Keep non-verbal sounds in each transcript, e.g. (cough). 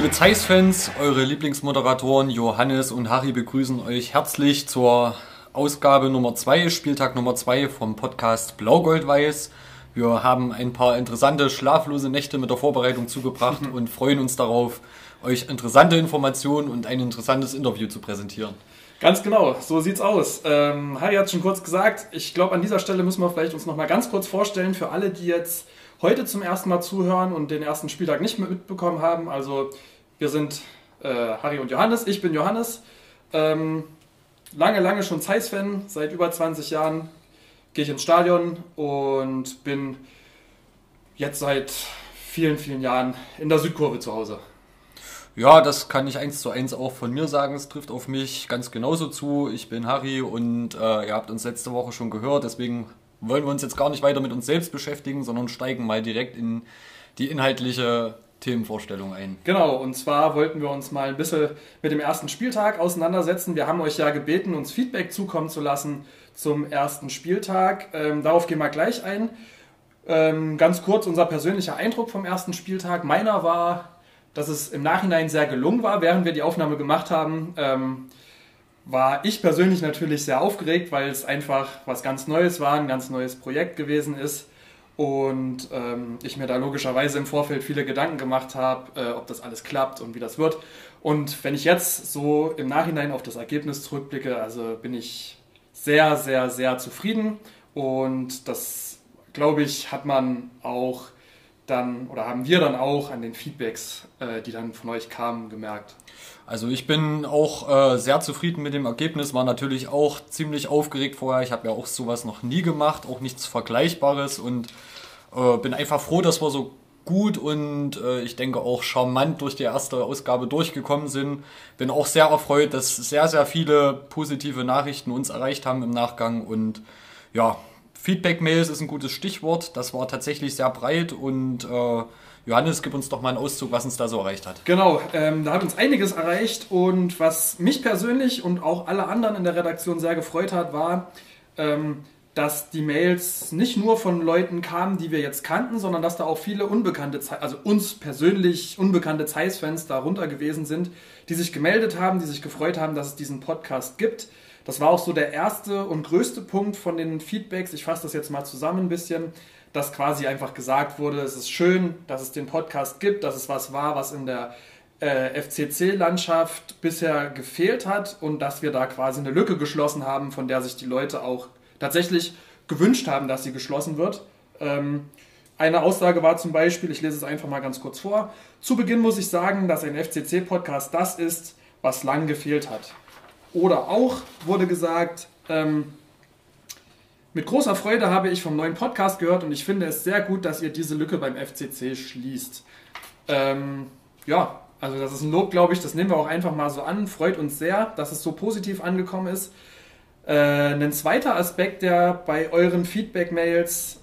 Liebe Zeiss-Fans, eure Lieblingsmoderatoren Johannes und Harry begrüßen euch herzlich zur Ausgabe Nummer 2, Spieltag Nummer 2 vom Podcast Blau-Gold-Weiß. Wir haben ein paar interessante schlaflose Nächte mit der Vorbereitung zugebracht (laughs) und freuen uns darauf, euch interessante Informationen und ein interessantes Interview zu präsentieren. Ganz genau, so sieht's aus. Ähm, Harry hat schon kurz gesagt, ich glaube, an dieser Stelle müssen wir vielleicht uns noch mal ganz kurz vorstellen für alle, die jetzt heute zum ersten Mal zuhören und den ersten Spieltag nicht mitbekommen haben. Also, wir sind äh, Harry und Johannes. Ich bin Johannes. Ähm, lange, lange schon Zeiss-Fan. Seit über 20 Jahren gehe ich ins Stadion und bin jetzt seit vielen, vielen Jahren in der Südkurve zu Hause. Ja, das kann ich eins zu eins auch von mir sagen. Es trifft auf mich ganz genauso zu. Ich bin Harry und äh, ihr habt uns letzte Woche schon gehört. Deswegen wollen wir uns jetzt gar nicht weiter mit uns selbst beschäftigen, sondern steigen mal direkt in die inhaltliche Themenvorstellung ein. Genau, und zwar wollten wir uns mal ein bisschen mit dem ersten Spieltag auseinandersetzen. Wir haben euch ja gebeten, uns Feedback zukommen zu lassen zum ersten Spieltag. Ähm, darauf gehen wir gleich ein. Ähm, ganz kurz unser persönlicher Eindruck vom ersten Spieltag. Meiner war dass es im Nachhinein sehr gelungen war, während wir die Aufnahme gemacht haben. Ähm, war ich persönlich natürlich sehr aufgeregt, weil es einfach was ganz Neues war, ein ganz neues Projekt gewesen ist und ähm, ich mir da logischerweise im Vorfeld viele Gedanken gemacht habe, äh, ob das alles klappt und wie das wird. Und wenn ich jetzt so im Nachhinein auf das Ergebnis zurückblicke, also bin ich sehr, sehr, sehr zufrieden und das, glaube ich, hat man auch dann oder haben wir dann auch an den Feedbacks, äh, die dann von euch kamen, gemerkt? Also ich bin auch äh, sehr zufrieden mit dem Ergebnis, war natürlich auch ziemlich aufgeregt vorher. Ich habe ja auch sowas noch nie gemacht, auch nichts Vergleichbares und äh, bin einfach froh, dass wir so gut und äh, ich denke auch charmant durch die erste Ausgabe durchgekommen sind. Bin auch sehr erfreut, dass sehr, sehr viele positive Nachrichten uns erreicht haben im Nachgang und ja, Feedback-Mails ist ein gutes Stichwort. Das war tatsächlich sehr breit und äh, Johannes, gib uns doch mal einen Auszug, was uns da so erreicht hat. Genau, ähm, da hat uns einiges erreicht und was mich persönlich und auch alle anderen in der Redaktion sehr gefreut hat, war, ähm, dass die Mails nicht nur von Leuten kamen, die wir jetzt kannten, sondern dass da auch viele unbekannte, also uns persönlich unbekannte Zeiss-Fans darunter gewesen sind, die sich gemeldet haben, die sich gefreut haben, dass es diesen Podcast gibt das war auch so der erste und größte Punkt von den Feedbacks. Ich fasse das jetzt mal zusammen ein bisschen, dass quasi einfach gesagt wurde, es ist schön, dass es den Podcast gibt, dass es was war, was in der äh, FCC-Landschaft bisher gefehlt hat und dass wir da quasi eine Lücke geschlossen haben, von der sich die Leute auch tatsächlich gewünscht haben, dass sie geschlossen wird. Ähm, eine Aussage war zum Beispiel, ich lese es einfach mal ganz kurz vor, zu Beginn muss ich sagen, dass ein FCC-Podcast das ist, was lang gefehlt hat. Oder auch wurde gesagt, ähm, mit großer Freude habe ich vom neuen Podcast gehört und ich finde es sehr gut, dass ihr diese Lücke beim FCC schließt. Ähm, ja, also das ist ein Lob, glaube ich, das nehmen wir auch einfach mal so an. Freut uns sehr, dass es so positiv angekommen ist. Äh, ein zweiter Aspekt, der bei euren Feedback-Mails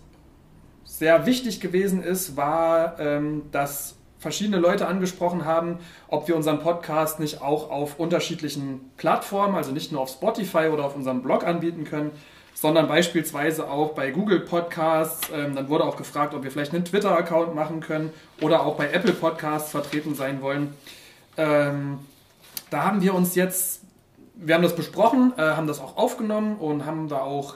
sehr wichtig gewesen ist, war, ähm, dass verschiedene Leute angesprochen haben, ob wir unseren Podcast nicht auch auf unterschiedlichen Plattformen, also nicht nur auf Spotify oder auf unserem Blog anbieten können, sondern beispielsweise auch bei Google Podcasts. Ähm, dann wurde auch gefragt, ob wir vielleicht einen Twitter-Account machen können oder auch bei Apple Podcasts vertreten sein wollen. Ähm, da haben wir uns jetzt, wir haben das besprochen, äh, haben das auch aufgenommen und haben da auch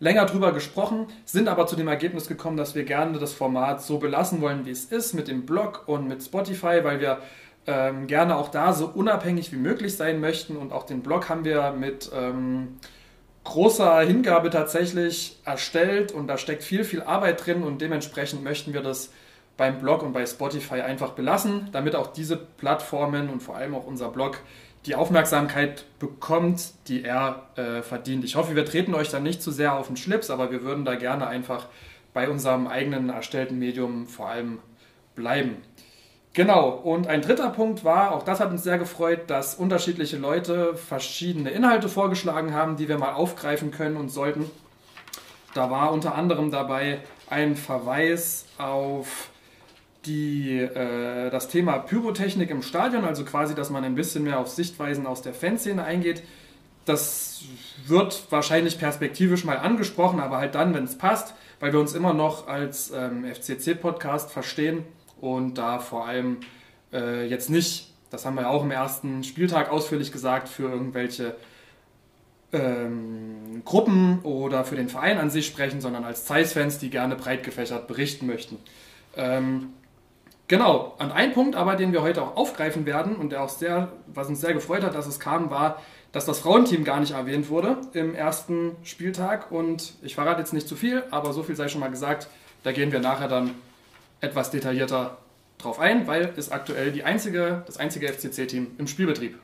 länger drüber gesprochen, sind aber zu dem Ergebnis gekommen, dass wir gerne das Format so belassen wollen, wie es ist, mit dem Blog und mit Spotify, weil wir ähm, gerne auch da so unabhängig wie möglich sein möchten. Und auch den Blog haben wir mit ähm, großer Hingabe tatsächlich erstellt und da steckt viel, viel Arbeit drin und dementsprechend möchten wir das beim Blog und bei Spotify einfach belassen, damit auch diese Plattformen und vor allem auch unser Blog die Aufmerksamkeit bekommt, die er äh, verdient. Ich hoffe, wir treten euch da nicht zu sehr auf den Schlips, aber wir würden da gerne einfach bei unserem eigenen erstellten Medium vor allem bleiben. Genau, und ein dritter Punkt war, auch das hat uns sehr gefreut, dass unterschiedliche Leute verschiedene Inhalte vorgeschlagen haben, die wir mal aufgreifen können und sollten. Da war unter anderem dabei ein Verweis auf die, äh, das Thema Pyrotechnik im Stadion, also quasi, dass man ein bisschen mehr auf Sichtweisen aus der Fanszene eingeht. Das wird wahrscheinlich perspektivisch mal angesprochen, aber halt dann, wenn es passt, weil wir uns immer noch als ähm, FCC-Podcast verstehen und da vor allem äh, jetzt nicht, das haben wir ja auch im ersten Spieltag ausführlich gesagt, für irgendwelche ähm, Gruppen oder für den Verein an sich sprechen, sondern als Zeiss-Fans, die gerne breit gefächert berichten möchten. Ähm, genau, und ein Punkt aber, den wir heute auch aufgreifen werden und der auch sehr, was uns sehr gefreut hat, dass es kam, war, dass das Frauenteam gar nicht erwähnt wurde im ersten Spieltag. Und ich verrate jetzt nicht zu viel, aber so viel sei schon mal gesagt. Da gehen wir nachher dann etwas detaillierter drauf ein, weil es aktuell die einzige, das einzige FCC-Team im Spielbetrieb.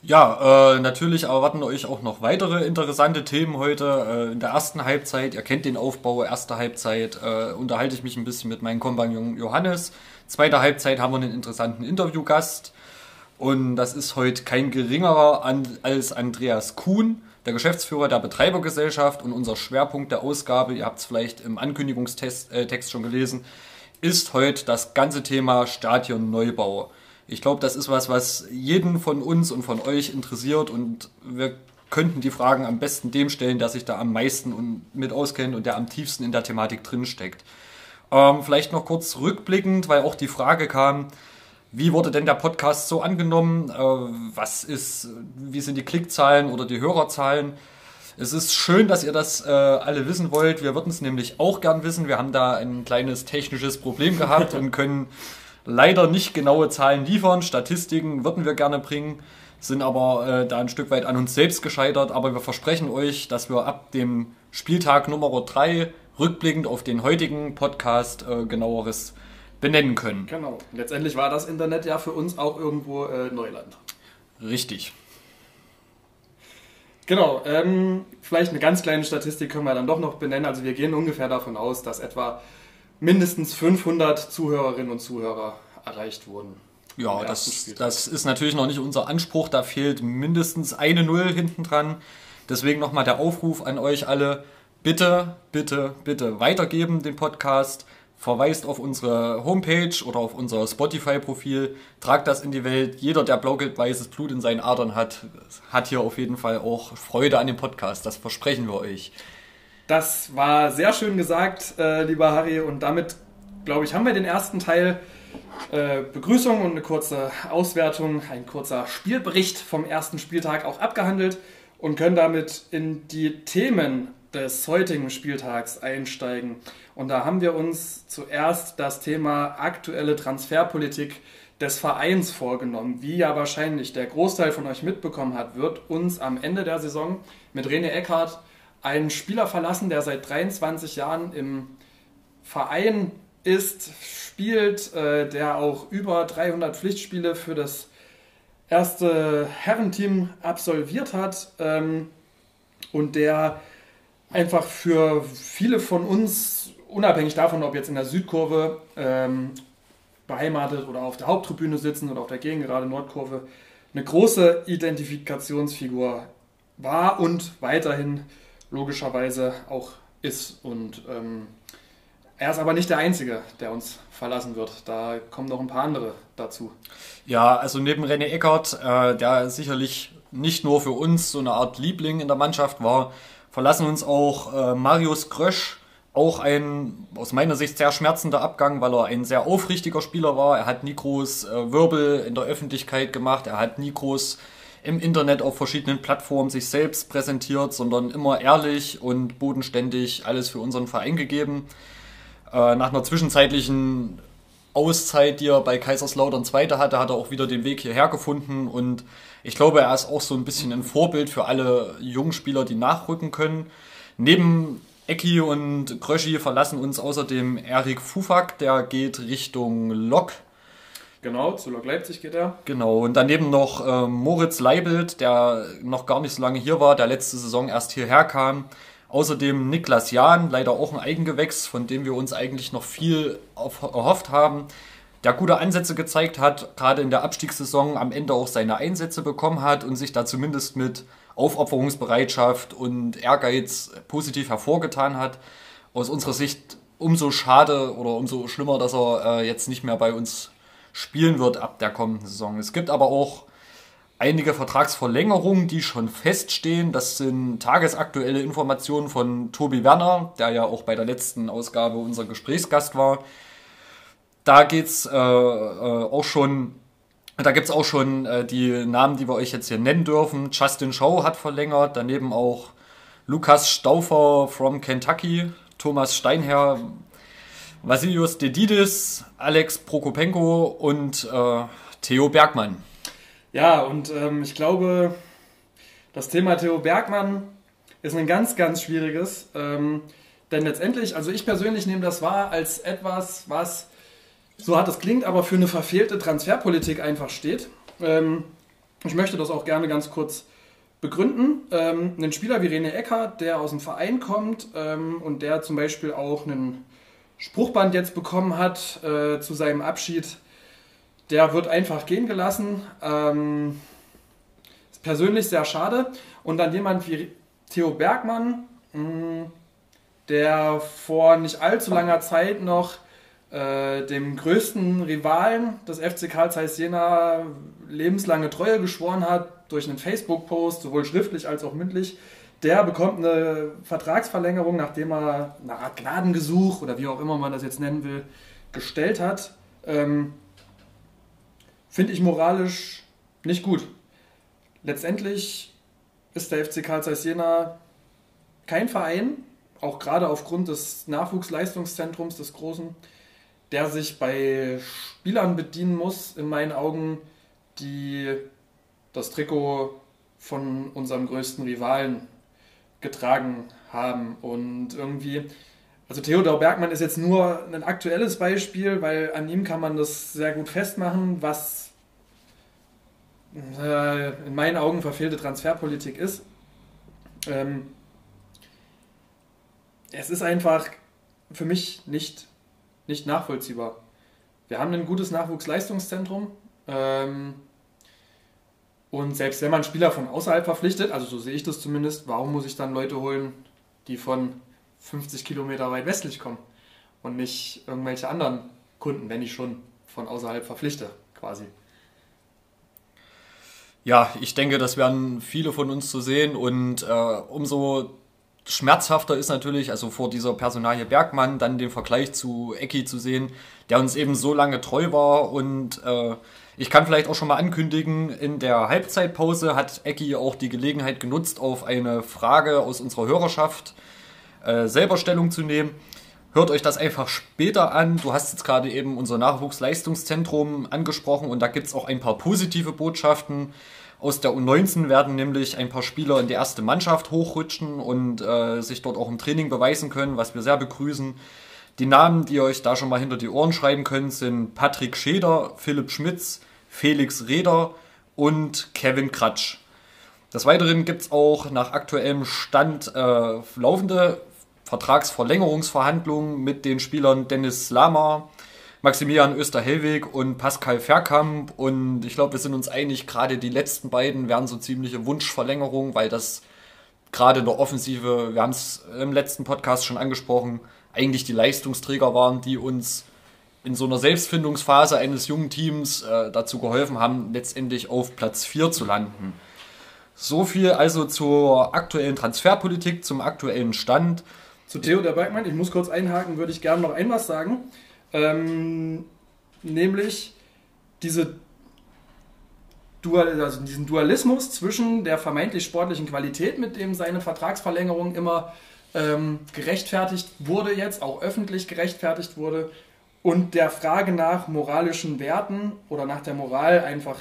Ja, äh, natürlich erwarten euch auch noch weitere interessante Themen heute. Äh, in der ersten Halbzeit, ihr kennt den Aufbau, erste Halbzeit äh, unterhalte ich mich ein bisschen mit meinem Kompagnon Johannes. Zweite Halbzeit haben wir einen interessanten Interviewgast. Und das ist heute kein geringerer als Andreas Kuhn, der Geschäftsführer der Betreibergesellschaft. Und unser Schwerpunkt der Ausgabe, ihr habt es vielleicht im Ankündigungstext äh, schon gelesen, ist heute das ganze Thema Stadionneubau. Ich glaube, das ist was, was jeden von uns und von euch interessiert und wir könnten die Fragen am besten dem stellen, der sich da am meisten mit auskennt und der am tiefsten in der Thematik drinsteckt. Ähm, vielleicht noch kurz rückblickend, weil auch die Frage kam, wie wurde denn der Podcast so angenommen? Äh, was ist, wie sind die Klickzahlen oder die Hörerzahlen? Es ist schön, dass ihr das äh, alle wissen wollt. Wir würden es nämlich auch gern wissen. Wir haben da ein kleines technisches Problem gehabt (laughs) und können leider nicht genaue Zahlen liefern. Statistiken würden wir gerne bringen, sind aber äh, da ein Stück weit an uns selbst gescheitert. Aber wir versprechen euch, dass wir ab dem Spieltag Nummer 3 rückblickend auf den heutigen Podcast äh, genaueres benennen können. Genau. Letztendlich war das Internet ja für uns auch irgendwo äh, Neuland. Richtig. Genau, ähm, vielleicht eine ganz kleine Statistik können wir dann doch noch benennen. Also wir gehen ungefähr davon aus, dass etwa mindestens 500 Zuhörerinnen und Zuhörer erreicht wurden. Ja, das, das ist natürlich noch nicht unser Anspruch. Da fehlt mindestens eine Null hinten dran. Deswegen nochmal der Aufruf an euch alle. Bitte, bitte, bitte weitergeben den Podcast. Verweist auf unsere Homepage oder auf unser Spotify-Profil. Tragt das in die Welt. Jeder, der blau-gelb-weißes Blut in seinen Adern hat, hat hier auf jeden Fall auch Freude an dem Podcast. Das versprechen wir euch. Das war sehr schön gesagt, äh, lieber Harry. Und damit, glaube ich, haben wir den ersten Teil äh, Begrüßung und eine kurze Auswertung, ein kurzer Spielbericht vom ersten Spieltag auch abgehandelt und können damit in die Themen des heutigen Spieltags einsteigen. Und da haben wir uns zuerst das Thema aktuelle Transferpolitik des Vereins vorgenommen. Wie ja wahrscheinlich der Großteil von euch mitbekommen hat, wird uns am Ende der Saison mit René Eckhardt einen Spieler verlassen, der seit 23 Jahren im Verein ist, spielt, äh, der auch über 300 Pflichtspiele für das erste Herrenteam absolviert hat ähm, und der einfach für viele von uns, unabhängig davon, ob jetzt in der Südkurve ähm, beheimatet oder auf der Haupttribüne sitzen oder auf der Gegengerade Nordkurve, eine große Identifikationsfigur war und weiterhin logischerweise auch ist. Und ähm, er ist aber nicht der Einzige, der uns verlassen wird. Da kommen noch ein paar andere dazu. Ja, also neben René Eckert, äh, der sicherlich nicht nur für uns so eine Art Liebling in der Mannschaft war, verlassen uns auch äh, Marius Grösch, auch ein aus meiner Sicht sehr schmerzender Abgang, weil er ein sehr aufrichtiger Spieler war. Er hat nie groß äh, Wirbel in der Öffentlichkeit gemacht, er hat nie groß im Internet auf verschiedenen Plattformen sich selbst präsentiert, sondern immer ehrlich und bodenständig alles für unseren Verein gegeben. Äh, nach einer zwischenzeitlichen Auszeit, die er bei Kaiserslautern Zweite hatte, hat er auch wieder den Weg hierher gefunden und ich glaube, er ist auch so ein bisschen ein Vorbild für alle jungen Spieler, die nachrücken können. Neben Ecki und Kröschi verlassen uns außerdem Erik Fufak, der geht Richtung Lok Genau, zu Lok Leipzig geht er. Genau, und daneben noch äh, Moritz Leibelt, der noch gar nicht so lange hier war, der letzte Saison erst hierher kam. Außerdem Niklas Jahn, leider auch ein Eigengewächs, von dem wir uns eigentlich noch viel erhofft haben, der gute Ansätze gezeigt hat, gerade in der Abstiegssaison am Ende auch seine Einsätze bekommen hat und sich da zumindest mit Aufopferungsbereitschaft und Ehrgeiz positiv hervorgetan hat. Aus unserer Sicht umso schade oder umso schlimmer, dass er äh, jetzt nicht mehr bei uns spielen wird ab der kommenden Saison. Es gibt aber auch einige Vertragsverlängerungen, die schon feststehen. Das sind tagesaktuelle Informationen von Tobi Werner, der ja auch bei der letzten Ausgabe unser Gesprächsgast war. Da geht's äh, äh, auch schon, da gibt's auch schon äh, die Namen, die wir euch jetzt hier nennen dürfen. Justin Shaw hat verlängert, daneben auch Lukas Stauffer from Kentucky, Thomas Steinherr, Vasilius Dedidis, Alex Prokopenko und äh, Theo Bergmann. Ja, und ähm, ich glaube, das Thema Theo Bergmann ist ein ganz, ganz schwieriges. Ähm, denn letztendlich, also ich persönlich nehme das wahr als etwas, was, so hart es klingt, aber für eine verfehlte Transferpolitik einfach steht. Ähm, ich möchte das auch gerne ganz kurz begründen. Ähm, ein Spieler wie René Eckert, der aus dem Verein kommt ähm, und der zum Beispiel auch einen Spruchband jetzt bekommen hat äh, zu seinem Abschied, der wird einfach gehen gelassen. Ähm, ist persönlich sehr schade. Und dann jemand wie Theo Bergmann, mh, mm, der vor nicht allzu langer Zeit noch äh, dem größten Rivalen des FC Karl Zeiss Jena lebenslange Treue geschworen hat durch einen Facebook-Post, sowohl schriftlich als auch mündlich. Der bekommt eine Vertragsverlängerung, nachdem er eine Art Gnadengesuch oder wie auch immer man das jetzt nennen will, gestellt hat. Ähm, Finde ich moralisch nicht gut. Letztendlich ist der FC Karl Zeiss Jena kein Verein, auch gerade aufgrund des Nachwuchsleistungszentrums des Großen, der sich bei Spielern bedienen muss, in meinen Augen, die das Trikot von unserem größten Rivalen getragen haben. Und irgendwie, also Theodor Bergmann ist jetzt nur ein aktuelles Beispiel, weil an ihm kann man das sehr gut festmachen, was äh, in meinen Augen verfehlte Transferpolitik ist. Ähm, es ist einfach für mich nicht, nicht nachvollziehbar. Wir haben ein gutes Nachwuchsleistungszentrum. Ähm, und selbst wenn man Spieler von außerhalb verpflichtet, also so sehe ich das zumindest, warum muss ich dann Leute holen, die von 50 Kilometer weit westlich kommen und nicht irgendwelche anderen Kunden, wenn ich schon von außerhalb verpflichte, quasi. Ja, ich denke, das werden viele von uns zu sehen und äh, umso schmerzhafter ist natürlich, also vor dieser Personalie Bergmann, dann den Vergleich zu Ecki zu sehen, der uns eben so lange treu war und äh, ich kann vielleicht auch schon mal ankündigen, in der Halbzeitpause hat Ecki auch die Gelegenheit genutzt, auf eine Frage aus unserer Hörerschaft äh, selber Stellung zu nehmen. Hört euch das einfach später an. Du hast jetzt gerade eben unser Nachwuchsleistungszentrum angesprochen und da gibt es auch ein paar positive Botschaften. Aus der U19 werden nämlich ein paar Spieler in die erste Mannschaft hochrutschen und äh, sich dort auch im Training beweisen können, was wir sehr begrüßen. Die Namen, die ihr euch da schon mal hinter die Ohren schreiben könnt, sind Patrick Scheder, Philipp Schmitz, Felix Reder und Kevin Kratsch. Des Weiteren gibt es auch nach aktuellem Stand äh, laufende Vertragsverlängerungsverhandlungen mit den Spielern Dennis Lama, Maximilian Österhellweg und Pascal Verkamp. Und ich glaube, wir sind uns einig, gerade die letzten beiden wären so ziemliche Wunschverlängerungen, weil das gerade in der Offensive, wir haben es im letzten Podcast schon angesprochen, eigentlich die Leistungsträger waren, die uns in so einer Selbstfindungsphase eines jungen Teams äh, dazu geholfen haben, letztendlich auf Platz 4 zu landen. So viel also zur aktuellen Transferpolitik, zum aktuellen Stand. Zu Theodor Bergmann, ich muss kurz einhaken, würde ich gerne noch ein was sagen. Ähm, nämlich diese Dual, also diesen Dualismus zwischen der vermeintlich sportlichen Qualität, mit dem seine Vertragsverlängerung immer ähm, gerechtfertigt wurde, jetzt auch öffentlich gerechtfertigt wurde, und der Frage nach moralischen Werten oder nach der Moral einfach,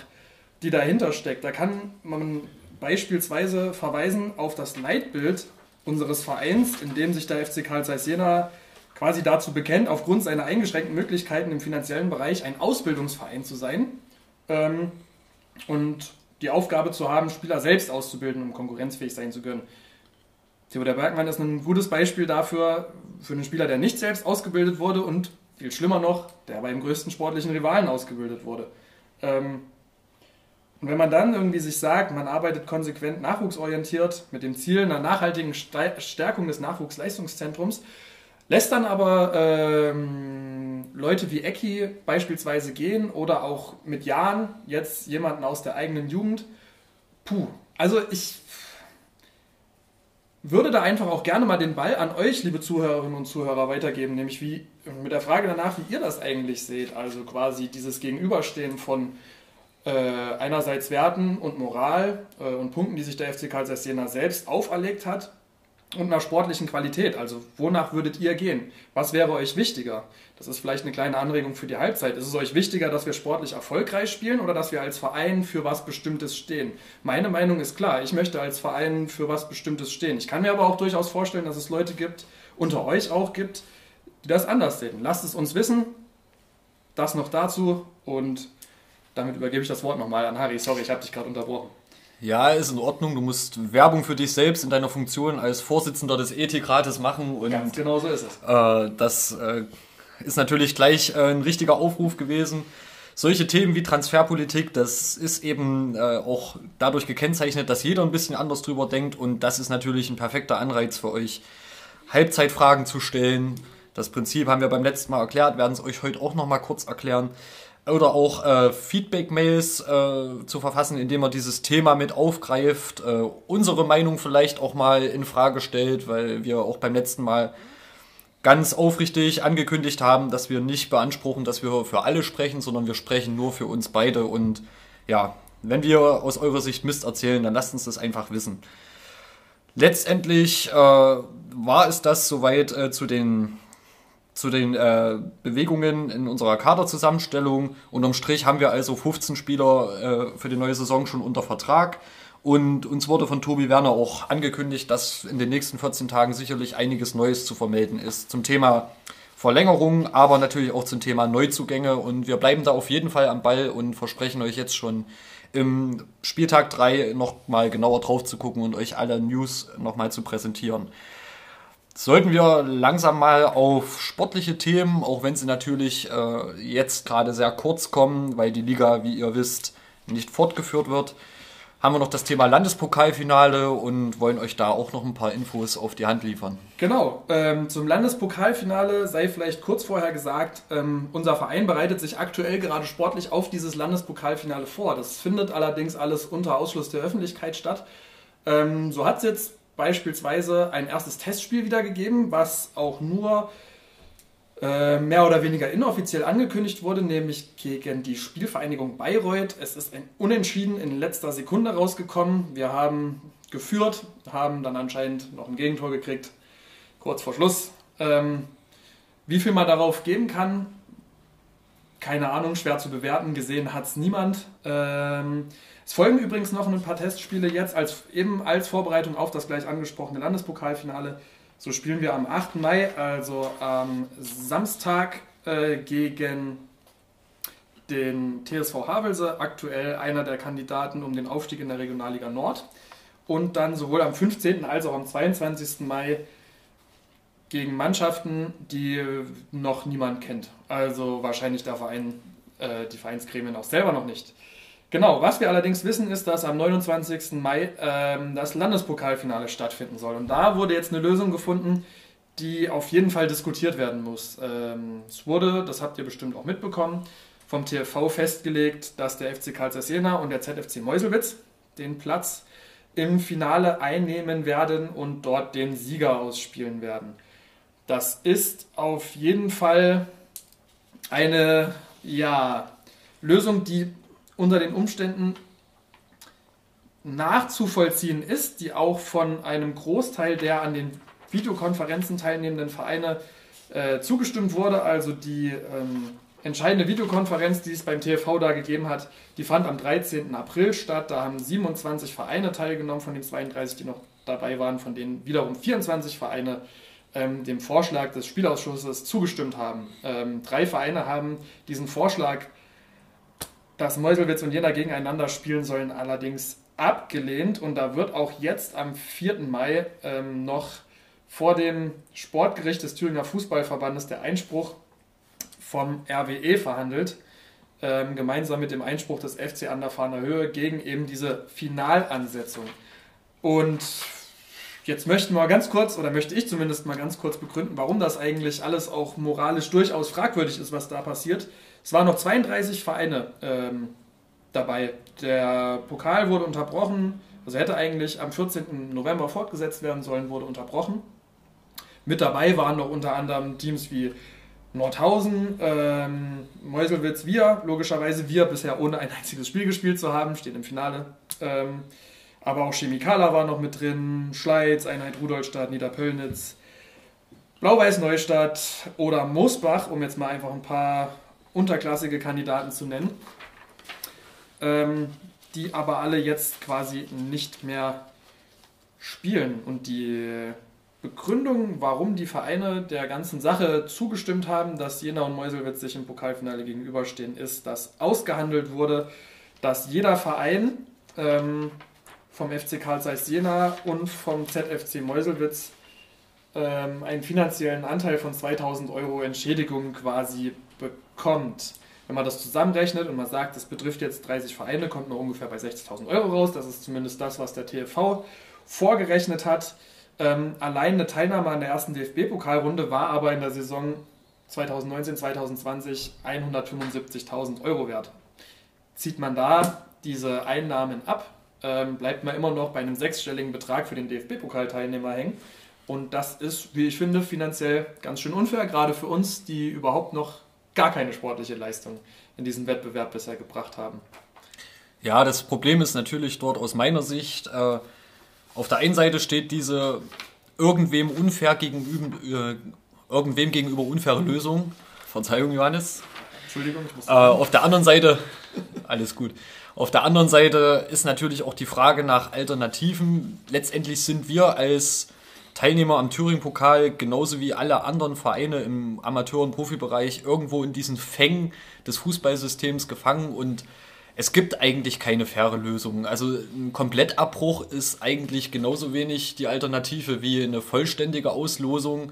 die dahinter steckt. Da kann man beispielsweise verweisen auf das Leitbild unseres Vereins, in dem sich der FC Karl Zeiss Jena quasi dazu bekennt, aufgrund seiner eingeschränkten Möglichkeiten im finanziellen Bereich ein Ausbildungsverein zu sein ähm, und die Aufgabe zu haben, Spieler selbst auszubilden, um konkurrenzfähig sein zu können. Theodor Bergmann ist ein gutes Beispiel dafür, für einen Spieler, der nicht selbst ausgebildet wurde und viel schlimmer noch, der beim größten sportlichen Rivalen ausgebildet wurde. Ähm, und wenn man dann irgendwie sich sagt, man arbeitet konsequent nachwuchsorientiert mit dem Ziel einer nachhaltigen Stärkung des Nachwuchsleistungszentrums, Lässt dann aber ähm, Leute wie Ecki beispielsweise gehen oder auch mit Jahren jetzt jemanden aus der eigenen Jugend. Puh, also ich. würde da einfach auch gerne mal den Ball an euch, liebe Zuhörerinnen und Zuhörer, weitergeben, nämlich wie mit der Frage danach, wie ihr das eigentlich seht. Also quasi dieses Gegenüberstehen von äh, einerseits Werten und Moral äh, und Punkten, die sich der FC Karl Jena selbst auferlegt hat und einer sportlichen Qualität. Also wonach würdet ihr gehen? Was wäre euch wichtiger? Das ist vielleicht eine kleine Anregung für die Halbzeit. Ist es euch wichtiger, dass wir sportlich erfolgreich spielen oder dass wir als Verein für was Bestimmtes stehen? Meine Meinung ist klar, ich möchte als Verein für was Bestimmtes stehen. Ich kann mir aber auch durchaus vorstellen, dass es Leute gibt, unter euch auch gibt, die das anders sehen. Lasst es uns wissen. Das noch dazu und damit übergebe ich das Wort nochmal an Harry. Sorry, ich habe dich gerade unterbrochen. Ja, ist in Ordnung. Du musst Werbung für dich selbst in deiner Funktion als Vorsitzender des Ethikrates machen. Und, Ganz genau so ist es. Äh, das äh, ist natürlich gleich äh, ein richtiger Aufruf gewesen. Solche Themen wie Transferpolitik, das ist eben äh, auch dadurch gekennzeichnet, dass jeder ein bisschen anders drüber denkt. Und das ist natürlich ein perfekter Anreiz für euch, Halbzeitfragen zu stellen. Das Prinzip haben wir beim letzten Mal erklärt, werden es euch heute auch nochmal kurz erklären oder auch äh, Feedback-Mails äh, zu verfassen, indem man dieses Thema mit aufgreift, äh, unsere Meinung vielleicht auch mal in Frage stellt, weil wir auch beim letzten Mal ganz aufrichtig angekündigt haben, dass wir nicht beanspruchen, dass wir für alle sprechen, sondern wir sprechen nur für uns beide und ja, wenn wir aus eurer Sicht Mist erzählen, dann lasst uns das einfach wissen. Letztendlich äh, war es das soweit äh, zu den zu den äh, Bewegungen in unserer Kaderzusammenstellung. Unterm Strich haben wir also 15 Spieler äh, für die neue Saison schon unter Vertrag. Und uns wurde von Tobi Werner auch angekündigt, dass in den nächsten 14 Tagen sicherlich einiges Neues zu vermelden ist zum Thema Verlängerung, aber natürlich auch zum Thema Neuzugänge. Und wir bleiben da auf jeden Fall am Ball und versprechen euch jetzt schon im Spieltag 3 nochmal genauer drauf zu gucken und euch alle News nochmal zu präsentieren sollten wir langsam mal auf sportliche Themen, auch wenn sie natürlich äh, jetzt gerade sehr kurz kommen, weil die Liga, wie ihr wisst, nicht fortgeführt wird, haben wir noch das Thema Landespokalfinale und wollen euch da auch noch ein paar Infos auf die Hand liefern. Genau, ähm, zum Landespokalfinale sei vielleicht kurz vorher gesagt, ähm, unser Verein bereitet sich aktuell gerade sportlich auf dieses Landespokalfinale vor. Das findet allerdings alles unter Ausschluss der Öffentlichkeit statt. Ähm, so hat es jetzt beispielsweise ein erstes Testspiel wiedergegeben, was auch nur äh, mehr oder weniger inoffiziell angekündigt wurde, nämlich gegen die Spielvereinigung Bayreuth. Es ist ein Unentschieden in letzter Sekunde rausgekommen. Wir haben geführt, haben dann anscheinend noch ein Gegentor gekriegt, kurz vor Schluss. Ähm, wie viel man darauf geben kann, keine Ahnung, schwer zu bewerten. Gesehen hat es niemand. Ähm, es folgen übrigens noch ein paar Testspiele jetzt, als, eben als Vorbereitung auf das gleich angesprochene Landespokalfinale. So spielen wir am 8. Mai, also am Samstag, äh, gegen den TSV Havelse, aktuell einer der Kandidaten um den Aufstieg in der Regionalliga Nord. Und dann sowohl am 15. als auch am 22. Mai gegen Mannschaften, die noch niemand kennt. Also wahrscheinlich der Verein, äh, die Vereinsgremien auch selber noch nicht. Genau, was wir allerdings wissen, ist, dass am 29. Mai ähm, das Landespokalfinale stattfinden soll. Und da wurde jetzt eine Lösung gefunden, die auf jeden Fall diskutiert werden muss. Ähm, es wurde, das habt ihr bestimmt auch mitbekommen, vom TFV festgelegt, dass der FC Karl Jena und der ZFC Meuselwitz den Platz im Finale einnehmen werden und dort den Sieger ausspielen werden. Das ist auf jeden Fall eine ja, Lösung, die unter den Umständen nachzuvollziehen ist, die auch von einem Großteil der an den Videokonferenzen teilnehmenden Vereine äh, zugestimmt wurde. Also die ähm, entscheidende Videokonferenz, die es beim TFV da gegeben hat, die fand am 13. April statt. Da haben 27 Vereine teilgenommen von den 32, die noch dabei waren, von denen wiederum 24 Vereine ähm, dem Vorschlag des Spielausschusses zugestimmt haben. Ähm, drei Vereine haben diesen Vorschlag dass Meuselwitz und Jena gegeneinander spielen sollen, allerdings abgelehnt. Und da wird auch jetzt am 4. Mai ähm, noch vor dem Sportgericht des Thüringer Fußballverbandes der Einspruch vom RWE verhandelt, ähm, gemeinsam mit dem Einspruch des FC an der Fahner Höhe gegen eben diese Finalansetzung. Und jetzt möchten wir ganz kurz, oder möchte ich zumindest mal ganz kurz begründen, warum das eigentlich alles auch moralisch durchaus fragwürdig ist, was da passiert. Es waren noch 32 Vereine ähm, dabei. Der Pokal wurde unterbrochen Also hätte eigentlich am 14. November fortgesetzt werden sollen, wurde unterbrochen. Mit dabei waren noch unter anderem Teams wie Nordhausen, ähm, Meuselwitz, wir, logischerweise wir bisher ohne ein einziges Spiel gespielt zu haben, steht im Finale. Ähm, aber auch Chemikala war noch mit drin, Schleiz, Einheit Rudolstadt, Niederpöllnitz, Blau-Weiß Neustadt oder Moosbach, um jetzt mal einfach ein paar unterklassige Kandidaten zu nennen, ähm, die aber alle jetzt quasi nicht mehr spielen. Und die Begründung, warum die Vereine der ganzen Sache zugestimmt haben, dass Jena und Meuselwitz sich im Pokalfinale gegenüberstehen, ist, dass ausgehandelt wurde, dass jeder Verein ähm, vom FC Karl Zeiss Jena und vom ZFC Meuselwitz ähm, einen finanziellen Anteil von 2000 Euro Entschädigung quasi bekommt. Wenn man das zusammenrechnet und man sagt, das betrifft jetzt 30 Vereine, kommt man ungefähr bei 60.000 Euro raus. Das ist zumindest das, was der TFV vorgerechnet hat. Ähm, allein eine Teilnahme an der ersten DFB-Pokalrunde war aber in der Saison 2019-2020 175.000 Euro wert. Zieht man da diese Einnahmen ab, ähm, bleibt man immer noch bei einem sechsstelligen Betrag für den DFB-Pokalteilnehmer hängen. Und das ist, wie ich finde, finanziell ganz schön unfair, gerade für uns, die überhaupt noch gar keine sportliche Leistung in diesem Wettbewerb bisher gebracht haben. Ja, das Problem ist natürlich dort aus meiner Sicht, äh, auf der einen Seite steht diese irgendwem unfair gegenüber, äh, irgendwem gegenüber unfaire Lösung. Verzeihung, Johannes. Entschuldigung, ich muss. Äh, auf der anderen Seite, (laughs) alles gut. Auf der anderen Seite ist natürlich auch die Frage nach Alternativen. Letztendlich sind wir als Teilnehmer am Thüringen-Pokal genauso wie alle anderen Vereine im Amateur- und Profibereich irgendwo in diesen Fängen des Fußballsystems gefangen und es gibt eigentlich keine faire Lösung. Also ein Komplettabbruch ist eigentlich genauso wenig die Alternative wie eine vollständige Auslosung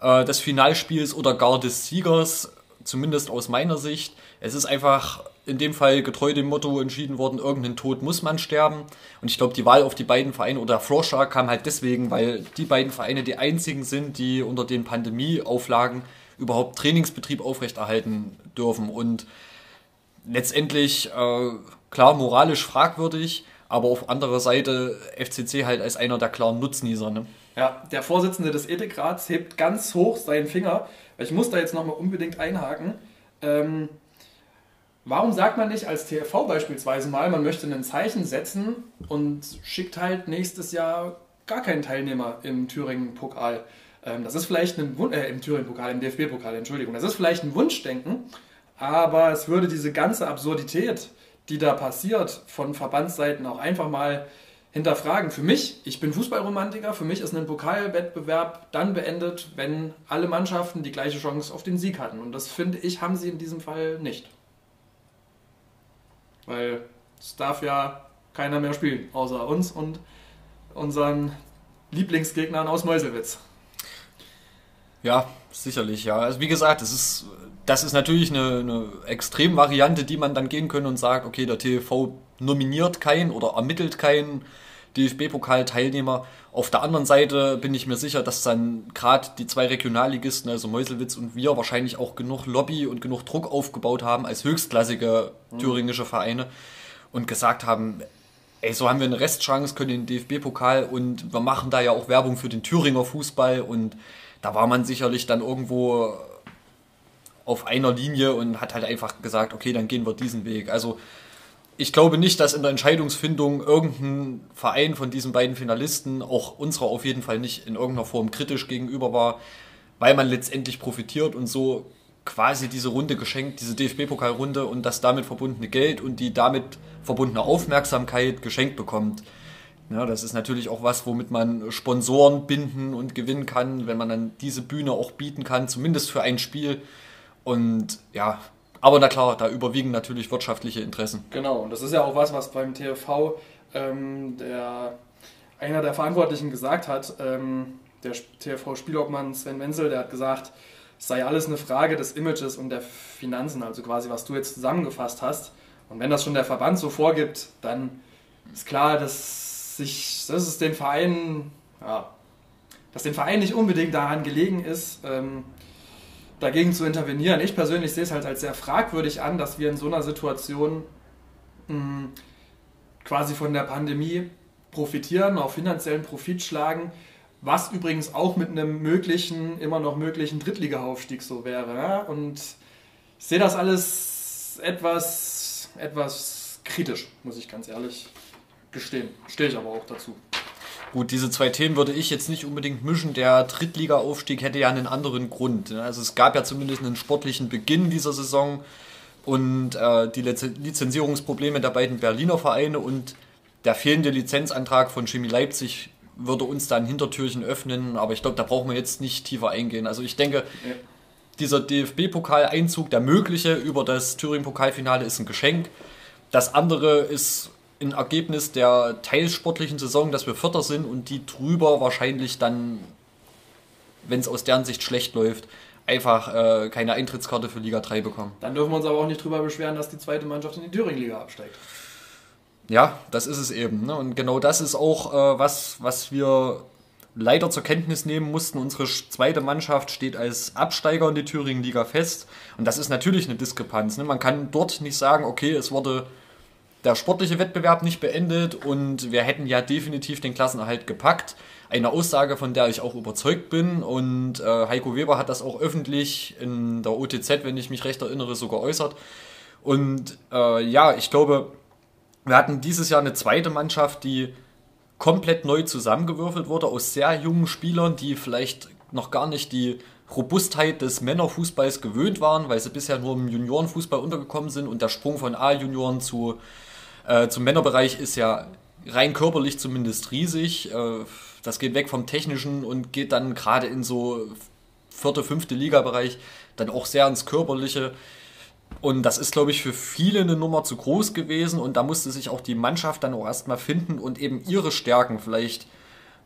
äh, des Finalspiels oder gar des Siegers, zumindest aus meiner Sicht. Es ist einfach in dem Fall getreu dem Motto entschieden worden, irgendeinen Tod muss man sterben. Und ich glaube, die Wahl auf die beiden Vereine oder Floscher kam halt deswegen, weil die beiden Vereine die einzigen sind, die unter den Pandemieauflagen überhaupt Trainingsbetrieb aufrechterhalten dürfen. Und letztendlich, äh, klar, moralisch fragwürdig, aber auf anderer Seite FCC halt als einer der klaren Nutznießer. Ne? Ja, der Vorsitzende des Ethikrats hebt ganz hoch seinen Finger. Ich muss da jetzt nochmal unbedingt einhaken. Ähm, warum sagt man nicht als TFV beispielsweise mal, man möchte ein Zeichen setzen und schickt halt nächstes Jahr gar keinen Teilnehmer im Thüringen-Pokal? Ähm, das ist vielleicht ein Wun äh, im Thüringen-Pokal, im DFB-Pokal, Entschuldigung. Das ist vielleicht ein Wunschdenken, aber es würde diese ganze Absurdität, die da passiert, von Verbandsseiten auch einfach mal hinterfragen. Für mich, ich bin Fußballromantiker, für mich ist ein Pokalwettbewerb dann beendet, wenn alle Mannschaften die gleiche Chance auf den Sieg hatten. Und das finde ich, haben sie in diesem Fall nicht. Weil es darf ja keiner mehr spielen, außer uns und unseren Lieblingsgegnern aus Meuselwitz. Ja, sicherlich, ja. Also wie gesagt, es ist das ist natürlich eine, eine Extremvariante, die man dann gehen könnte und sagt, okay, der TV nominiert keinen oder ermittelt keinen DFB-Pokal-Teilnehmer. Auf der anderen Seite bin ich mir sicher, dass dann gerade die zwei Regionalligisten, also Meuselwitz und wir, wahrscheinlich auch genug Lobby und genug Druck aufgebaut haben als höchstklassige mhm. thüringische Vereine und gesagt haben, ey, so haben wir eine Restchance, können den DFB-Pokal und wir machen da ja auch Werbung für den Thüringer Fußball und da war man sicherlich dann irgendwo auf einer Linie und hat halt einfach gesagt, okay, dann gehen wir diesen Weg. Also ich glaube nicht, dass in der Entscheidungsfindung irgendein Verein von diesen beiden Finalisten, auch unserer auf jeden Fall nicht in irgendeiner Form kritisch gegenüber war, weil man letztendlich profitiert und so quasi diese Runde geschenkt, diese DFB-Pokalrunde und das damit verbundene Geld und die damit verbundene Aufmerksamkeit geschenkt bekommt. Ja, das ist natürlich auch was, womit man Sponsoren binden und gewinnen kann, wenn man dann diese Bühne auch bieten kann, zumindest für ein Spiel. Und ja, aber na klar, da überwiegen natürlich wirtschaftliche Interessen. Genau, und das ist ja auch was, was beim TV ähm, der, einer der Verantwortlichen gesagt hat. Ähm, der TV-Spielobmann Sven Menzel, der hat gesagt, es sei alles eine Frage des Images und der Finanzen, also quasi was du jetzt zusammengefasst hast. Und wenn das schon der Verband so vorgibt, dann ist klar, dass sich, dass es den Vereinen, ja, dass den Verein nicht unbedingt daran gelegen ist, ähm, dagegen zu intervenieren. Ich persönlich sehe es halt als sehr fragwürdig an, dass wir in so einer Situation mh, hm, quasi von der Pandemie profitieren, auch finanziellen Profit schlagen, was übrigens auch mit einem möglichen, immer noch möglichen Drittliga-Aufstieg so wäre. Ja? Und ich sehe das alles etwas, etwas kritisch, muss ich ganz ehrlich gestehen. Stehe ich aber auch dazu. Gut, diese zwei Themen würde ich jetzt nicht unbedingt mischen. Der Drittliga-Aufstieg hätte ja einen anderen Grund. Also es gab ja zumindest einen sportlichen Beginn dieser Saison und äh, die Lizenzierungsprobleme der beiden Berliner Vereine und der fehlende Lizenzantrag von Chemie Leipzig würde uns da ein Hintertürchen öffnen, aber ich glaube, da brauchen wir jetzt nicht tiefer eingehen. Also ich denke, ja. dieser DFB-Pokaleinzug, der mögliche über das Thüringen-Pokalfinale ist ein Geschenk. Das andere ist ein Ergebnis der teilsportlichen Saison, dass wir Vierter sind und die drüber wahrscheinlich dann, wenn es aus deren Sicht schlecht läuft, einfach äh, keine Eintrittskarte für Liga 3 bekommen. Dann dürfen wir uns aber auch nicht drüber beschweren, dass die zweite Mannschaft in die Thüringen-Liga absteigt. Ja, das ist es eben. Ne? Und genau das ist auch äh, was, was wir leider zur Kenntnis nehmen mussten. Unsere zweite Mannschaft steht als Absteiger in die Thüringen-Liga fest. Und das ist natürlich eine Diskrepanz. Ne? Man kann dort nicht sagen, okay, es wurde der sportliche Wettbewerb nicht beendet und wir hätten ja definitiv den Klassenerhalt gepackt. Eine Aussage, von der ich auch überzeugt bin. Und äh, Heiko Weber hat das auch öffentlich in der OTZ, wenn ich mich recht erinnere, so geäußert. Und äh, ja, ich glaube, wir hatten dieses Jahr eine zweite Mannschaft, die komplett neu zusammengewürfelt wurde aus sehr jungen Spielern, die vielleicht noch gar nicht die Robustheit des Männerfußballs gewöhnt waren, weil sie bisher nur im Juniorenfußball untergekommen sind und der Sprung von A-Junioren zu, äh, zum Männerbereich ist ja rein körperlich zumindest riesig. Äh, das geht weg vom Technischen und geht dann gerade in so vierte, fünfte Liga-Bereich dann auch sehr ins Körperliche. Und das ist, glaube ich, für viele eine Nummer zu groß gewesen. Und da musste sich auch die Mannschaft dann auch erstmal finden und eben ihre Stärken, vielleicht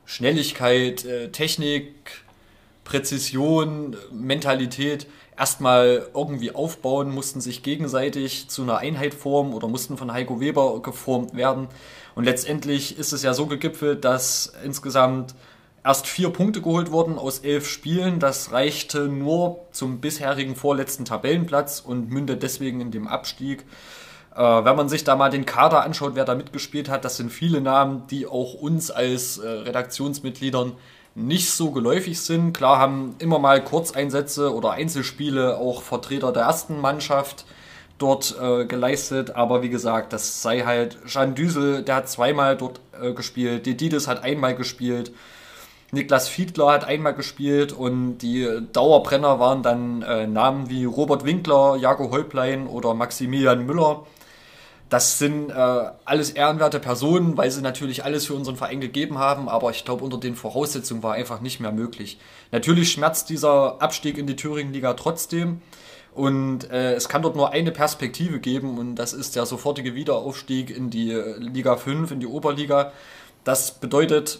Schnelligkeit, äh, Technik, Präzision, Mentalität, erstmal irgendwie aufbauen, mussten sich gegenseitig zu einer Einheit formen oder mussten von Heiko Weber geformt werden. Und letztendlich ist es ja so gegipfelt, dass insgesamt erst vier Punkte geholt wurden aus elf Spielen. Das reichte nur zum bisherigen vorletzten Tabellenplatz und mündet deswegen in dem Abstieg. Äh, wenn man sich da mal den Kader anschaut, wer da mitgespielt hat, das sind viele Namen, die auch uns als äh, Redaktionsmitgliedern nicht so geläufig sind. Klar haben immer mal Kurzeinsätze oder Einzelspiele auch Vertreter der ersten Mannschaft dort äh, geleistet, aber wie gesagt, das sei halt Jean Düsel, der hat zweimal dort äh, gespielt, Dedides hat einmal gespielt, Niklas Fiedler hat einmal gespielt und die Dauerbrenner waren dann äh, Namen wie Robert Winkler, Jago Häuplein oder Maximilian Müller. Das sind äh, alles ehrenwerte Personen, weil sie natürlich alles für unseren Verein gegeben haben, aber ich glaube, unter den Voraussetzungen war einfach nicht mehr möglich. Natürlich schmerzt dieser Abstieg in die Thüringen-Liga trotzdem und äh, es kann dort nur eine Perspektive geben und das ist der sofortige Wiederaufstieg in die Liga 5, in die Oberliga. Das bedeutet,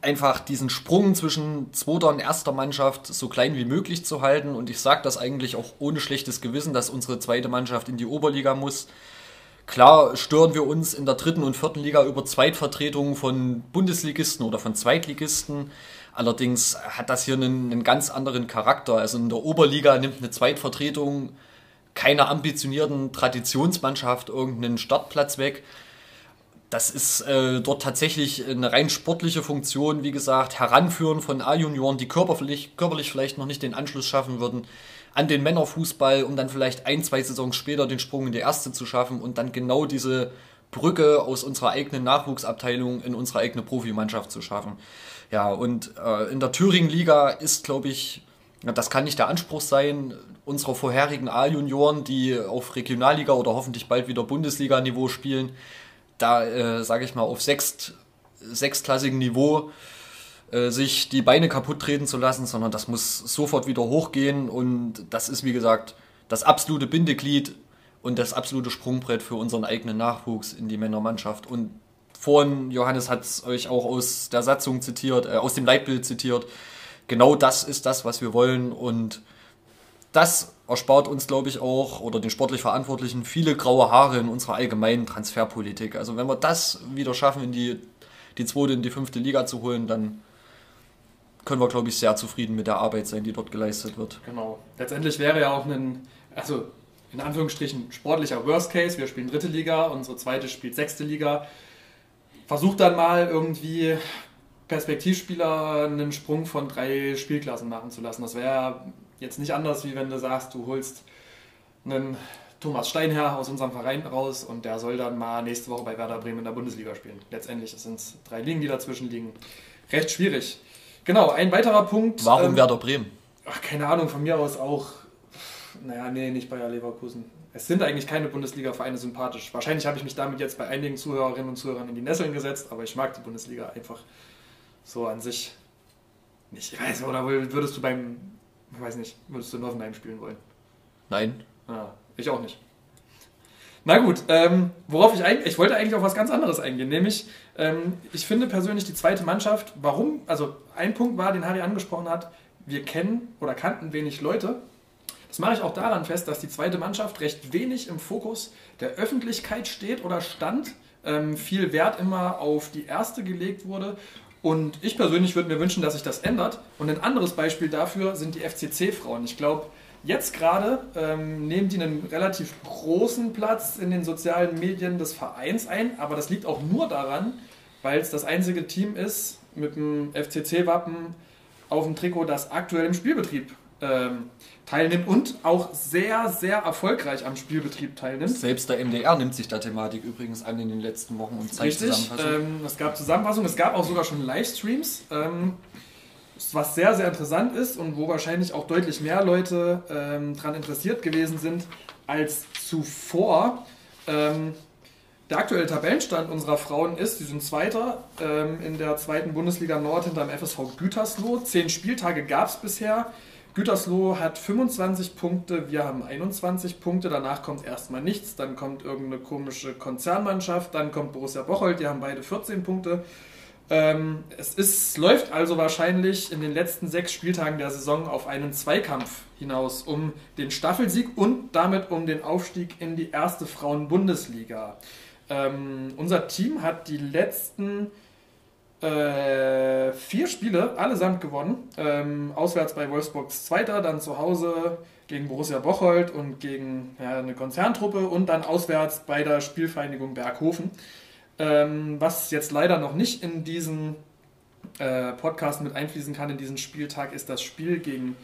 einfach diesen Sprung zwischen zweiter und erster Mannschaft so klein wie möglich zu halten. Und ich sage das eigentlich auch ohne schlechtes Gewissen, dass unsere zweite Mannschaft in die Oberliga muss. Klar stören wir uns in der dritten und vierten Liga über Zweitvertretungen von Bundesligisten oder von Zweitligisten. Allerdings hat das hier einen, einen ganz anderen Charakter. Also in der Oberliga nimmt eine Zweitvertretung keiner ambitionierten Traditionsmannschaft irgendeinen Startplatz weg, das ist äh, dort tatsächlich eine rein sportliche Funktion, wie gesagt, Heranführen von A-Junioren, die körperlich, körperlich vielleicht noch nicht den Anschluss schaffen würden an den Männerfußball, um dann vielleicht ein, zwei Saisons später den Sprung in die erste zu schaffen und dann genau diese Brücke aus unserer eigenen Nachwuchsabteilung in unsere eigene Profimannschaft zu schaffen. Ja, und äh, in der Thüringen-Liga ist, glaube ich, das kann nicht der Anspruch sein, unserer vorherigen A-Junioren, die auf Regionalliga oder hoffentlich bald wieder Bundesliga-Niveau spielen, da, äh, sage ich mal, auf sechst, sechstklassigem Niveau äh, sich die Beine kaputt treten zu lassen, sondern das muss sofort wieder hochgehen und das ist, wie gesagt, das absolute Bindeglied und das absolute Sprungbrett für unseren eigenen Nachwuchs in die Männermannschaft. Und vorhin, Johannes hat es euch auch aus der Satzung zitiert, äh, aus dem Leitbild zitiert, genau das ist das, was wir wollen und das erspart uns, glaube ich, auch oder den sportlich Verantwortlichen viele graue Haare in unserer allgemeinen Transferpolitik. Also wenn wir das wieder schaffen, in die, die zweite, in die fünfte Liga zu holen, dann können wir, glaube ich, sehr zufrieden mit der Arbeit sein, die dort geleistet wird. Genau. Letztendlich wäre ja auch ein, also in Anführungsstrichen sportlicher Worst Case. Wir spielen dritte Liga, unsere zweite spielt sechste Liga versucht dann mal irgendwie Perspektivspieler einen Sprung von drei Spielklassen machen zu lassen. Das wäre jetzt nicht anders, wie wenn du sagst, du holst einen Thomas Steinherr aus unserem Verein raus und der soll dann mal nächste Woche bei Werder Bremen in der Bundesliga spielen. Letztendlich sind es drei Ligen, die dazwischen liegen. Recht schwierig. Genau, ein weiterer Punkt. Warum ähm, Werder Bremen? Ach, keine Ahnung, von mir aus auch. Naja, nee, nicht Bayer Leverkusen. Es sind eigentlich keine Bundesliga-Vereine sympathisch. Wahrscheinlich habe ich mich damit jetzt bei einigen Zuhörerinnen und Zuhörern in die Nesseln gesetzt, aber ich mag die Bundesliga einfach so an sich nicht. Ich weiß, oder würdest du beim, ich weiß nicht, würdest du in Hoffenheim spielen wollen? Nein. Ah, ich auch nicht. Na gut, ähm, worauf ich eigentlich, ich wollte eigentlich auf was ganz anderes eingehen, nämlich, ähm, ich finde persönlich die zweite Mannschaft, warum, also ein Punkt war, den Harry angesprochen hat, wir kennen oder kannten wenig Leute. Das mache ich auch daran fest, dass die zweite Mannschaft recht wenig im Fokus der Öffentlichkeit steht oder stand. Ähm, viel Wert immer auf die erste gelegt wurde und ich persönlich würde mir wünschen, dass sich das ändert. Und ein anderes Beispiel dafür sind die FCC-Frauen. Ich glaube, jetzt gerade ähm, nehmen die einen relativ großen Platz in den sozialen Medien des Vereins ein, aber das liegt auch nur daran, weil es das einzige Team ist mit dem FCC-Wappen auf dem Trikot, das aktuell im Spielbetrieb ähm, teilnimmt und auch sehr, sehr erfolgreich am Spielbetrieb teilnimmt. Selbst der MDR nimmt sich der Thematik übrigens an in den letzten Wochen und zeigt Richtig, Zusammenfassungen. Ähm, es gab Zusammenfassungen, es gab auch sogar schon Livestreams, ähm, was sehr, sehr interessant ist und wo wahrscheinlich auch deutlich mehr Leute ähm, daran interessiert gewesen sind als zuvor. Ähm, der aktuelle Tabellenstand unserer Frauen ist, sie sind Zweiter ähm, in der zweiten Bundesliga Nord hinterm FSV Gütersloh. Zehn Spieltage gab es bisher. Gütersloh hat 25 Punkte, wir haben 21 Punkte, danach kommt erstmal nichts, dann kommt irgendeine komische Konzernmannschaft, dann kommt Borussia Bocholt, die haben beide 14 Punkte. Ähm, es ist, läuft also wahrscheinlich in den letzten sechs Spieltagen der Saison auf einen Zweikampf hinaus um den Staffelsieg und damit um den Aufstieg in die erste Frauenbundesliga. Ähm, unser Team hat die letzten äh, vier Spiele, allesamt gewonnen. Ähm, auswärts bei Wolfsburgs Zweiter, dann zu Hause gegen Borussia Bocholt und gegen ja, eine Konzerntruppe und dann auswärts bei der Spielvereinigung Berghofen. Ähm, was jetzt leider noch nicht in diesen äh, Podcast mit einfließen kann, in diesen Spieltag, ist das Spiel gegen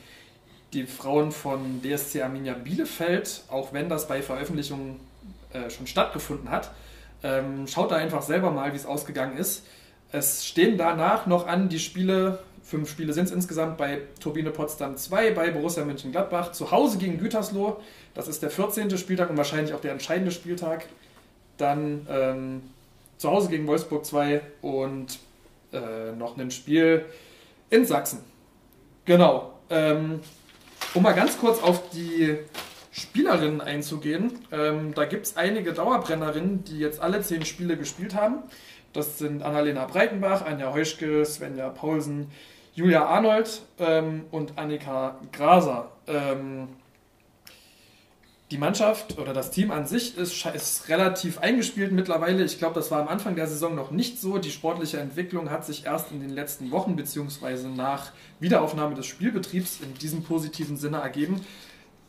die Frauen von DSC Arminia Bielefeld, auch wenn das bei Veröffentlichungen äh, schon stattgefunden hat. Ähm, schaut da einfach selber mal, wie es ausgegangen ist. Es stehen danach noch an die Spiele, fünf Spiele sind es insgesamt, bei Turbine Potsdam 2, bei Borussia Mönchengladbach, zu Hause gegen Gütersloh. Das ist der 14. Spieltag und wahrscheinlich auch der entscheidende Spieltag. Dann ähm, zu Hause gegen Wolfsburg 2 und äh, noch ein Spiel in Sachsen. Genau. Ähm, um mal ganz kurz auf die Spielerinnen einzugehen. Ähm, da gibt es einige Dauerbrennerinnen, die jetzt alle zehn Spiele gespielt haben. Das sind Annalena Breitenbach, Anja Heuschke, Svenja Paulsen, Julia Arnold ähm, und Annika Graser. Ähm, die Mannschaft oder das Team an sich ist, ist relativ eingespielt mittlerweile. Ich glaube, das war am Anfang der Saison noch nicht so. Die sportliche Entwicklung hat sich erst in den letzten Wochen bzw. nach Wiederaufnahme des Spielbetriebs in diesem positiven Sinne ergeben.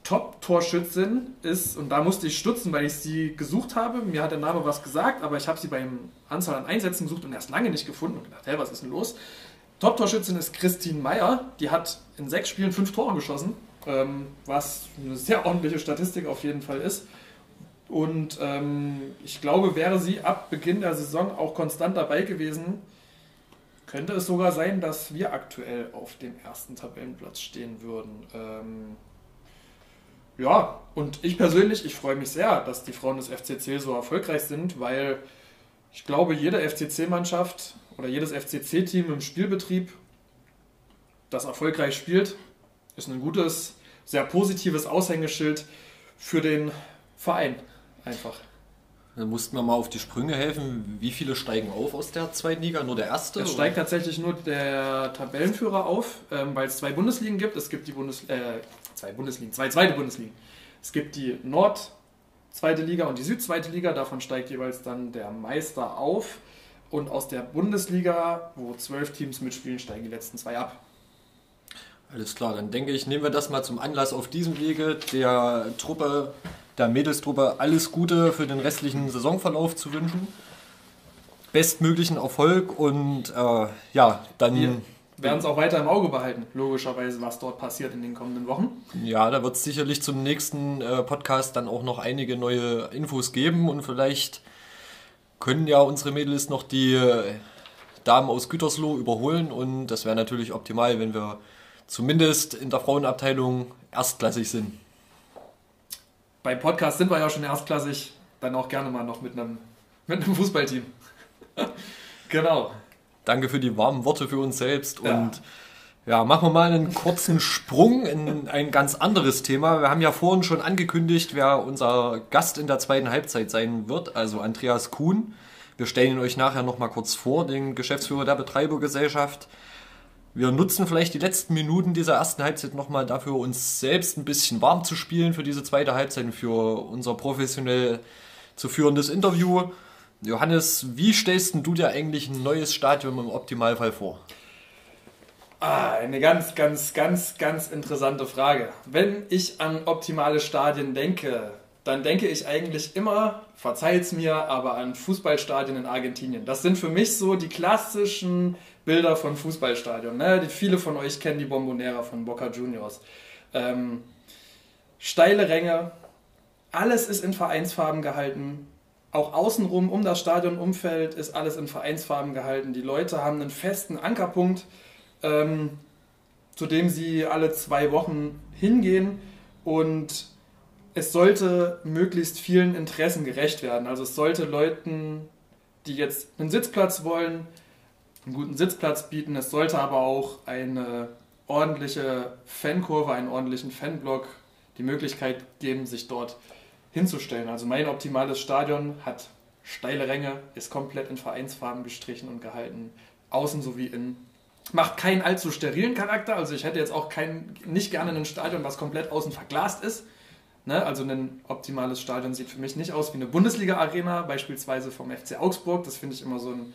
Top-Torschützin ist, und da musste ich stutzen, weil ich sie gesucht habe. Mir hat der Name was gesagt, aber ich habe sie beim Anzahl an Einsätzen gesucht und erst lange nicht gefunden und gedacht, hey, was ist denn los? Top-Torschützin ist Christine Meyer, die hat in sechs Spielen fünf Tore geschossen, was eine sehr ordentliche Statistik auf jeden Fall ist. Und ähm, ich glaube, wäre sie ab Beginn der Saison auch konstant dabei gewesen, könnte es sogar sein, dass wir aktuell auf dem ersten Tabellenplatz stehen würden. Ähm, ja, und ich persönlich, ich freue mich sehr, dass die Frauen des FCC so erfolgreich sind, weil ich glaube, jede FCC-Mannschaft oder jedes FCC-Team im Spielbetrieb, das erfolgreich spielt, ist ein gutes, sehr positives Aushängeschild für den Verein einfach. Dann mussten wir mal auf die Sprünge helfen. Wie viele steigen auf aus der zweiten Liga? Nur der erste? Es steigt tatsächlich nur der Tabellenführer auf, ähm, weil es zwei Bundesligen gibt. Es gibt die Bundes äh, zwei Bundesligen, zwei zweite Bundesligen. Es gibt die Nord zweite Liga und die Süd zweite Liga, davon steigt jeweils dann der Meister auf. Und aus der Bundesliga, wo zwölf Teams mitspielen, steigen die letzten zwei ab. Alles klar, dann denke ich, nehmen wir das mal zum Anlass auf diesem Wege, der Truppe, der Mädelstruppe alles Gute für den restlichen Saisonverlauf zu wünschen. bestmöglichen Erfolg und äh, ja, dann. Wir werden es auch weiter im Auge behalten, logischerweise, was dort passiert in den kommenden Wochen. Ja, da wird es sicherlich zum nächsten äh, Podcast dann auch noch einige neue Infos geben und vielleicht können ja unsere Mädels noch die äh, Damen aus Gütersloh überholen und das wäre natürlich optimal, wenn wir zumindest in der Frauenabteilung erstklassig sind. Bei Podcast sind wir ja schon erstklassig, dann auch gerne mal noch mit einem, mit einem Fußballteam. (laughs) genau. Danke für die warmen Worte für uns selbst ja. und ja, machen wir mal einen kurzen Sprung in ein ganz anderes Thema. Wir haben ja vorhin schon angekündigt, wer unser Gast in der zweiten Halbzeit sein wird, also Andreas Kuhn. Wir stellen ihn euch nachher nochmal kurz vor, den Geschäftsführer der Betreibergesellschaft. Wir nutzen vielleicht die letzten Minuten dieser ersten Halbzeit nochmal dafür, uns selbst ein bisschen warm zu spielen für diese zweite Halbzeit und für unser professionell zu führendes Interview. Johannes, wie stellst du dir eigentlich ein neues Stadion im Optimalfall vor? Ah, eine ganz, ganz, ganz, ganz interessante Frage. Wenn ich an optimale Stadien denke, dann denke ich eigentlich immer, verzeiht mir, aber an Fußballstadien in Argentinien. Das sind für mich so die klassischen Bilder von Fußballstadion. Ne? Die, viele von euch kennen die Bombonera von Boca Juniors. Ähm, steile Ränge, alles ist in Vereinsfarben gehalten. Auch außenrum um das Stadionumfeld ist alles in Vereinsfarben gehalten. Die Leute haben einen festen Ankerpunkt, ähm, zu dem sie alle zwei Wochen hingehen und es sollte möglichst vielen Interessen gerecht werden. Also es sollte Leuten, die jetzt einen Sitzplatz wollen, einen guten Sitzplatz bieten. Es sollte aber auch eine ordentliche Fankurve, einen ordentlichen Fanblock, die Möglichkeit geben, sich dort hinzustellen. Also mein optimales Stadion hat steile Ränge, ist komplett in Vereinsfarben gestrichen und gehalten, außen sowie innen. Macht keinen allzu sterilen Charakter, also ich hätte jetzt auch kein, nicht gerne ein Stadion, was komplett außen verglast ist, Ne? Also ein optimales Stadion sieht für mich nicht aus wie eine Bundesliga-Arena, beispielsweise vom FC Augsburg. Das finde ich immer so ein,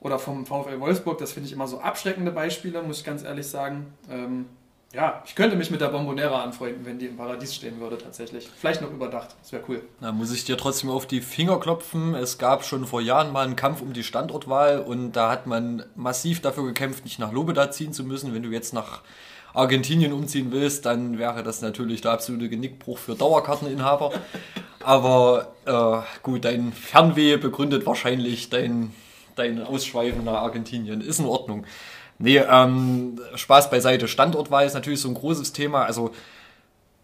oder vom VfL Wolfsburg, das finde ich immer so abschreckende Beispiele, muss ich ganz ehrlich sagen. Ähm, ja, ich könnte mich mit der Bombonera anfreunden, wenn die im Paradies stehen würde, tatsächlich. Vielleicht noch überdacht, das wäre cool. Da muss ich dir trotzdem auf die Finger klopfen. Es gab schon vor Jahren mal einen Kampf um die Standortwahl und da hat man massiv dafür gekämpft, nicht nach Lobeda ziehen zu müssen. Wenn du jetzt nach Argentinien umziehen willst, dann wäre das natürlich der absolute Genickbruch für Dauerkarteninhaber. Aber äh, gut, dein Fernweh begründet wahrscheinlich dein, dein Ausschweifen nach Argentinien. Ist in Ordnung. Nee, ähm, Spaß beiseite. Standortwahl ist natürlich so ein großes Thema. Also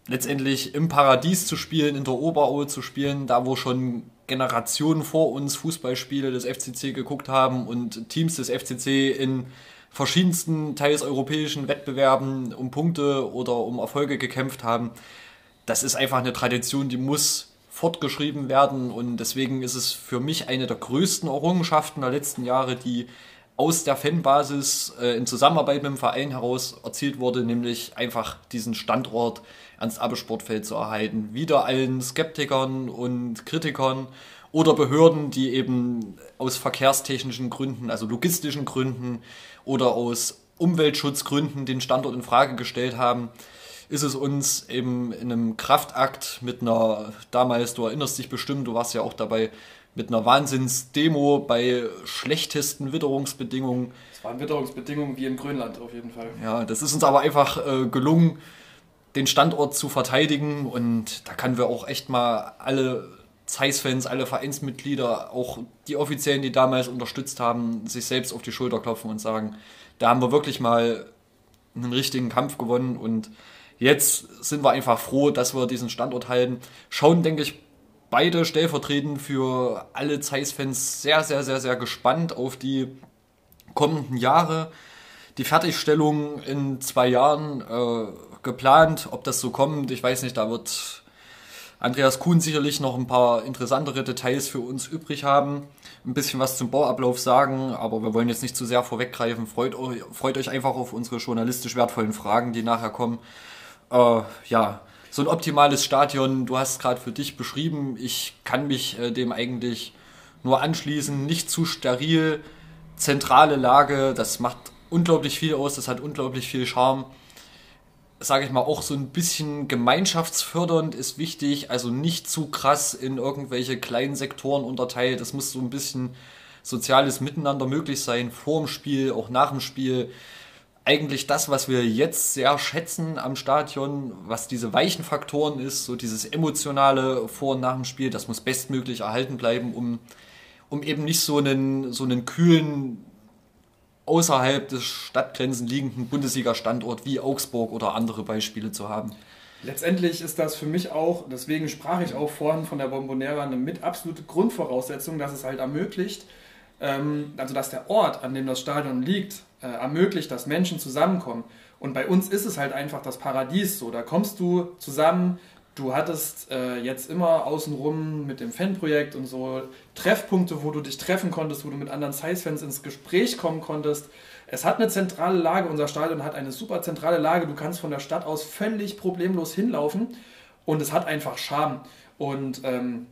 letztendlich im Paradies zu spielen, in der Oberaue zu spielen, da wo schon Generationen vor uns Fußballspiele des FCC geguckt haben und Teams des FCC in verschiedensten, teils europäischen Wettbewerben um Punkte oder um Erfolge gekämpft haben. Das ist einfach eine Tradition, die muss fortgeschrieben werden und deswegen ist es für mich eine der größten Errungenschaften der letzten Jahre, die aus der Fanbasis äh, in Zusammenarbeit mit dem Verein heraus erzielt wurde, nämlich einfach diesen Standort ans Abbesportfeld zu erhalten. Wieder allen Skeptikern und Kritikern oder Behörden, die eben aus verkehrstechnischen Gründen, also logistischen Gründen oder aus Umweltschutzgründen den Standort in Frage gestellt haben, ist es uns eben in einem Kraftakt mit einer, damals, du erinnerst dich bestimmt, du warst ja auch dabei, mit einer Wahnsinnsdemo bei schlechtesten Witterungsbedingungen. Es waren Witterungsbedingungen wie in Grönland auf jeden Fall. Ja, das ist uns aber einfach äh, gelungen, den Standort zu verteidigen und da können wir auch echt mal alle Zeiss-Fans, alle Vereinsmitglieder, auch die Offiziellen, die damals unterstützt haben, sich selbst auf die Schulter klopfen und sagen, da haben wir wirklich mal einen richtigen Kampf gewonnen und jetzt sind wir einfach froh, dass wir diesen Standort halten. Schauen, denke ich, beide stellvertretend für alle Zeiss-Fans sehr, sehr, sehr, sehr gespannt auf die kommenden Jahre. Die Fertigstellung in zwei Jahren äh, geplant, ob das so kommt, ich weiß nicht, da wird Andreas Kuhn sicherlich noch ein paar interessantere Details für uns übrig haben, ein bisschen was zum Bauablauf sagen, aber wir wollen jetzt nicht zu sehr vorweggreifen. Freut, euch, freut euch einfach auf unsere journalistisch wertvollen Fragen, die nachher kommen. Äh, ja, so ein optimales Stadion, du hast es gerade für dich beschrieben. Ich kann mich äh, dem eigentlich nur anschließen. Nicht zu steril, zentrale Lage, das macht unglaublich viel aus, das hat unglaublich viel Charme sage ich mal, auch so ein bisschen gemeinschaftsfördernd ist wichtig, also nicht zu krass in irgendwelche kleinen Sektoren unterteilt. Das muss so ein bisschen soziales Miteinander möglich sein, vor dem Spiel, auch nach dem Spiel. Eigentlich das, was wir jetzt sehr schätzen am Stadion, was diese weichen Faktoren ist, so dieses emotionale Vor- und nach dem Spiel, das muss bestmöglich erhalten bleiben, um, um eben nicht so einen, so einen kühlen, außerhalb des Stadtgrenzen liegenden Bundesliga-Standort wie Augsburg oder andere Beispiele zu haben. Letztendlich ist das für mich auch, deswegen sprach ich auch vorhin von der Bombonera, eine mit absolute Grundvoraussetzung, dass es halt ermöglicht, also dass der Ort, an dem das Stadion liegt, äh, ermöglicht, dass Menschen zusammenkommen. Und bei uns ist es halt einfach das Paradies so. Da kommst du zusammen, du hattest äh, jetzt immer außenrum mit dem Fanprojekt und so Treffpunkte, wo du dich treffen konntest, wo du mit anderen Size-Fans ins Gespräch kommen konntest. Es hat eine zentrale Lage, unser Stadion hat eine super zentrale Lage. Du kannst von der Stadt aus völlig problemlos hinlaufen und es hat einfach Charme. Und ähm,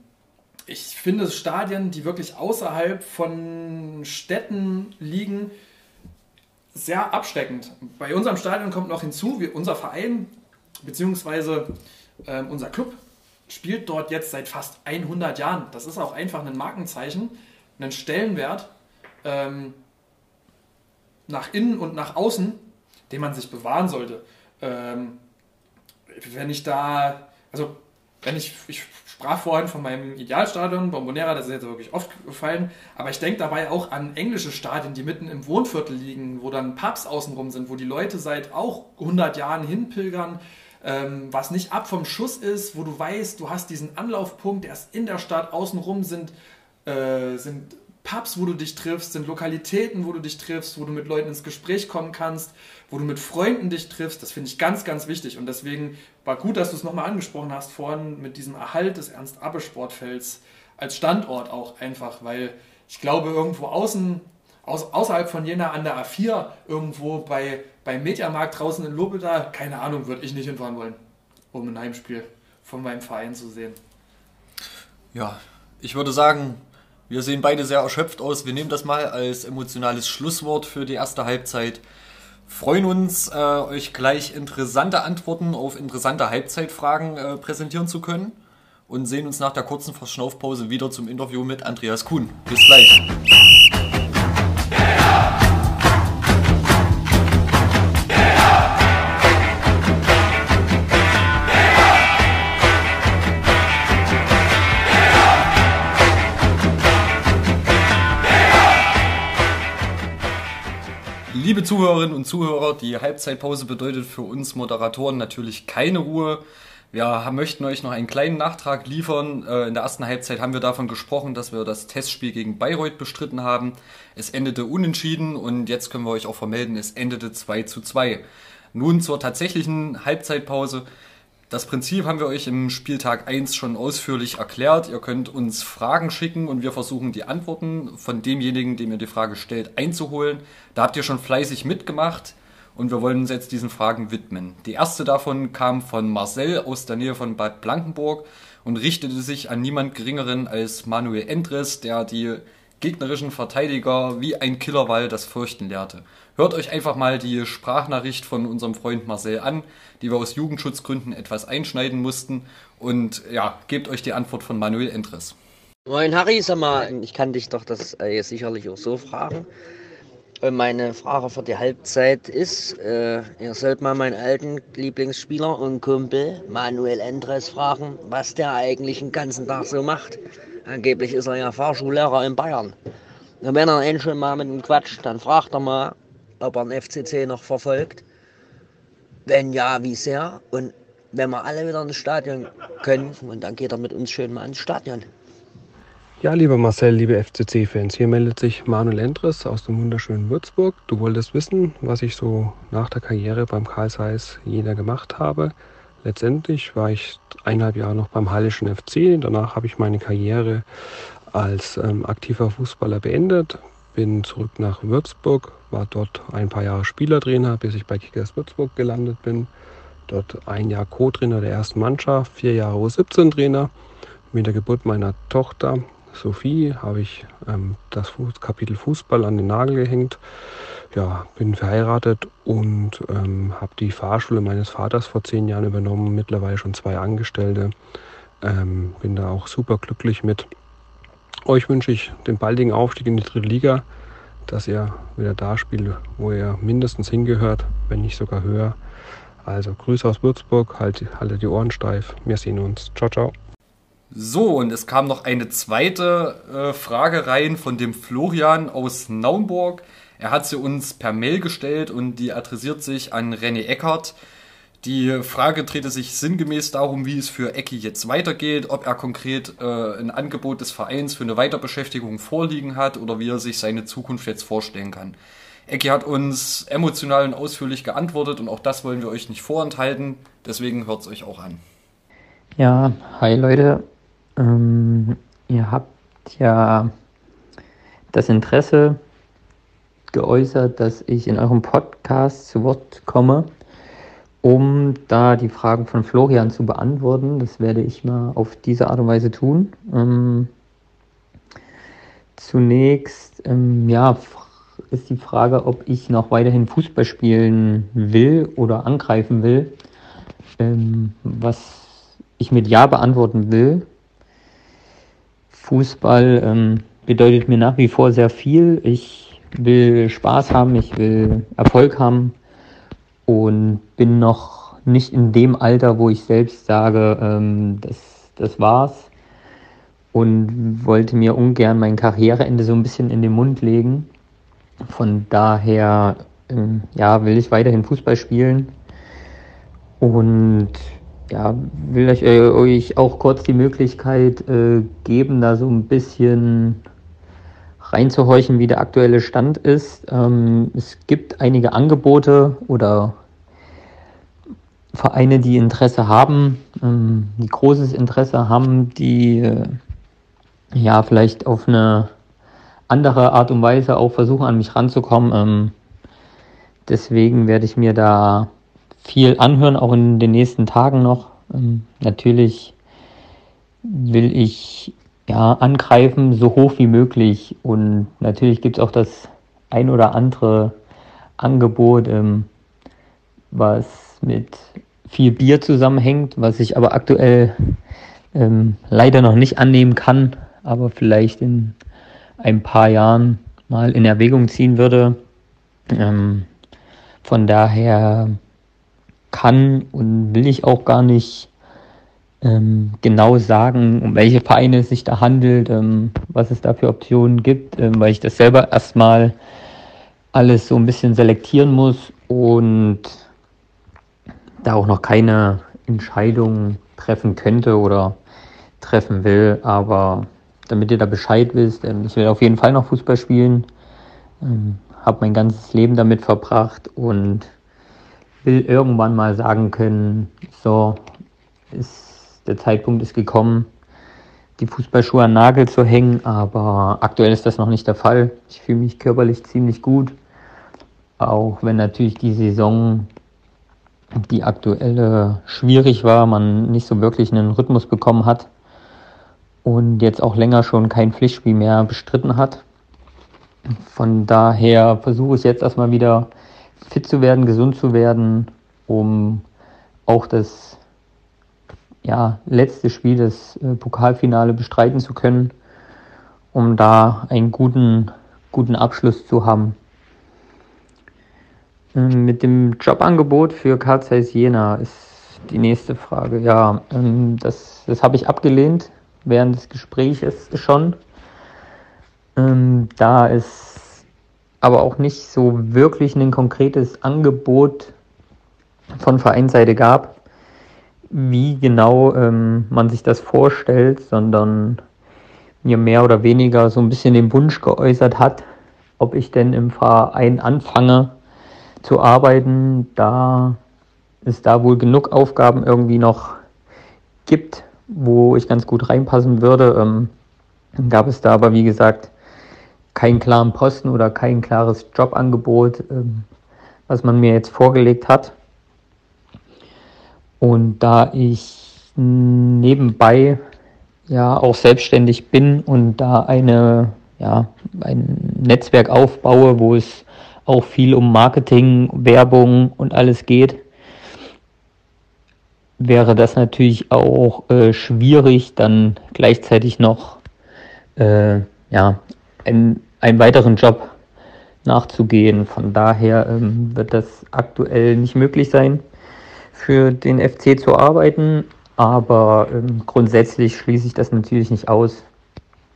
ich finde Stadien, die wirklich außerhalb von Städten liegen, sehr abschreckend. Bei unserem Stadion kommt noch hinzu, wir, unser Verein bzw. Ähm, unser Club spielt dort jetzt seit fast 100 Jahren. Das ist auch einfach ein Markenzeichen, einen Stellenwert. Ähm, nach innen und nach außen, den man sich bewahren sollte. Ähm, wenn ich da, also wenn ich, ich sprach vorhin von meinem Idealstadion, Bombonera, das ist jetzt wirklich oft gefallen, aber ich denke dabei auch an englische Stadien, die mitten im Wohnviertel liegen, wo dann Pubs außenrum sind, wo die Leute seit auch 100 Jahren hinpilgern, ähm, was nicht ab vom Schuss ist, wo du weißt, du hast diesen Anlaufpunkt, der ist in der Stadt, außenrum sind, äh, sind Pubs, wo du dich triffst, sind Lokalitäten, wo du dich triffst, wo du mit Leuten ins Gespräch kommen kannst, wo du mit Freunden dich triffst. Das finde ich ganz, ganz wichtig. Und deswegen war gut, dass du es nochmal angesprochen hast, vorhin mit diesem Erhalt des Ernst-Abbe-Sportfelds als Standort auch einfach, weil ich glaube, irgendwo außen, aus, außerhalb von Jena an der A4, irgendwo bei, beim Mediamarkt draußen in Lobeda, keine Ahnung, würde ich nicht hinfahren wollen, um ein Heimspiel von meinem Verein zu sehen. Ja, ich würde sagen, wir sehen beide sehr erschöpft aus. Wir nehmen das mal als emotionales Schlusswort für die erste Halbzeit. Freuen uns, äh, euch gleich interessante Antworten auf interessante Halbzeitfragen äh, präsentieren zu können und sehen uns nach der kurzen Verschnaufpause wieder zum Interview mit Andreas Kuhn. Bis gleich. Liebe Zuhörerinnen und Zuhörer, die Halbzeitpause bedeutet für uns Moderatoren natürlich keine Ruhe. Wir möchten euch noch einen kleinen Nachtrag liefern. Äh, in der ersten Halbzeit haben wir davon gesprochen, dass wir das Testspiel gegen Bayreuth bestritten haben. Es endete unentschieden und jetzt können wir euch auch vermelden, es endete 2 zu 2. Nun zur tatsächlichen Halbzeitpause. Das Prinzip haben wir euch im Spieltag 1 schon ausführlich erklärt. Ihr könnt uns Fragen schicken und wir versuchen die Antworten von demjenigen, dem ihr die Frage stellt, einzuholen. Da habt ihr schon fleißig mitgemacht und wir wollen uns jetzt diesen Fragen widmen. Die erste davon kam von Marcel aus der Nähe von Bad Blankenburg und richtete sich an niemand Geringeren als Manuel Endres, der die gegnerischen Verteidiger wie ein Killerwall das Fürchten lehrte. Hört euch einfach mal die Sprachnachricht von unserem Freund Marcel an, die wir aus Jugendschutzgründen etwas einschneiden mussten. Und ja, gebt euch die Antwort von Manuel Endres. Moin Harry, sag mal, ich kann dich doch das äh, sicherlich auch so fragen. Äh, meine Frage für die Halbzeit ist, äh, ihr sollt mal meinen alten Lieblingsspieler und Kumpel Manuel Endres fragen, was der eigentlich den ganzen Tag so macht. Angeblich ist er ja Fahrschullehrer in Bayern. Und wenn er einen schon mal mit ihm quatscht, dann fragt er mal, ob er den FCC noch verfolgt. Wenn ja, wie sehr. Und wenn wir alle wieder ins Stadion können, und dann geht er mit uns schön mal ins Stadion. Ja, lieber Marcel, liebe FCC-Fans, hier meldet sich Manuel Endres aus dem wunderschönen Würzburg. Du wolltest wissen, was ich so nach der Karriere beim Karl Zeiss Jena gemacht habe. Letztendlich war ich eineinhalb Jahre noch beim Hallischen FC. Danach habe ich meine Karriere als ähm, aktiver Fußballer beendet, bin zurück nach Würzburg, war dort ein paar Jahre Spielertrainer, bis ich bei Kickers Würzburg gelandet bin. Dort ein Jahr Co-Trainer der ersten Mannschaft, vier Jahre U17-Trainer. Mit der Geburt meiner Tochter Sophie habe ich ähm, das Kapitel Fußball an den Nagel gehängt. Ja, bin verheiratet und ähm, habe die Fahrschule meines Vaters vor zehn Jahren übernommen. Mittlerweile schon zwei Angestellte. Ähm, bin da auch super glücklich mit. Euch wünsche ich den baldigen Aufstieg in die dritte Liga, dass ihr wieder da spielt, wo ihr mindestens hingehört, wenn nicht sogar höher. Also Grüße aus Würzburg, haltet, haltet die Ohren steif. Wir sehen uns. Ciao, ciao. So, und es kam noch eine zweite äh, Frage rein von dem Florian aus Naumburg. Er hat sie uns per Mail gestellt und die adressiert sich an René Eckert. Die Frage drehte sich sinngemäß darum, wie es für Ecki jetzt weitergeht, ob er konkret äh, ein Angebot des Vereins für eine Weiterbeschäftigung vorliegen hat oder wie er sich seine Zukunft jetzt vorstellen kann. Ecki hat uns emotional und ausführlich geantwortet und auch das wollen wir euch nicht vorenthalten, deswegen hört es euch auch an. Ja, hi Leute. Ähm, ihr habt ja das Interesse geäußert, dass ich in eurem Podcast zu Wort komme, um da die Fragen von Florian zu beantworten. Das werde ich mal auf diese Art und Weise tun. Ähm, zunächst, ähm, ja, ist die Frage, ob ich noch weiterhin Fußball spielen will oder angreifen will. Ähm, was ich mit Ja beantworten will. Fußball ähm, bedeutet mir nach wie vor sehr viel. Ich will Spaß haben, ich will Erfolg haben und bin noch nicht in dem Alter, wo ich selbst sage, ähm, das, das war's. Und wollte mir ungern mein Karriereende so ein bisschen in den Mund legen. Von daher ähm, ja, will ich weiterhin Fußball spielen. Und ja, will ich äh, euch auch kurz die Möglichkeit äh, geben, da so ein bisschen reinzuhorchen, wie der aktuelle Stand ist. Ähm, es gibt einige Angebote oder Vereine, die Interesse haben, ähm, die großes Interesse haben, die äh, ja vielleicht auf eine andere Art und Weise auch versuchen, an mich ranzukommen. Ähm, deswegen werde ich mir da viel anhören, auch in den nächsten Tagen noch. Ähm, natürlich will ich ja angreifen, so hoch wie möglich. Und natürlich gibt es auch das ein oder andere Angebot, ähm, was mit viel Bier zusammenhängt, was ich aber aktuell ähm, leider noch nicht annehmen kann, aber vielleicht in ein paar Jahren mal in Erwägung ziehen würde. Ähm, von daher kann und will ich auch gar nicht ähm, genau sagen, um welche Vereine es sich da handelt, ähm, was es da für Optionen gibt, ähm, weil ich das selber erstmal alles so ein bisschen selektieren muss und da auch noch keine Entscheidung treffen könnte oder treffen will. Aber damit ihr da Bescheid wisst, ähm, ich will auf jeden Fall noch Fußball spielen, ähm, habe mein ganzes Leben damit verbracht und will irgendwann mal sagen können, so ist der Zeitpunkt ist gekommen, die Fußballschuhe an Nagel zu hängen, aber aktuell ist das noch nicht der Fall. Ich fühle mich körperlich ziemlich gut, auch wenn natürlich die Saison, die aktuelle, schwierig war, man nicht so wirklich einen Rhythmus bekommen hat und jetzt auch länger schon kein Pflichtspiel mehr bestritten hat. Von daher versuche ich jetzt erstmal wieder fit zu werden, gesund zu werden, um auch das ja, letzte Spiel, das äh, Pokalfinale bestreiten zu können, um da einen guten, guten Abschluss zu haben. Ähm, mit dem Jobangebot für Carl Zeiss Jena ist die nächste Frage. Ja, ähm, das, das habe ich abgelehnt während des Gesprächs schon. Ähm, da es aber auch nicht so wirklich ein konkretes Angebot von Vereinsseite gab, wie genau ähm, man sich das vorstellt, sondern mir mehr oder weniger so ein bisschen den Wunsch geäußert hat, ob ich denn im Verein anfange zu arbeiten, da es da wohl genug Aufgaben irgendwie noch gibt, wo ich ganz gut reinpassen würde. Ähm, gab es da aber, wie gesagt, keinen klaren Posten oder kein klares Jobangebot, ähm, was man mir jetzt vorgelegt hat. Und da ich nebenbei ja auch selbstständig bin und da eine, ja, ein Netzwerk aufbaue, wo es auch viel um Marketing, Werbung und alles geht, wäre das natürlich auch äh, schwierig, dann gleichzeitig noch äh, ja, einen, einen weiteren Job nachzugehen. Von daher ähm, wird das aktuell nicht möglich sein, für den FC zu arbeiten. Aber ähm, grundsätzlich schließe ich das natürlich nicht aus,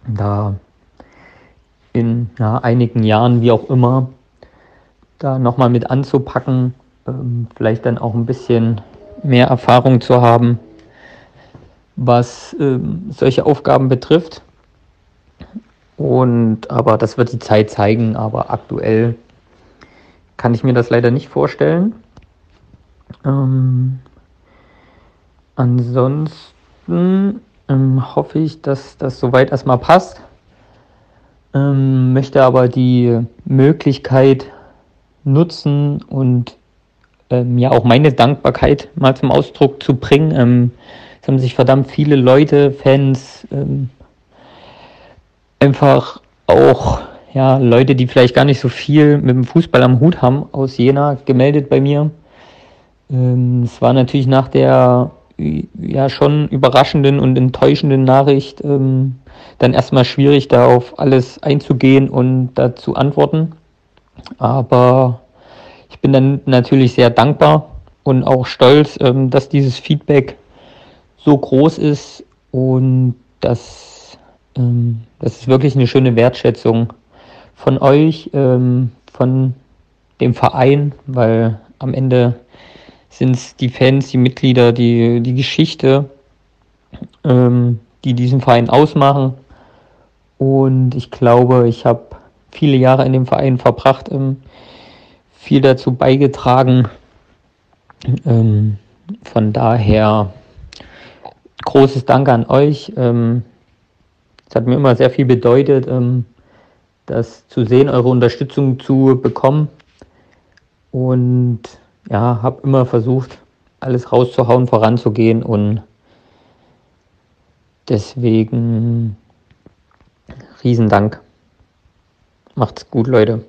da in ja, einigen Jahren, wie auch immer, da nochmal mit anzupacken, ähm, vielleicht dann auch ein bisschen mehr Erfahrung zu haben, was ähm, solche Aufgaben betrifft. Und aber das wird die Zeit zeigen, aber aktuell kann ich mir das leider nicht vorstellen. Ähm, ansonsten ähm, hoffe ich, dass das soweit erstmal passt. Ähm, möchte aber die Möglichkeit nutzen und ähm, ja auch meine Dankbarkeit mal zum Ausdruck zu bringen. Ähm, es haben sich verdammt viele Leute, Fans, ähm, einfach auch ja, Leute, die vielleicht gar nicht so viel mit dem Fußball am Hut haben, aus Jena gemeldet bei mir. Ähm, es war natürlich nach der ja schon überraschenden und enttäuschenden Nachricht ähm, dann erstmal schwierig, da auf alles einzugehen und da zu antworten. Aber ich bin dann natürlich sehr dankbar und auch stolz, ähm, dass dieses Feedback so groß ist und dass ähm, das ist wirklich eine schöne Wertschätzung von euch, ähm, von dem Verein, weil am Ende sind es die Fans, die Mitglieder, die, die Geschichte, ähm, die diesen Verein ausmachen. Und ich glaube, ich habe viele Jahre in dem Verein verbracht, ähm, viel dazu beigetragen. Ähm, von daher großes Dank an euch. Ähm, es hat mir immer sehr viel bedeutet, ähm, das zu sehen, eure Unterstützung zu bekommen. Und ja, habe immer versucht, alles rauszuhauen, voranzugehen und deswegen Riesendank. Macht's gut, Leute.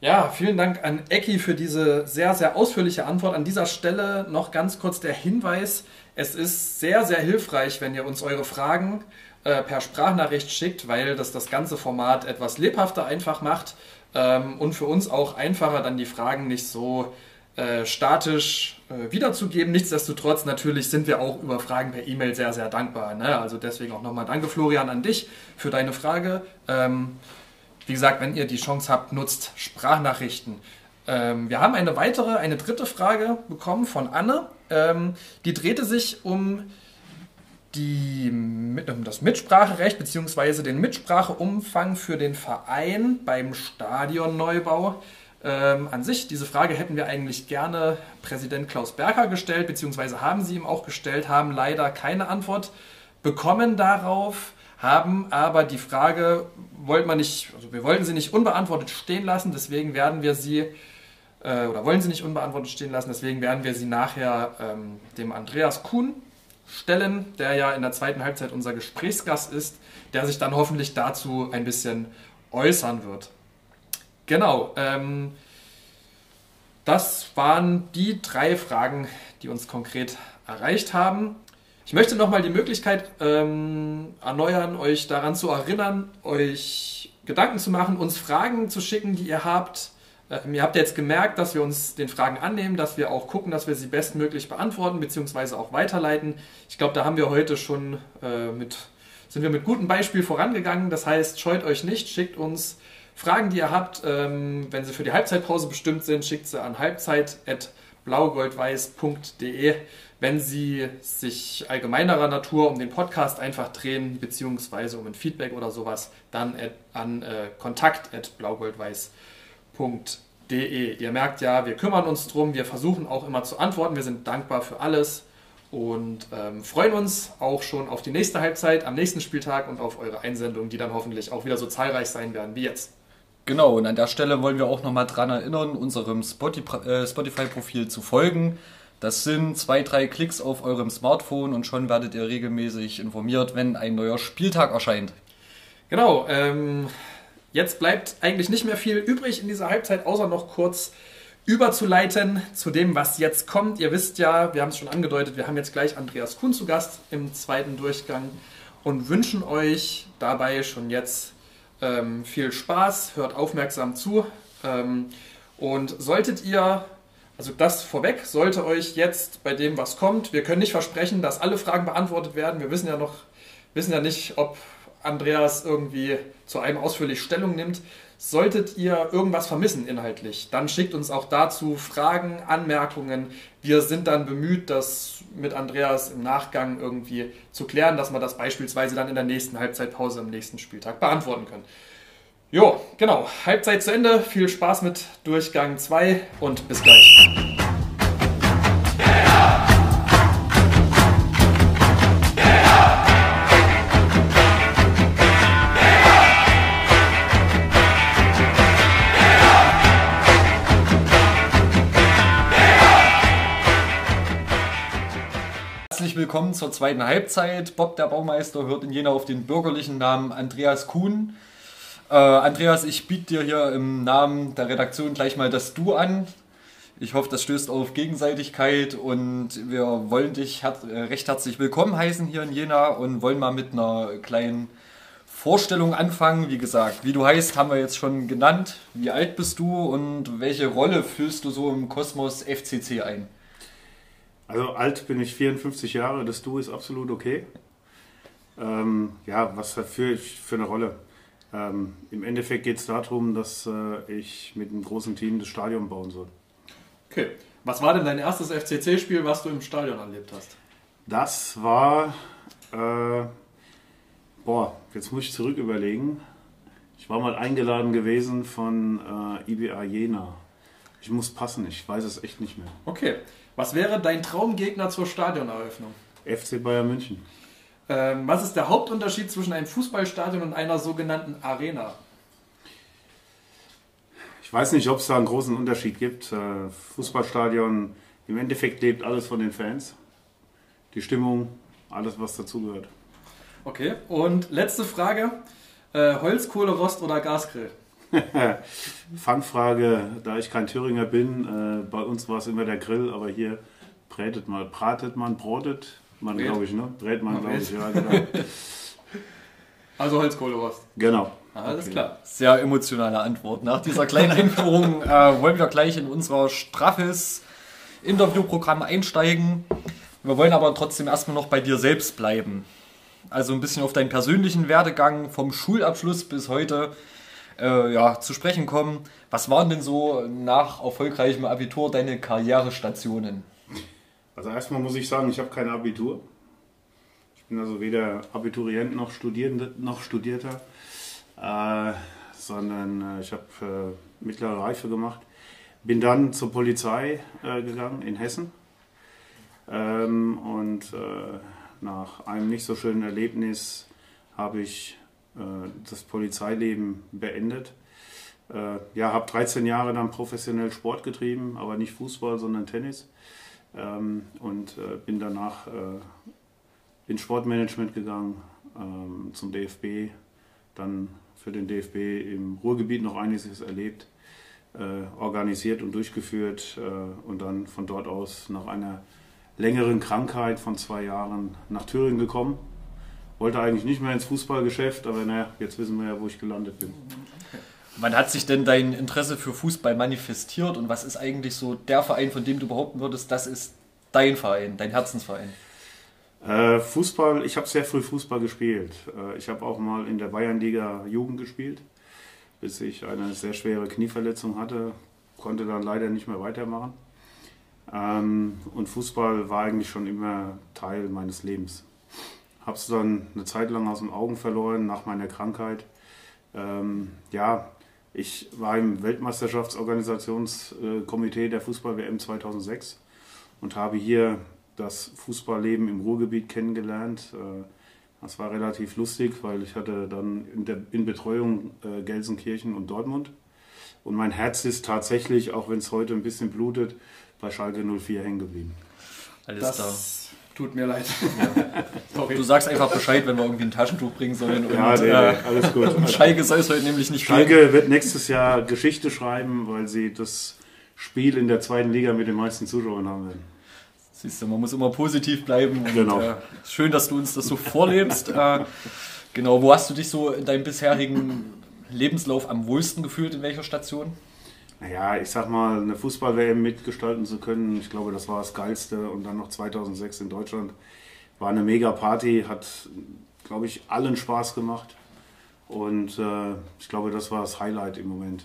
Ja, vielen Dank an Ecki für diese sehr, sehr ausführliche Antwort. An dieser Stelle noch ganz kurz der Hinweis. Es ist sehr, sehr hilfreich, wenn ihr uns eure Fragen äh, per Sprachnachricht schickt, weil das das ganze Format etwas lebhafter einfach macht ähm, und für uns auch einfacher dann die Fragen nicht so äh, statisch äh, wiederzugeben. Nichtsdestotrotz natürlich sind wir auch über Fragen per E-Mail sehr, sehr dankbar. Ne? Also deswegen auch nochmal danke Florian an dich für deine Frage. Ähm, wie gesagt, wenn ihr die Chance habt, nutzt Sprachnachrichten. Ähm, wir haben eine weitere, eine dritte Frage bekommen von Anne. Ähm, die drehte sich um die, um das Mitspracherecht bzw. den Mitspracheumfang für den Verein beim Stadionneubau. Ähm, an sich, diese Frage hätten wir eigentlich gerne Präsident Klaus Berger gestellt, beziehungsweise haben sie ihm auch gestellt, haben leider keine Antwort bekommen darauf, haben aber die Frage, wollte man nicht, also wir wollten sie nicht unbeantwortet stehen lassen, deswegen werden wir sie, äh, oder wollen sie nicht unbeantwortet stehen lassen, deswegen werden wir sie nachher ähm, dem Andreas Kuhn stellen, der ja in der zweiten Halbzeit unser Gesprächsgast ist, der sich dann hoffentlich dazu ein bisschen äußern wird. Genau. Ähm, das waren die drei Fragen, die uns konkret erreicht haben. Ich möchte nochmal die Möglichkeit ähm, erneuern, euch daran zu erinnern, euch Gedanken zu machen, uns Fragen zu schicken, die ihr habt. Ähm, ihr habt jetzt gemerkt, dass wir uns den Fragen annehmen, dass wir auch gucken, dass wir sie bestmöglich beantworten bzw. auch weiterleiten. Ich glaube, da haben wir heute schon äh, mit, sind wir mit gutem Beispiel vorangegangen. Das heißt, scheut euch nicht, schickt uns Fragen, die ihr habt, ähm, wenn sie für die Halbzeitpause bestimmt sind, schickt sie an halbzeit.blaugoldweiß.de. Wenn sie sich allgemeinerer Natur um den Podcast einfach drehen, beziehungsweise um ein Feedback oder sowas, dann an äh, kontakt.blaugoldweiß.de. Ihr merkt ja, wir kümmern uns drum, wir versuchen auch immer zu antworten, wir sind dankbar für alles und ähm, freuen uns auch schon auf die nächste Halbzeit am nächsten Spieltag und auf eure Einsendungen, die dann hoffentlich auch wieder so zahlreich sein werden wie jetzt. Genau, und an der Stelle wollen wir auch nochmal dran erinnern, unserem äh, Spotify-Profil zu folgen. Das sind zwei, drei Klicks auf eurem Smartphone und schon werdet ihr regelmäßig informiert, wenn ein neuer Spieltag erscheint. Genau, ähm, jetzt bleibt eigentlich nicht mehr viel übrig in dieser Halbzeit, außer noch kurz überzuleiten zu dem, was jetzt kommt. Ihr wisst ja, wir haben es schon angedeutet, wir haben jetzt gleich Andreas Kuhn zu Gast im zweiten Durchgang. und wünschen euch dabei schon jetzt ähm, viel Spaß. Hört aufmerksam zu. Ähm, und solltet ihr, also das vorweg, sollte euch jetzt bei dem, was kommt, wir können nicht versprechen, dass alle Fragen beantwortet werden. Wir wissen ja noch, wissen ja nicht, ob Andreas irgendwie zu einem ausführlich Stellung nimmt. Solltet ihr irgendwas vermissen inhaltlich, dann schickt uns auch dazu Fragen, Anmerkungen. Wir sind dann bemüht, das mit Andreas im Nachgang irgendwie zu klären, dass wir das beispielsweise dann in der nächsten Halbzeitpause am nächsten Spieltag beantworten können. Jo, genau. Halbzeit zu Ende. Viel Spaß mit Durchgang 2 und bis gleich. Willkommen zur zweiten Halbzeit. Bob der Baumeister hört in Jena auf den bürgerlichen Namen Andreas Kuhn. Äh, Andreas, ich biete dir hier im Namen der Redaktion gleich mal das Du an. Ich hoffe, das stößt auf Gegenseitigkeit und wir wollen dich her äh, recht herzlich willkommen heißen hier in Jena und wollen mal mit einer kleinen Vorstellung anfangen. Wie gesagt, wie du heißt, haben wir jetzt schon genannt. Wie alt bist du und welche Rolle fühlst du so im Kosmos FCC ein? Also alt bin ich 54 Jahre, das Du ist absolut okay. Ähm, ja, was für ich für eine Rolle? Ähm, Im Endeffekt geht es darum, dass äh, ich mit einem großen Team das Stadion bauen soll. Okay. Was war denn dein erstes FCC-Spiel, was du im Stadion erlebt hast? Das war, äh, boah, jetzt muss ich zurück überlegen. Ich war mal eingeladen gewesen von äh, IBA Jena. Ich muss passen, ich weiß es echt nicht mehr. Okay. Was wäre dein Traumgegner zur Stadioneröffnung? FC Bayern München. Ähm, was ist der Hauptunterschied zwischen einem Fußballstadion und einer sogenannten Arena? Ich weiß nicht, ob es da einen großen Unterschied gibt. Äh, Fußballstadion, im Endeffekt lebt alles von den Fans. Die Stimmung, alles, was dazugehört. Okay, und letzte Frage. Äh, Holz, Kohle, Rost oder Gasgrill? (laughs) Fangfrage, da ich kein Thüringer bin, äh, bei uns war es immer der Grill, aber hier brätet man, bratet man, brotet man, glaube ich, ne? Brät man, glaube ich, ja, genau. (laughs) Also Holz, Kohle, Rost. genau. Alles Okay. klar. Sehr emotionale Antwort. Nach dieser kleinen (laughs) Einführung äh, wollen wir gleich in unser straffes Interviewprogramm einsteigen. Wir wollen aber trotzdem erstmal noch bei dir selbst bleiben. Also ein bisschen auf deinen persönlichen Werdegang vom Schulabschluss bis heute äh, ja, zu sprechen kommen. Was waren denn so nach erfolgreichem Abitur deine Karrierestationen? Also erstmal muss ich sagen, ich habe kein Abitur. Ich bin also weder Abiturient noch, Studierende, noch Studierter, äh, sondern äh, ich habe äh, mittlere Reife gemacht. Bin dann zur Polizei äh, gegangen in Hessen ähm, und äh, nach einem nicht so schönen Erlebnis habe ich das Polizeileben beendet. Äh, ja, habe 13 Jahre dann professionell Sport getrieben, aber nicht Fußball, sondern Tennis ähm, und äh, bin danach äh, ins Sportmanagement gegangen ähm, zum DFB, dann für den DFB im Ruhrgebiet noch einiges erlebt, äh, organisiert und durchgeführt äh, und dann von dort aus nach einer längeren Krankheit von zwei Jahren nach Thüringen gekommen. Wollte eigentlich nicht mehr ins Fußballgeschäft, aber naja, jetzt wissen wir ja, wo ich gelandet bin. Wann hat sich denn dein Interesse für Fußball manifestiert und was ist eigentlich so der Verein, von dem du behaupten würdest, das ist dein Verein, dein Herzensverein? Äh, Fußball, ich habe sehr früh Fußball gespielt. Äh, ich habe auch mal in der Bayernliga Jugend gespielt, bis ich eine sehr schwere Knieverletzung hatte, konnte dann leider nicht mehr weitermachen. Ähm, und Fußball war eigentlich schon immer Teil meines Lebens. Habe es dann eine Zeit lang aus den Augen verloren nach meiner Krankheit. Ähm, ja, ich war im Weltmeisterschaftsorganisationskomitee der Fußball-WM 2006 und habe hier das Fußballleben im Ruhrgebiet kennengelernt. Äh, Das war relativ lustig, weil ich hatte dann in, der, in Betreuung äh, Gelsenkirchen und Dortmund. Und mein Herz ist tatsächlich, auch wenn es heute ein bisschen blutet, bei Schalke 04 hängen geblieben. Alles Das tut mir leid. (laughs) Du sagst einfach Bescheid, wenn wir irgendwie ein Taschentuch bringen sollen. Und, Ja, nee, äh, nee, alles gut. um Schalke soll es heute nämlich nicht gehen. Schalke wird nächstes Jahr Geschichte schreiben, weil sie das Spiel in der zweiten Liga mit den meisten Zuschauern haben werden. Siehst du, man muss immer positiv bleiben. Und, Genau. äh, schön, dass du uns das so vorlebst. äh, genau, wo hast du dich so in deinem bisherigen Lebenslauf am wohlsten gefühlt? In welcher Station? Naja, ich sag mal, eine Fußball-WM mitgestalten zu können, ich glaube, das war das Geilste. Und dann noch 2006 in Deutschland. War eine mega Party, hat, glaube ich, allen Spaß gemacht. Und äh, ich glaube, das war das Highlight im Moment.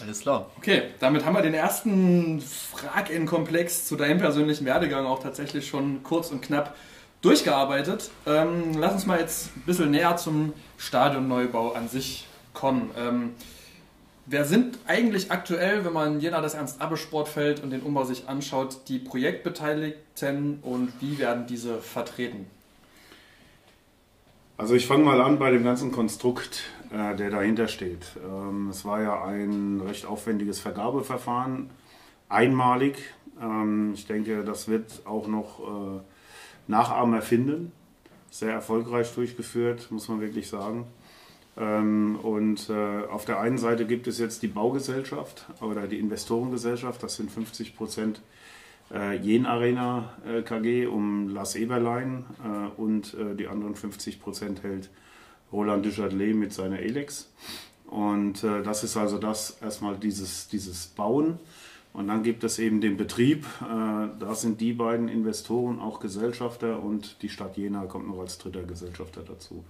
Alles klar. Okay, damit haben wir den ersten Frag-In-Komplex zu deinem persönlichen Werdegang auch tatsächlich schon kurz und knapp durchgearbeitet. Ähm, lass uns mal jetzt ein bisschen näher zum Stadionneubau an sich kommen. Ähm, wer sind eigentlich aktuell, wenn man Jena das Ernst-Abbe-Sportfeld und den Umbau sich anschaut, die Projektbeteiligten und wie werden diese vertreten? Also ich fange mal an bei dem ganzen Konstrukt, äh, der dahinter steht. Ähm, es war ja ein recht aufwendiges Vergabeverfahren, einmalig. Ähm, ich denke, das wird auch noch äh, Nachahmer finden. Sehr erfolgreich durchgeführt, muss man wirklich sagen. Ähm, und äh, auf der einen Seite gibt es jetzt die Baugesellschaft oder die Investorengesellschaft, das sind 50 Prozent äh, Jen Arena äh, KG um Lars Eberlein und die anderen 50 Prozent hält Roland Duchatelet mit seiner Elex. Und das ist also das erstmal dieses, dieses Bauen. Und dann gibt es eben den Betrieb. Da sind die beiden Investoren auch Gesellschafter und die Stadt Jena kommt noch als dritter Gesellschafter dazu.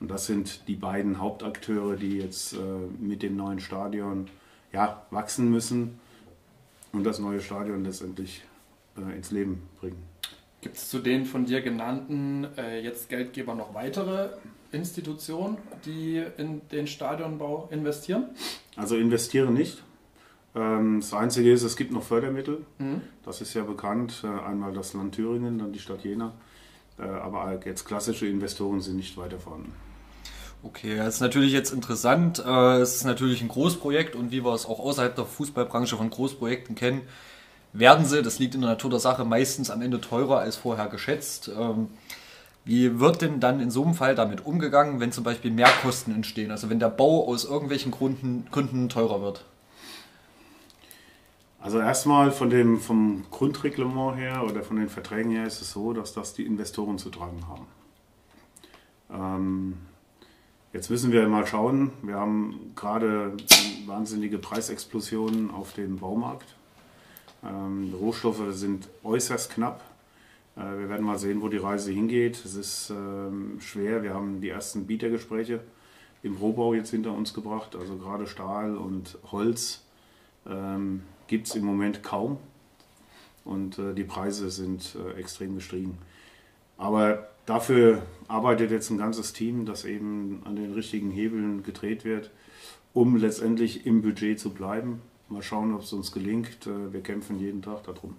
Und das sind die beiden Hauptakteure, die jetzt äh, mit dem neuen Stadion ja, wachsen müssen und das neue Stadion letztendlich äh, ins Leben bringen. Gibt es zu den von dir genannten äh, jetzt Geldgeber noch weitere Institutionen, die in den Stadionbau investieren? Also investiere nicht. Ähm, Das Einzige ist, es gibt noch Fördermittel. Mhm. Das ist ja bekannt. Äh, Einmal das Land Thüringen, dann die Stadt Jena. Aber jetzt klassische Investoren sind nicht weiter vorhanden. Okay, das ist natürlich jetzt interessant. Äh, Es ist natürlich ein Großprojekt und wie wir es auch außerhalb der Fußballbranche von Großprojekten kennen, werden sie, das liegt in der Natur der Sache, meistens am Ende teurer als vorher geschätzt. Ähm, Wie wird denn dann in so einem Fall damit umgegangen, wenn zum Beispiel Mehrkosten entstehen? Also wenn der Bau aus irgendwelchen Gründen, Gründen teurer wird? Also erstmal von dem, vom Grundreglement her oder von den Verträgen her ist es so, dass das die Investoren zu tragen haben. Ähm, jetzt müssen wir mal schauen. Wir haben gerade wahnsinnige Preisexplosionen auf dem Baumarkt. Ähm, Rohstoffe sind äußerst knapp. Äh, wir werden mal sehen, wo die Reise hingeht. Es ist ähm, schwer. Wir haben die ersten Bietergespräche im Rohbau jetzt hinter uns gebracht. Also gerade Stahl und Holz ähm, gibt es im Moment kaum. Und äh, die Preise sind äh, extrem gestiegen. Aber dafür arbeitet jetzt ein ganzes Team, das eben an den richtigen Hebeln gedreht wird, um letztendlich im Budget zu bleiben. Mal schauen, ob es uns gelingt. Äh, Wir kämpfen jeden Tag darum.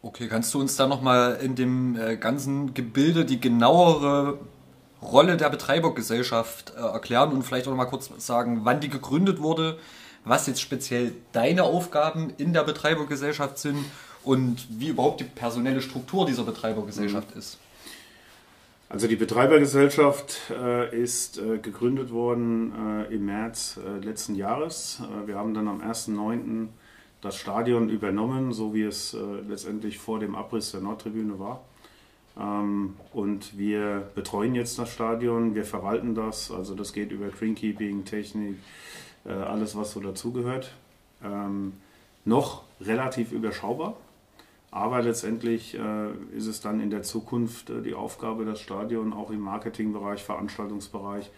Okay, kannst du uns da nochmal in dem äh, ganzen Gebilde die genauere Rolle der Betreibergesellschaft äh, erklären und vielleicht auch nochmal kurz sagen, wann die gegründet wurde, was jetzt speziell deine Aufgaben in der Betreibergesellschaft sind und wie überhaupt die personelle Struktur dieser Betreibergesellschaft ist? Also die Betreibergesellschaft äh, ist äh, gegründet worden äh, im März äh, letzten Jahres. Äh, wir haben dann am 1.9. das Stadion übernommen, so wie es äh, letztendlich vor dem Abriss der Nordtribüne war. Ähm, und wir betreuen jetzt das Stadion, wir verwalten das, also das geht über Greenkeeping, Technik, alles was so dazugehört. Ähm, noch relativ überschaubar. Aber letztendlich äh, ist es dann in der Zukunft äh, die Aufgabe, das Stadion auch im Marketingbereich, Veranstaltungsbereich,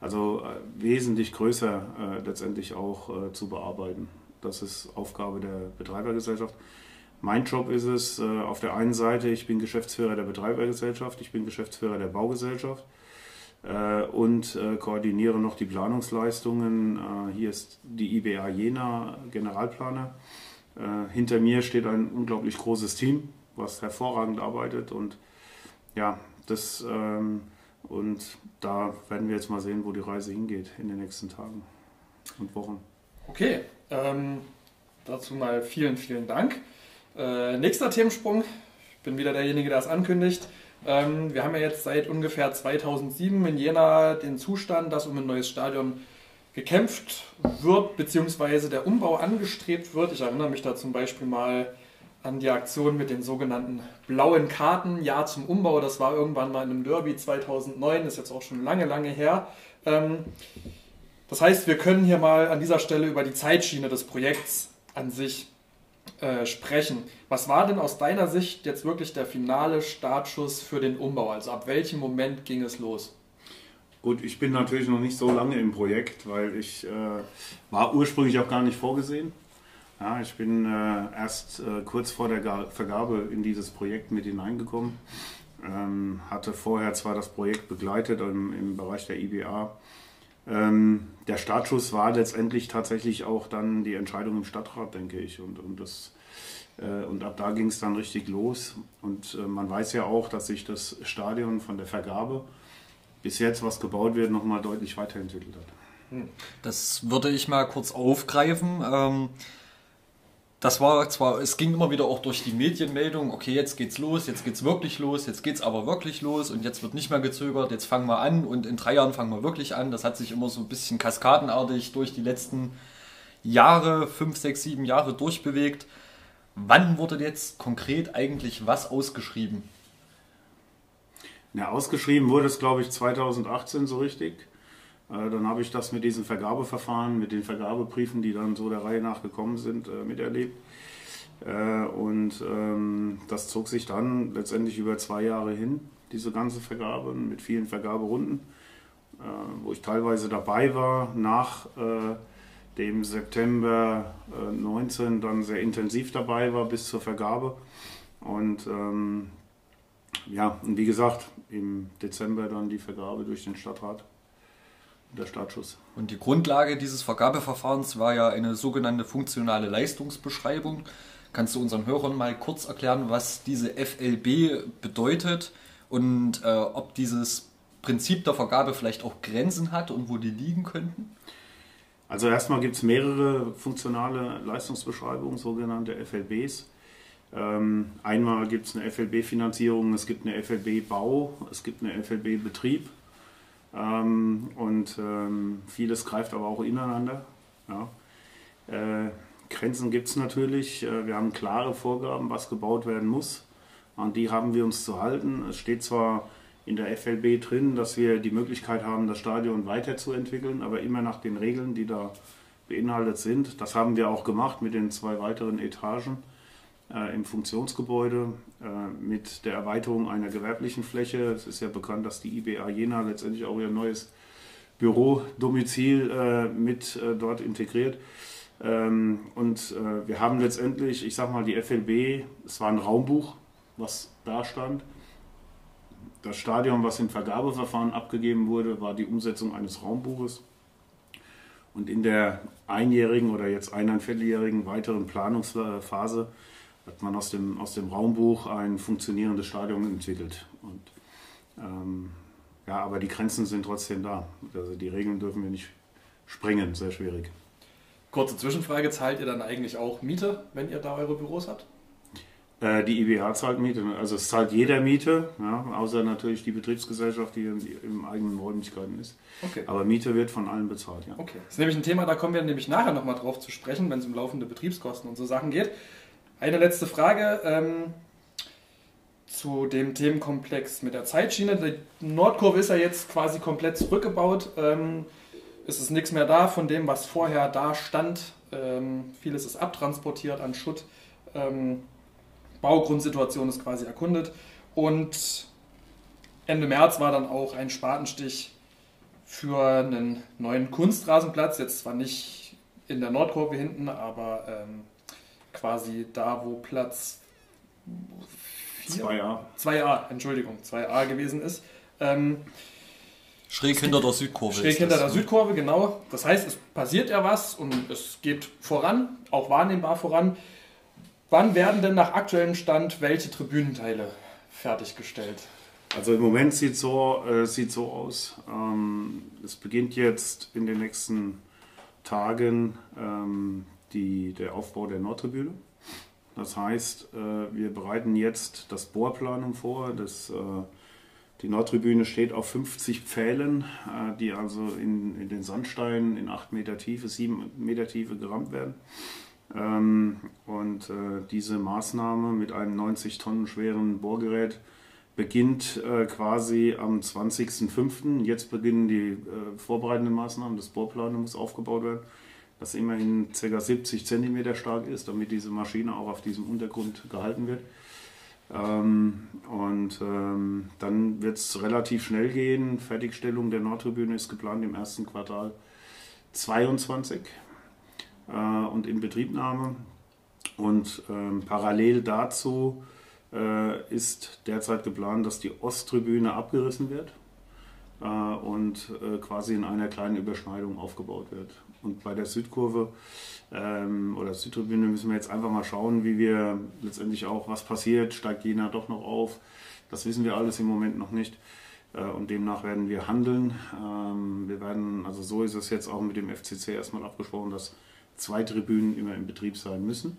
also äh, wesentlich größer äh, letztendlich auch äh, zu bearbeiten. Das ist Aufgabe der Betreibergesellschaft. Mein Job ist es, äh, auf der einen Seite, ich bin Geschäftsführer der Betreibergesellschaft, ich bin Geschäftsführer der Baugesellschaft und koordiniere noch die Planungsleistungen. Hier ist die IBA Jena Generalplaner. Äh, hinter mir steht ein unglaublich großes Team, was hervorragend arbeitet und ja, das ähm, und da werden wir jetzt mal sehen, wo die Reise hingeht in den nächsten Tagen und Wochen. Okay, ähm, dazu mal vielen, vielen Dank. Äh, nächster Themensprung. Ich bin wieder derjenige, der es ankündigt. Ähm, wir haben ja jetzt seit ungefähr 2007 in Jena den Zustand, dass um ein neues Stadion gekämpft wird, beziehungsweise der Umbau angestrebt wird. Ich erinnere mich da zum Beispiel mal an die Aktion mit den sogenannten blauen Karten, Ja zum Umbau. Das war irgendwann mal in einem Derby 2009, ist jetzt auch schon lange, lange her. Ähm, das heißt, wir können hier mal an dieser Stelle über die Zeitschiene des Projekts an sich äh, sprechen. Was war denn aus deiner Sicht jetzt wirklich der finale Startschuss für den Umbau? Also ab welchem Moment ging es los? Gut, ich bin natürlich noch nicht so lange im Projekt, weil ich äh, war ursprünglich auch gar nicht vorgesehen. Ja, ich bin äh, erst äh, kurz vor der Ga Vergabe in dieses Projekt mit hineingekommen. Ähm, hatte vorher zwar das Projekt begleitet im, im Bereich der IBA. Ähm, der Startschuss war letztendlich tatsächlich auch dann die Entscheidung im Stadtrat, denke ich. Und, und, das, äh, und ab da ging es dann richtig los. Und äh, man weiß ja auch, dass sich das Stadion von der Vergabe bis jetzt, was gebaut wird, nochmal deutlich weiterentwickelt hat. Das würde ich mal kurz aufgreifen. Ähm, das war zwar, es ging immer wieder auch durch die Medienmeldung, okay, jetzt geht's los, jetzt geht's wirklich los, jetzt geht's aber wirklich los und jetzt wird nicht mehr gezögert, jetzt fangen wir an und in drei Jahren fangen wir wirklich an. Das hat sich immer so ein bisschen kaskadenartig durch die letzten Jahre, fünf, sechs, sieben Jahre durchbewegt. Wann wurde jetzt konkret eigentlich was ausgeschrieben? Ja, ausgeschrieben wurde es, glaube ich, 2018 so richtig. Äh, dann habe ich das mit diesen Vergabeverfahren, mit den Vergabebriefen, die dann so der Reihe nach gekommen sind, äh, miterlebt. Äh, und ähm, das zog sich dann letztendlich über zwei Jahre hin, diese ganze Vergabe mit vielen Vergaberunden, wo ich teilweise dabei war, nach dem September 19 dann sehr intensiv dabei war bis zur Vergabe. Und ähm, ja, und wie gesagt, im Dezember dann die Vergabe durch den Stadtrat der Startschuss. Und die Grundlage dieses Vergabeverfahrens war ja eine sogenannte funktionale Leistungsbeschreibung. Kannst du unseren Hörern mal kurz erklären, was diese FLB bedeutet und äh, ob dieses Prinzip der Vergabe vielleicht auch Grenzen hat und wo die liegen könnten? Also erstmal gibt es mehrere funktionale Leistungsbeschreibungen, sogenannte FLBs. Ähm, einmal gibt es eine FLB-Finanzierung, es gibt eine FLB-Bau, es gibt eine FLB-Betrieb ähm, und ähm, vieles greift aber auch ineinander. Ja. Äh, Grenzen gibt es natürlich. Äh, wir haben klare Vorgaben, was gebaut werden muss. An die haben wir uns zu halten. Es steht zwar in der FLB drin, dass wir die Möglichkeit haben, das Stadion weiterzuentwickeln, aber immer nach den Regeln, die da beinhaltet sind. Das haben wir auch gemacht mit den zwei weiteren Etagen äh, im Funktionsgebäude äh, mit der Erweiterung einer gewerblichen Fläche. Es ist ja bekannt, dass die IBA Jena letztendlich auch ihr neues Bürodomizil äh, mit äh, dort integriert. Ähm, und äh, wir haben letztendlich, ich sag mal, die FLB, es war ein Raumbuch, was da stand. Das Stadion, was im Vergabeverfahren abgegeben wurde, war die Umsetzung eines Raumbuches. Und in der einjährigen oder jetzt eineinvierteljährigen weiteren Planungsphase hat man aus dem, aus dem Raumbuch ein funktionierendes Stadion entwickelt. Und, ähm, ja, aber die Grenzen sind trotzdem da. Also die Regeln dürfen wir nicht sprengen, sehr schwierig. Kurze Zwischenfrage, zahlt ihr dann eigentlich auch Miete, wenn ihr da eure Büros habt? Äh, die IBA zahlt Miete, also es zahlt jeder Miete, ja, außer natürlich die Betriebsgesellschaft, die im eigenen Räumlichkeiten ist. Okay. Aber Miete wird von allen bezahlt, ja. Okay. Das ist nämlich ein Thema, da kommen wir nämlich nachher nochmal drauf zu sprechen, wenn es um laufende Betriebskosten und so Sachen geht. Eine letzte Frage ähm, zu dem Themenkomplex mit der Zeitschiene. Die Nordkurve ist ja jetzt quasi komplett zurückgebaut. Ähm, es ist nichts mehr da von dem, was vorher da stand. Ähm, vieles ist abtransportiert an Schutt. Ähm, Baugrundsituation ist quasi erkundet. Und Ende März war dann auch ein Spatenstich für einen neuen Kunstrasenplatz. Jetzt zwar nicht in der Nordkurve hinten, aber ähm, quasi da, wo Platz 2a. 2a, Entschuldigung, 2a gewesen ist. Ähm, schräg hinter der Südkurve. Schräg hinter das, der ne? Südkurve, genau. Das heißt, es passiert ja was und es geht voran, auch wahrnehmbar voran. Wann werden denn nach aktuellem Stand welche Tribünenteile fertiggestellt? Also im Moment sieht so äh, sieht so aus. Ähm, es beginnt jetzt in den nächsten Tagen ähm, die, der Aufbau der Nordtribüne. Das heißt, äh, wir bereiten jetzt das Bohrplanung vor. Das, äh, die Nordtribüne steht auf 50 Pfählen, äh, die also in, in den Sandsteinen in 8 Meter Tiefe, 7 Meter Tiefe gerammt werden. Ähm, und diese Maßnahme mit einem 90 Tonnen schweren Bohrgerät beginnt quasi am 20.05. Jetzt beginnen die vorbereitenden Maßnahmen. Das Bohrplan muss aufgebaut werden, das immerhin ca. 70 cm stark ist, damit diese Maschine auch auf diesem Untergrund gehalten wird. Ähm, und ähm, dann wird es relativ schnell gehen. Fertigstellung der Nordtribüne ist geplant im ersten Quartal 22 äh, und in Betriebnahme. Und ähm, parallel dazu äh, ist derzeit geplant, dass die Osttribüne abgerissen wird äh, und äh, quasi in einer kleinen Überschneidung aufgebaut wird. Und bei der Südkurve ähm, oder Südtribüne müssen wir jetzt einfach mal schauen, wie wir letztendlich auch, was passiert, steigt Jena doch noch auf. Das wissen wir alles im Moment noch nicht. Äh, und demnach werden wir handeln. Ähm, wir werden, also so ist es jetzt auch mit dem FCC erstmal abgesprochen, dass zwei Tribünen immer in Betrieb sein müssen,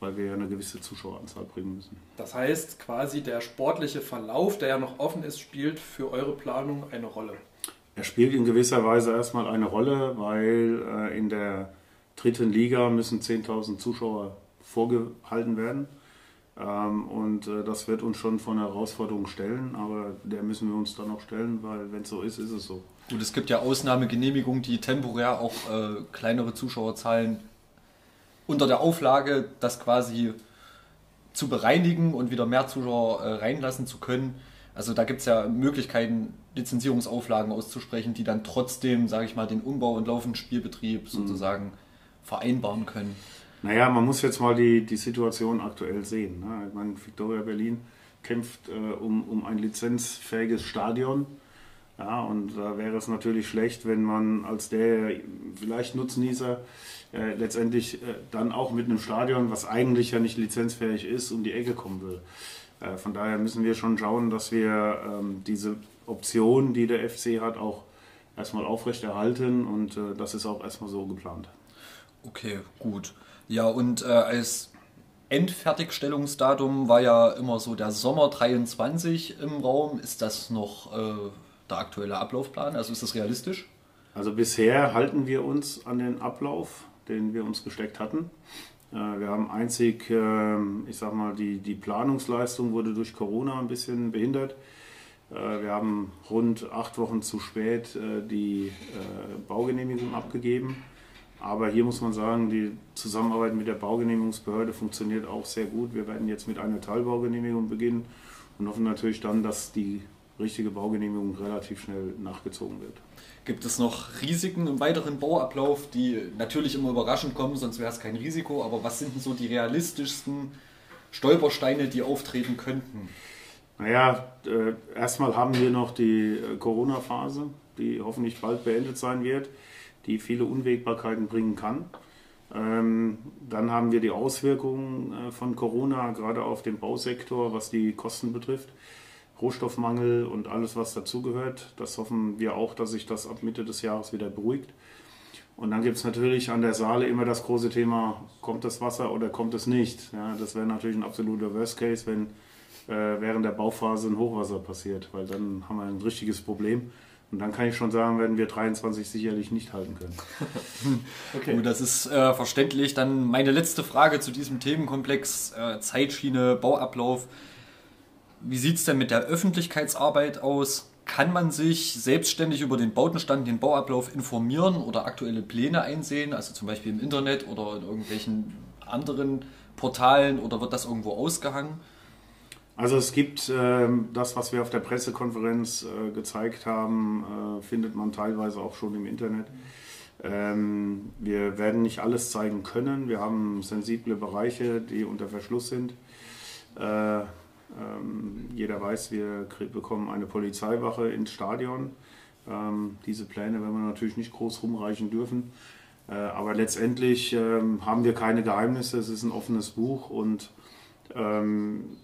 weil wir ja eine gewisse Zuschaueranzahl bringen müssen. Das heißt, quasi der sportliche Verlauf, der ja noch offen ist, spielt für eure Planung eine Rolle. Er spielt in gewisser Weise erstmal eine Rolle, weil äh, in der dritten Liga müssen 10.000 Zuschauer vorgehalten werden. Ähm, und äh, das wird uns schon vor eine Herausforderung stellen, aber der müssen wir uns dann auch stellen, weil wenn es so ist, ist es so. Gut, es gibt ja Ausnahmegenehmigungen, die temporär auch äh, kleinere Zuschauerzahlen unter der Auflage, das quasi zu bereinigen und wieder mehr Zuschauer äh, reinlassen zu können. Also da gibt es ja Möglichkeiten, Lizenzierungsauflagen auszusprechen, die dann trotzdem, sage ich mal, den Umbau und laufenden Spielbetrieb mhm. sozusagen vereinbaren können. Naja, man muss jetzt mal die, die Situation aktuell sehen. Ne? Ich meine, Victoria Berlin kämpft äh, um, um ein lizenzfähiges Stadion. Ja, und da wäre es natürlich schlecht, wenn man als der vielleicht Nutznießer äh, letztendlich äh, dann auch mit einem Stadion, was eigentlich ja nicht lizenzfähig ist, um die Ecke kommen will. Äh, von daher müssen wir schon schauen, dass wir ähm, diese Option, die der FC hat, auch erstmal aufrechterhalten und äh, das ist auch erstmal so geplant. Okay, gut. Ja, und äh, als Endfertigstellungsdatum war ja immer so der Sommer 23 im Raum. Ist das noch äh, der aktuelle Ablaufplan? Also ist das realistisch? Also bisher halten wir uns an den Ablauf, den wir uns gesteckt hatten. Äh, wir haben einzig, ähm, ich sag mal, die, die Planungsleistung wurde durch Corona ein bisschen behindert. Äh, wir haben rund acht Wochen zu spät äh, die Baugenehmigung abgegeben. Aber hier muss man sagen, die Zusammenarbeit mit der Baugenehmigungsbehörde funktioniert auch sehr gut. Wir werden jetzt mit einer Teilbaugenehmigung beginnen und hoffen natürlich dann, dass die richtige Baugenehmigung relativ schnell nachgezogen wird. Gibt es noch Risiken im weiteren Bauablauf, die natürlich immer überraschend kommen, sonst wäre es kein Risiko, aber was sind denn so die realistischsten Stolpersteine, die auftreten könnten? Naja, äh, erstmal haben wir noch die äh, Corona-Phase, die hoffentlich bald beendet sein wird die viele Unwägbarkeiten bringen kann. Ähm, dann haben wir die Auswirkungen äh, von Corona gerade auf den Bausektor, was die Kosten betrifft. Rohstoffmangel und alles, was dazugehört. Das hoffen wir auch, dass sich das ab Mitte des Jahres wieder beruhigt. Und dann gibt es natürlich an der Saale immer das große Thema, kommt das Wasser oder kommt es nicht. Ja, das wäre natürlich ein absoluter Worst Case, wenn während der Bauphase ein Hochwasser passiert, weil dann haben wir ein richtiges Problem. Und dann kann ich schon sagen, werden wir 23 sicherlich nicht halten können. (laughs) okay. Gut, das ist äh, verständlich. Dann meine letzte Frage zu diesem Themenkomplex äh, Zeitschiene, Bauablauf. Wie sieht es denn mit der Öffentlichkeitsarbeit aus? Kann man sich selbstständig über den Bautenstand, den Bauablauf informieren oder aktuelle Pläne einsehen, also zum Beispiel im Internet oder in irgendwelchen anderen Portalen oder wird das irgendwo ausgehangen? Also es gibt äh, das, was wir auf der Pressekonferenz äh, gezeigt haben, äh, findet man teilweise auch schon im Internet. Ähm, wir werden nicht alles zeigen können. Wir haben sensible Bereiche, die unter Verschluss sind. Äh, ähm, jeder weiß, wir bekommen eine Polizeiwache ins Stadion. Ähm, diese Pläne werden wir natürlich nicht groß rumreichen dürfen. Äh, aber letztendlich ähm, haben wir keine Geheimnisse. Es ist ein offenes Buch und ähm,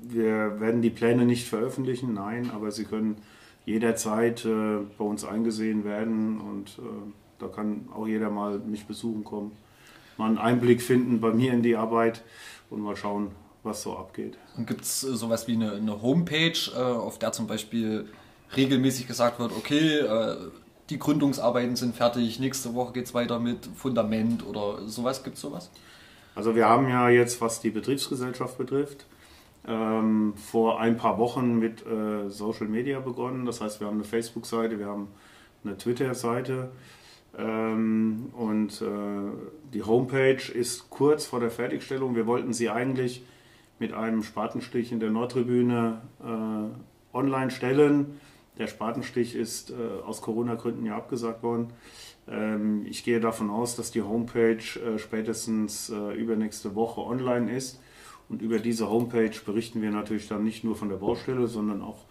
wir werden die Pläne nicht veröffentlichen, nein, aber sie können jederzeit äh, bei uns eingesehen werden und äh, da kann auch jeder mal mich besuchen kommen, mal einen Einblick finden bei mir in die Arbeit und mal schauen, was so abgeht. Und gibt es äh, sowas wie eine, eine Homepage, äh, auf der zum Beispiel regelmäßig gesagt wird, okay, äh, die Gründungsarbeiten sind fertig, nächste Woche geht es weiter mit Fundament oder sowas. Gibt es sowas? Also wir haben ja jetzt, was die Betriebsgesellschaft betrifft, ähm, vor ein paar Wochen mit äh, Social Media begonnen. Das heißt, wir haben eine Facebook-Seite, wir haben eine Twitter-Seite ähm, und äh, die Homepage ist kurz vor der Fertigstellung. Wir wollten sie eigentlich mit einem Spatenstich in der Nordtribüne äh, online stellen. Der Spatenstich ist äh, aus Corona-Gründen ja abgesagt worden. Ähm, ich gehe davon aus, dass die Homepage äh, spätestens äh, übernächste Woche online ist. Und über diese Homepage berichten wir natürlich dann nicht nur von der Baustelle, sondern auch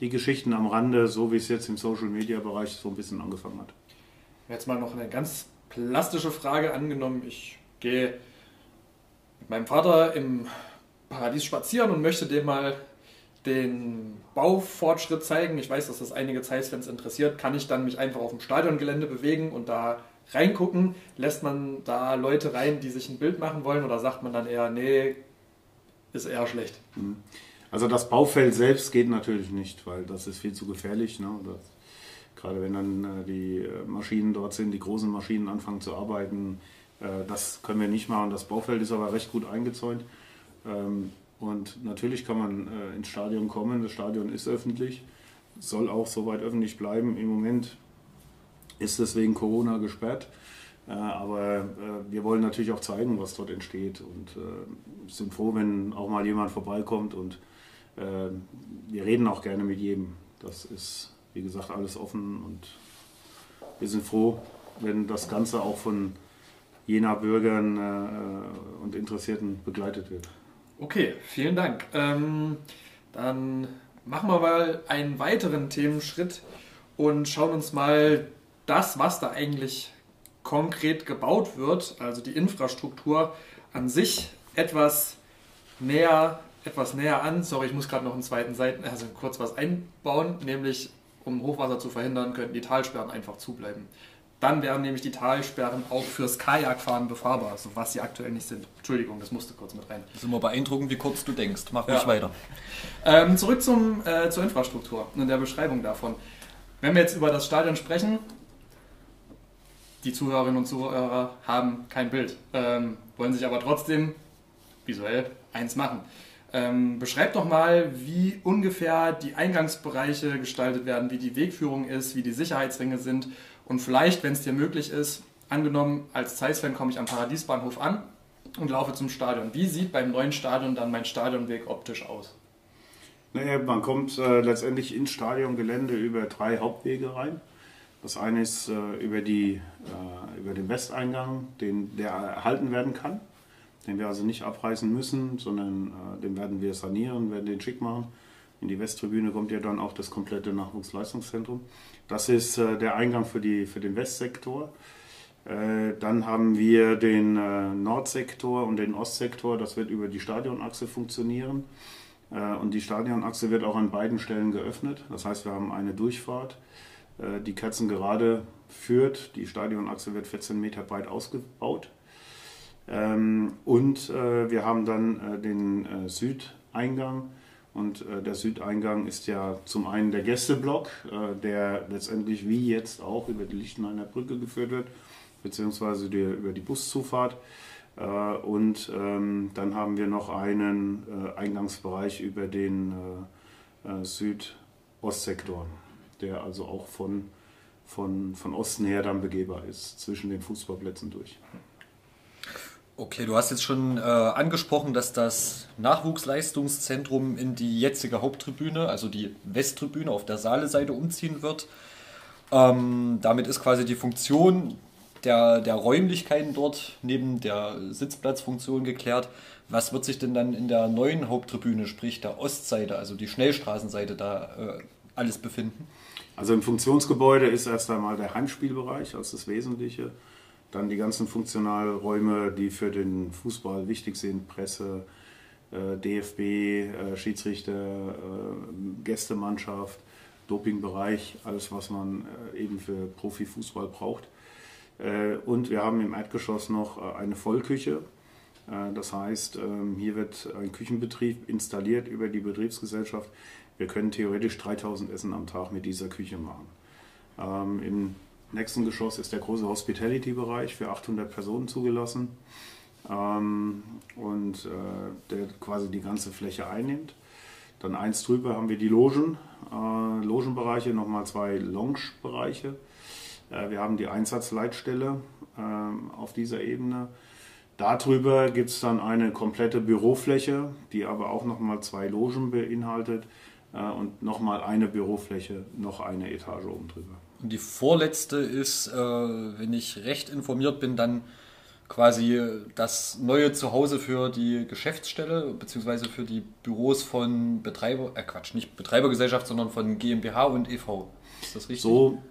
die Geschichten am Rande, so wie es jetzt im Social-Media-Bereich so ein bisschen angefangen hat. Jetzt mal noch eine ganz plastische Frage angenommen. Ich gehe mit meinem Vater im Paradies spazieren und möchte dem mal den Baufortschritt zeigen. Ich weiß, dass das einige Zeitfans interessiert. Kann ich dann mich einfach auf dem Stadiongelände bewegen und da reingucken? Lässt man da Leute rein, die sich ein Bild machen wollen oder sagt man dann eher, nee, ist eher schlecht? Mhm. Also das Baufeld selbst geht natürlich nicht, weil das ist viel zu gefährlich. Ne? Das, gerade wenn dann äh, die äh, Maschinen dort sind, die großen Maschinen anfangen zu arbeiten, äh, das können wir nicht machen. Das Baufeld ist aber recht gut eingezäunt. Ähm, und natürlich kann man ins Stadion kommen. Das Stadion ist öffentlich, soll auch soweit öffentlich bleiben. Im Moment ist es wegen Corona gesperrt. Aber äh, wir wollen natürlich auch zeigen, was dort entsteht. Und äh, sind froh, wenn auch mal jemand vorbeikommt. Und äh, wir reden auch gerne mit jedem. Das ist, wie gesagt, alles offen. Und wir sind froh, wenn das Ganze auch von jener Bürgern und Interessierten begleitet wird. Okay, vielen Dank. Ähm, dann machen wir mal einen weiteren Themenschritt und schauen uns mal das, was da eigentlich konkret gebaut wird, also die Infrastruktur an sich etwas näher, etwas näher an. Sorry, ich muss gerade noch einen zweiten Seiten, also kurz was einbauen, nämlich um Hochwasser zu verhindern, könnten die Talsperren einfach zubleiben. Dann wären nämlich die Talsperren auch fürs Kajakfahren befahrbar, so was sie aktuell nicht sind. Entschuldigung, das musste kurz mit rein. Das ist immer beeindruckend, wie kurz du denkst. Mach ruhig ja. weiter. Ähm, zurück zum, äh, zur Infrastruktur und der Beschreibung davon. Wenn wir jetzt über das Stadion sprechen, die Zuhörerinnen und Zuhörer haben kein Bild, ähm, wollen sich aber trotzdem visuell eins machen. Ähm, beschreib doch mal, wie ungefähr die Eingangsbereiche gestaltet werden, wie die Wegführung ist, wie die Sicherheitsringe sind und vielleicht, wenn es dir möglich ist, angenommen, als Zeiss-Fan komme ich am Paradiesbahnhof an und laufe zum Stadion. Wie sieht beim neuen Stadion dann mein Stadionweg optisch aus? Naja, man kommt äh, letztendlich ins Stadiongelände über drei Hauptwege rein. Das eine ist äh, über, die, äh, über den Westeingang, den, der erhalten werden kann, den wir also nicht abreißen müssen, sondern äh, den werden wir sanieren, werden den schick machen. In die Westtribüne kommt ja dann auch das komplette Nachwuchsleistungszentrum. Das ist äh, der Eingang für, die, für den Westsektor. Äh, dann haben wir den äh, Nordsektor und den Ostsektor. Das wird über die Stadionachse funktionieren. Und die Stadionachse wird auch an beiden Stellen geöffnet. Das heißt, wir haben eine Durchfahrt, äh, die Kerzengerade führt. Die Stadionachse wird 14 Meter breit ausgebaut. Ähm, und äh, wir haben dann den Südeingang und äh, der Südeingang ist ja zum einen der Gästeblock, äh, der letztendlich wie jetzt auch über die Lichtenhainer Brücke geführt wird, beziehungsweise über die Buszufahrt. Äh, und ähm, dann haben wir noch einen äh, Eingangsbereich über den äh, äh, Südostsektor, der also auch von, von, von Osten her dann begehbar ist, zwischen den Fußballplätzen durch. Okay, du hast jetzt schon äh, angesprochen, dass das Nachwuchsleistungszentrum in die jetzige Haupttribüne, also die Westtribüne auf der Saale-Seite umziehen wird. Ähm, damit ist quasi die Funktion der, der Räumlichkeiten dort neben der Sitzplatzfunktion geklärt. Was wird sich denn dann in der neuen Haupttribüne, sprich der Ostseite, also die Schnellstraßenseite, da äh, alles befinden? Also im Funktionsgebäude ist erst einmal der Heimspielbereich als das Wesentliche. Dann die ganzen Funktionalräume, die für den Fußball wichtig sind, Presse, äh, DFB, äh, Schiedsrichter, äh, Gästemannschaft, Dopingbereich, alles was man eben für Profifußball braucht. Und wir haben im Erdgeschoss noch eine Vollküche. Das heißt, ähm, hier wird ein Küchenbetrieb installiert über die Betriebsgesellschaft. Wir können theoretisch 3000 Essen am Tag mit dieser Küche machen. Ähm, Im nächsten Geschoss ist der große Hospitality-Bereich für 800 Personen zugelassen ähm, und äh, der quasi die ganze Fläche einnimmt. Dann eins drüber haben wir die Logen, äh, Logenbereiche, nochmal zwei Lounge-Bereiche. Äh, wir haben die Einsatzleitstelle äh, auf dieser Ebene. Darüber gibt es dann eine komplette Bürofläche, die aber auch nochmal zwei Logen beinhaltet und nochmal eine Bürofläche, noch eine Etage oben drüber. Und die vorletzte ist, äh, wenn ich recht informiert bin, dann quasi das neue Zuhause für die Geschäftsstelle beziehungsweise für die Büros von Betreiber, äh Quatsch, nicht Betreibergesellschaft, sondern von GmbH und EV. Ist das richtig? So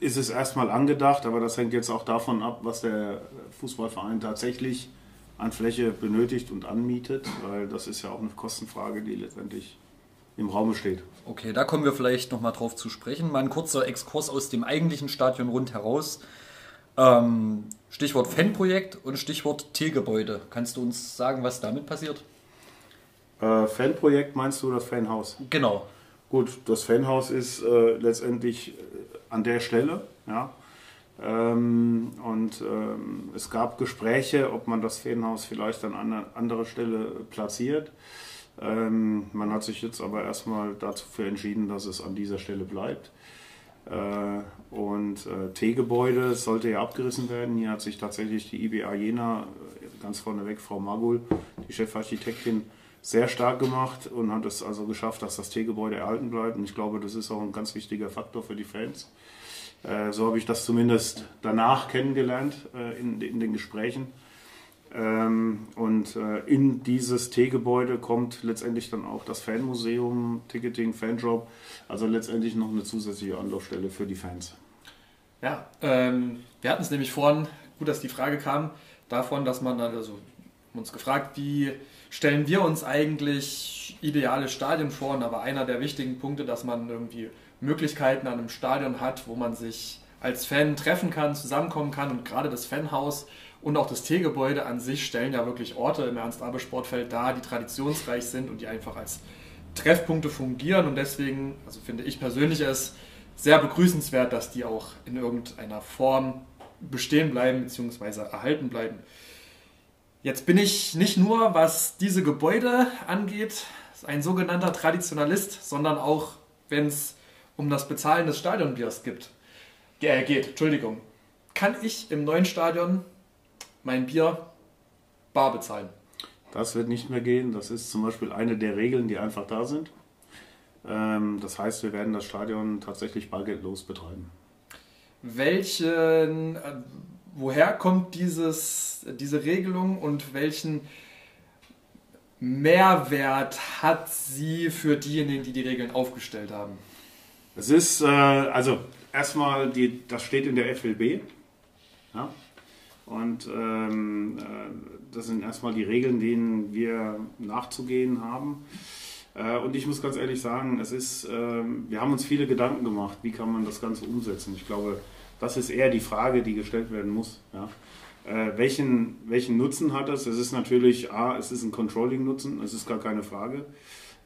ist es erstmal angedacht, aber das hängt jetzt auch davon ab, was der Fußballverein tatsächlich an Fläche benötigt und anmietet, weil das ist ja auch eine Kostenfrage, die letztendlich im Raum steht. Okay, da kommen wir vielleicht nochmal drauf zu sprechen. Mal ein kurzer Exkurs aus dem eigentlichen Stadion rundheraus. Ähm, Stichwort Fanprojekt und Stichwort T-Gebäude. Kannst du uns sagen, was damit passiert? Äh, Fanprojekt meinst du das Fanhaus? Genau. Gut, das Fanhaus ist äh, letztendlich äh, an der Stelle. Ja. Ähm, und ähm, es gab Gespräche, ob man das Fanhaus vielleicht an einer anderen Stelle platziert. Ähm, man hat sich jetzt aber erstmal dafür entschieden, dass es an dieser Stelle bleibt. Äh, und äh, T-Gebäude sollte ja abgerissen werden. Hier hat sich tatsächlich die IBA Jena, äh, ganz vorneweg Frau Magul, die Chefarchitektin, sehr stark gemacht und hat es also geschafft, dass das T-Gebäude erhalten bleibt. Und ich glaube, das ist auch ein ganz wichtiger Faktor für die Fans. so habe ich das zumindest danach kennengelernt in, in den Gesprächen. Ähm, und äh, in dieses T-Gebäude kommt letztendlich dann auch das Fanmuseum, Ticketing, Fanjob, also letztendlich noch eine zusätzliche Anlaufstelle für die Fans. Ja, ähm, wir hatten es nämlich vorhin, gut, dass die Frage kam, davon, dass man also uns gefragt, wie stellen wir uns eigentlich ideale Stadien vor? Und war einer der wichtigen Punkte, dass man irgendwie Möglichkeiten an einem Stadion hat, wo man sich als Fan treffen kann, zusammenkommen kann und gerade das Fanhaus und auch das T-Gebäude an sich stellen ja wirklich Orte im Ernst-Abbe-Sportfeld dar, die traditionsreich sind und die einfach als Treffpunkte fungieren. Und deswegen, also finde ich persönlich es sehr begrüßenswert, dass die auch in irgendeiner Form bestehen bleiben bzw. erhalten bleiben. Jetzt bin ich nicht nur, was diese Gebäude angeht, ein sogenannter Traditionalist, sondern auch, wenn es um das Bezahlen des Stadionbiers gibt, äh, geht. Entschuldigung. Kann ich im neuen Stadion mein Bier bar bezahlen. Das wird nicht mehr gehen. Das ist zum Beispiel eine der Regeln, die einfach da sind. Ähm, das heißt, wir werden das Stadion tatsächlich bargeldlos betreiben. Welchen, äh, woher kommt dieses, diese Regelung und welchen Mehrwert hat sie für diejenigen, die die Regeln aufgestellt haben? Es ist, äh, also erstmal, die, das steht in der FLB. Ja? Und ähm, äh, das sind erstmal die Regeln, denen wir nachzugehen haben. Äh, und ich muss ganz ehrlich sagen, es ist, äh, wir haben uns viele Gedanken gemacht, wie kann man das Ganze umsetzen. Ich glaube, das ist eher die Frage, die gestellt werden muss. Ja. Äh, welchen, welchen Nutzen hat es? Es ist natürlich, A, es ist ein Controlling-Nutzen, es ist gar keine Frage.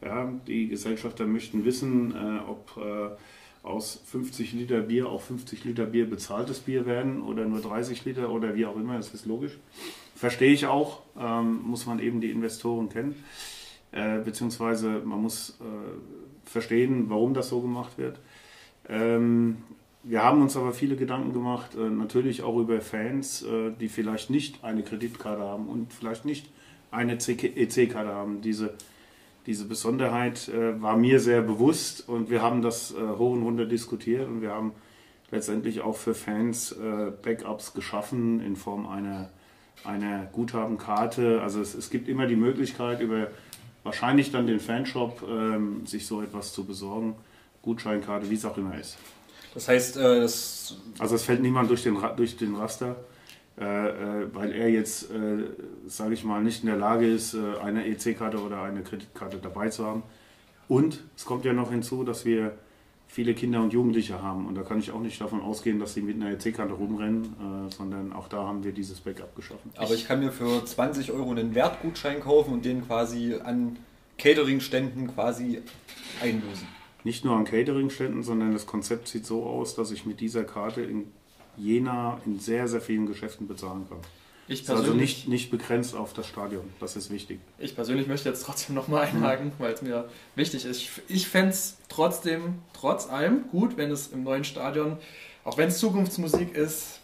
Ja, die Gesellschafter möchten wissen, äh, ob äh, aus 50 Liter Bier auf 50 Liter Bier bezahltes Bier werden oder nur 30 Liter oder wie auch immer, das ist logisch. Verstehe ich auch, ähm, muss man eben die Investoren kennen, äh, beziehungsweise man muss äh, verstehen, warum das so gemacht wird. Ähm, wir haben uns aber viele Gedanken gemacht, äh, natürlich auch über Fans, äh, die vielleicht nicht eine Kreditkarte haben und vielleicht nicht eine EC-Karte haben. Diese diese Besonderheit äh, war mir sehr bewusst und wir haben das äh, hoch und runter diskutiert und wir haben letztendlich auch für Fans äh, Backups geschaffen in Form einer, einer Guthabenkarte. Also es, es gibt immer die Möglichkeit, über wahrscheinlich dann den Fanshop ähm, sich so etwas zu besorgen. Gutscheinkarte, wie es auch immer ist. Das heißt, äh, das also es fällt niemand durch den, durch den Raster. Äh, äh, weil er jetzt, äh, sage ich mal, nicht in der Lage ist, eine EC-Karte oder eine Kreditkarte dabei zu haben. Und es kommt ja noch hinzu, dass wir viele Kinder und Jugendliche haben. Und da kann ich auch nicht davon ausgehen, dass sie mit einer EC-Karte rumrennen, äh, sondern auch da haben wir dieses Backup geschaffen. Aber ich kann mir für 20 Euro einen Wertgutschein kaufen und den quasy an Catering-Ständen quasi einlösen. nicht nur an Catering-Ständen, sondern das Konzept sieht so aus, dass ich mit dieser Karte in Jena in sehr, sehr vielen Geschäften bezahlen kann. Ich also persönlich, nicht, nicht begrenzt auf das Stadion. Das ist wichtig. ich persönlich möchte jetzt trotzdem nochmal einhaken, weil es mir wichtig ist. Ich, ich fände es trotzdem, trotz allem, gut, wenn es im neuen Stadion, auch wenn es Zukunftsmusik ist,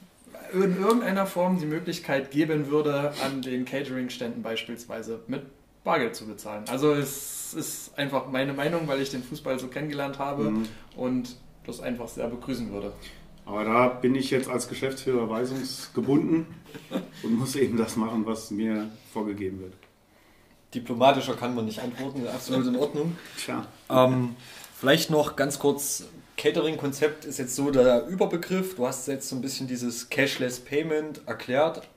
in irgendeiner Form die Möglichkeit geben würde, an den Catering-Ständen beispielsweise mit Bargeld zu bezahlen. Also es ist einfach meine Meinung, weil ich den Fußball so kennengelernt habe Mhm. und das einfach sehr begrüßen würde. Aber da bin ich jetzt als Geschäftsführer weisungsgebunden und muss eben das machen, was mir vorgegeben wird. Diplomatischer kann man nicht antworten, absolut in Ordnung. Tja. Ähm, vielleicht noch ganz kurz, Catering-Konzept ist jetzt so der Überbegriff. Du hast jetzt so ein bisschen dieses Cashless Payment erklärt.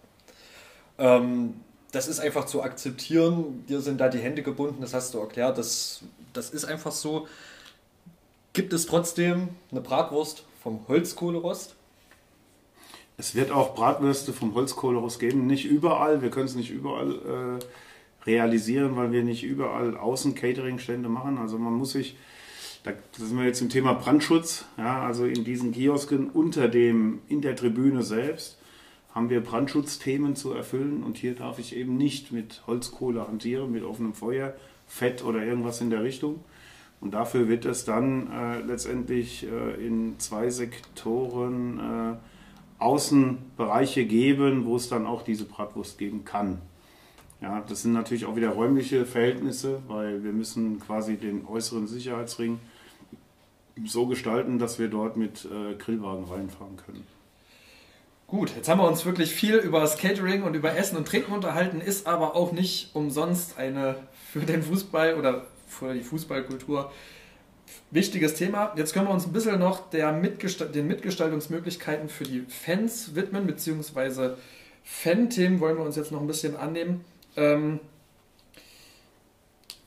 Ähm, das ist einfach zu akzeptieren. Dir sind da die Hände gebunden, das hast du erklärt. Das, das ist einfach so. Gibt es trotzdem eine Bratwurst vom Holzkohlerost? Es wird auch Bratwürste vom Holzkohlerost geben. Nicht überall. Wir können es nicht überall äh, realisieren, weil wir nicht überall Außen-Catering-Stände machen. Also man muss sich, da sind wir jetzt im Thema Brandschutz, ja, also in diesen Kiosken unter dem, in der Tribüne selbst haben wir Brandschutzthemen zu erfüllen und hier darf ich eben nicht mit Holzkohle hantieren, mit offenem Feuer, Fett oder irgendwas in der Richtung. Und dafür wird es dann äh, letztendlich äh, in zwei Sektoren äh, Außenbereiche geben, wo es dann auch diese Bratwurst geben kann. Ja, das sind natürlich auch wieder räumliche Verhältnisse, weil wir müssen quasi den äußeren Sicherheitsring so gestalten, dass wir dort mit äh, Grillwagen reinfahren können. Gut, jetzt haben wir uns wirklich viel über das Catering und über Essen und Trinken unterhalten, ist aber auch nicht umsonst eine für den Fußball oder für die Fußballkultur wichtiges Thema. Jetzt können wir uns ein bisschen noch der Mitgesta den Mitgestaltungsmöglichkeiten für die Fans widmen, beziehungsweise Fan-Themen wollen wir uns jetzt noch ein bisschen annehmen. Ähm,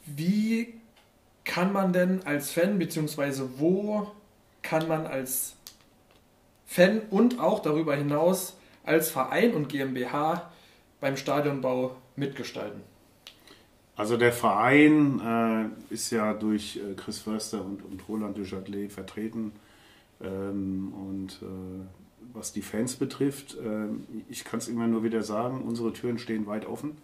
wie kann man denn als Fan, beziehungsweise wo kann man als Fan und auch darüber hinaus als Verein und GmbH beim Stadionbau mitgestalten? Also der Verein äh, ist ja durch äh, Chris Förster und, und Roland Duchâtelet vertreten. Ähm, und äh, was die Fans betrifft, äh, ich kann es immer nur wieder sagen, unsere Türen stehen weit offen.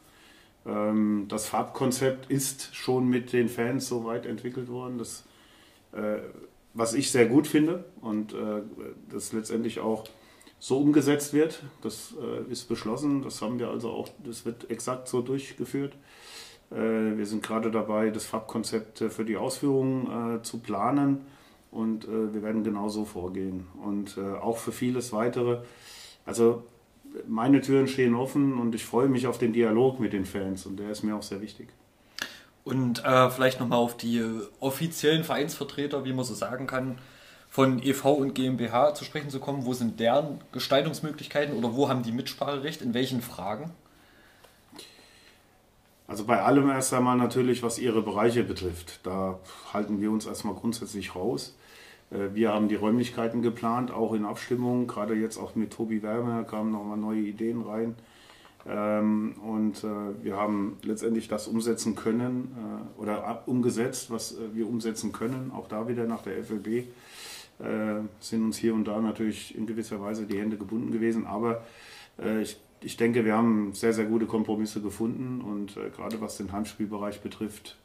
Ähm, das Farbkonzept ist schon mit den Fans so weit entwickelt worden, dass, äh, was ich sehr gut finde und äh, das letztendlich auch so umgesetzt wird. Das ist beschlossen, das haben wir also auch, das wird exakt so durchgeführt. Äh, Wir sind gerade dabei, das Farbkonzept äh, für die Ausführung äh, zu planen und wir werden genauso vorgehen. Und auch für vieles weitere. Also meine Türen stehen offen und ich freue mich auf den Dialog mit den Fans und der ist mir auch sehr wichtig. Und äh, vielleicht nochmal auf die offiziellen Vereinsvertreter, wie man so sagen kann, von EV und GmbH zu sprechen zu kommen. Wo sind deren Gestaltungsmöglichkeiten oder wo haben die Mitspracherecht? In welchen Fragen? Also bei allem erst einmal natürlich, was ihre Bereiche betrifft. Da halten wir uns erstmal grundsätzlich raus. Äh, Wir haben die Räumlichkeiten geplant, auch in Abstimmung. Gerade jetzt auch mit Tobi Werner kamen nochmal neue Ideen rein. Ähm, Und äh, wir haben letztendlich das umsetzen können äh, oder umgesetzt, was wir umsetzen können. Auch da wieder nach der FLB sind uns hier und da natürlich in gewisser Weise die Hände gebunden gewesen. Aber ich, ich denke, wir haben sehr, sehr gute Kompromisse gefunden. Und äh, gerade was den Heimspielbereich betrifft,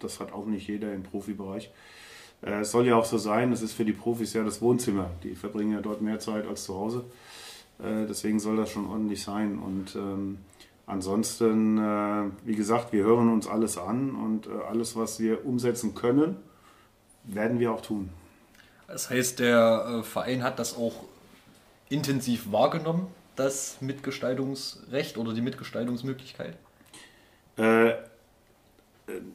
das hat auch nicht jeder im Profibereich. Äh, Es soll ja auch so sein, es ist für die Profis ja das Wohnzimmer. Die verbringen ja dort mehr Zeit als zu Hause. Äh, Deswegen soll das schon ordentlich sein. Und ähm, ansonsten, äh, wie gesagt, wir hören uns alles an und äh, alles, was wir umsetzen können, werden wir auch tun. Das heißt, der äh, Verein hat das auch intensiv wahrgenommen, das Mitgestaltungsrecht oder die Mitgestaltungsmöglichkeit. Äh, äh,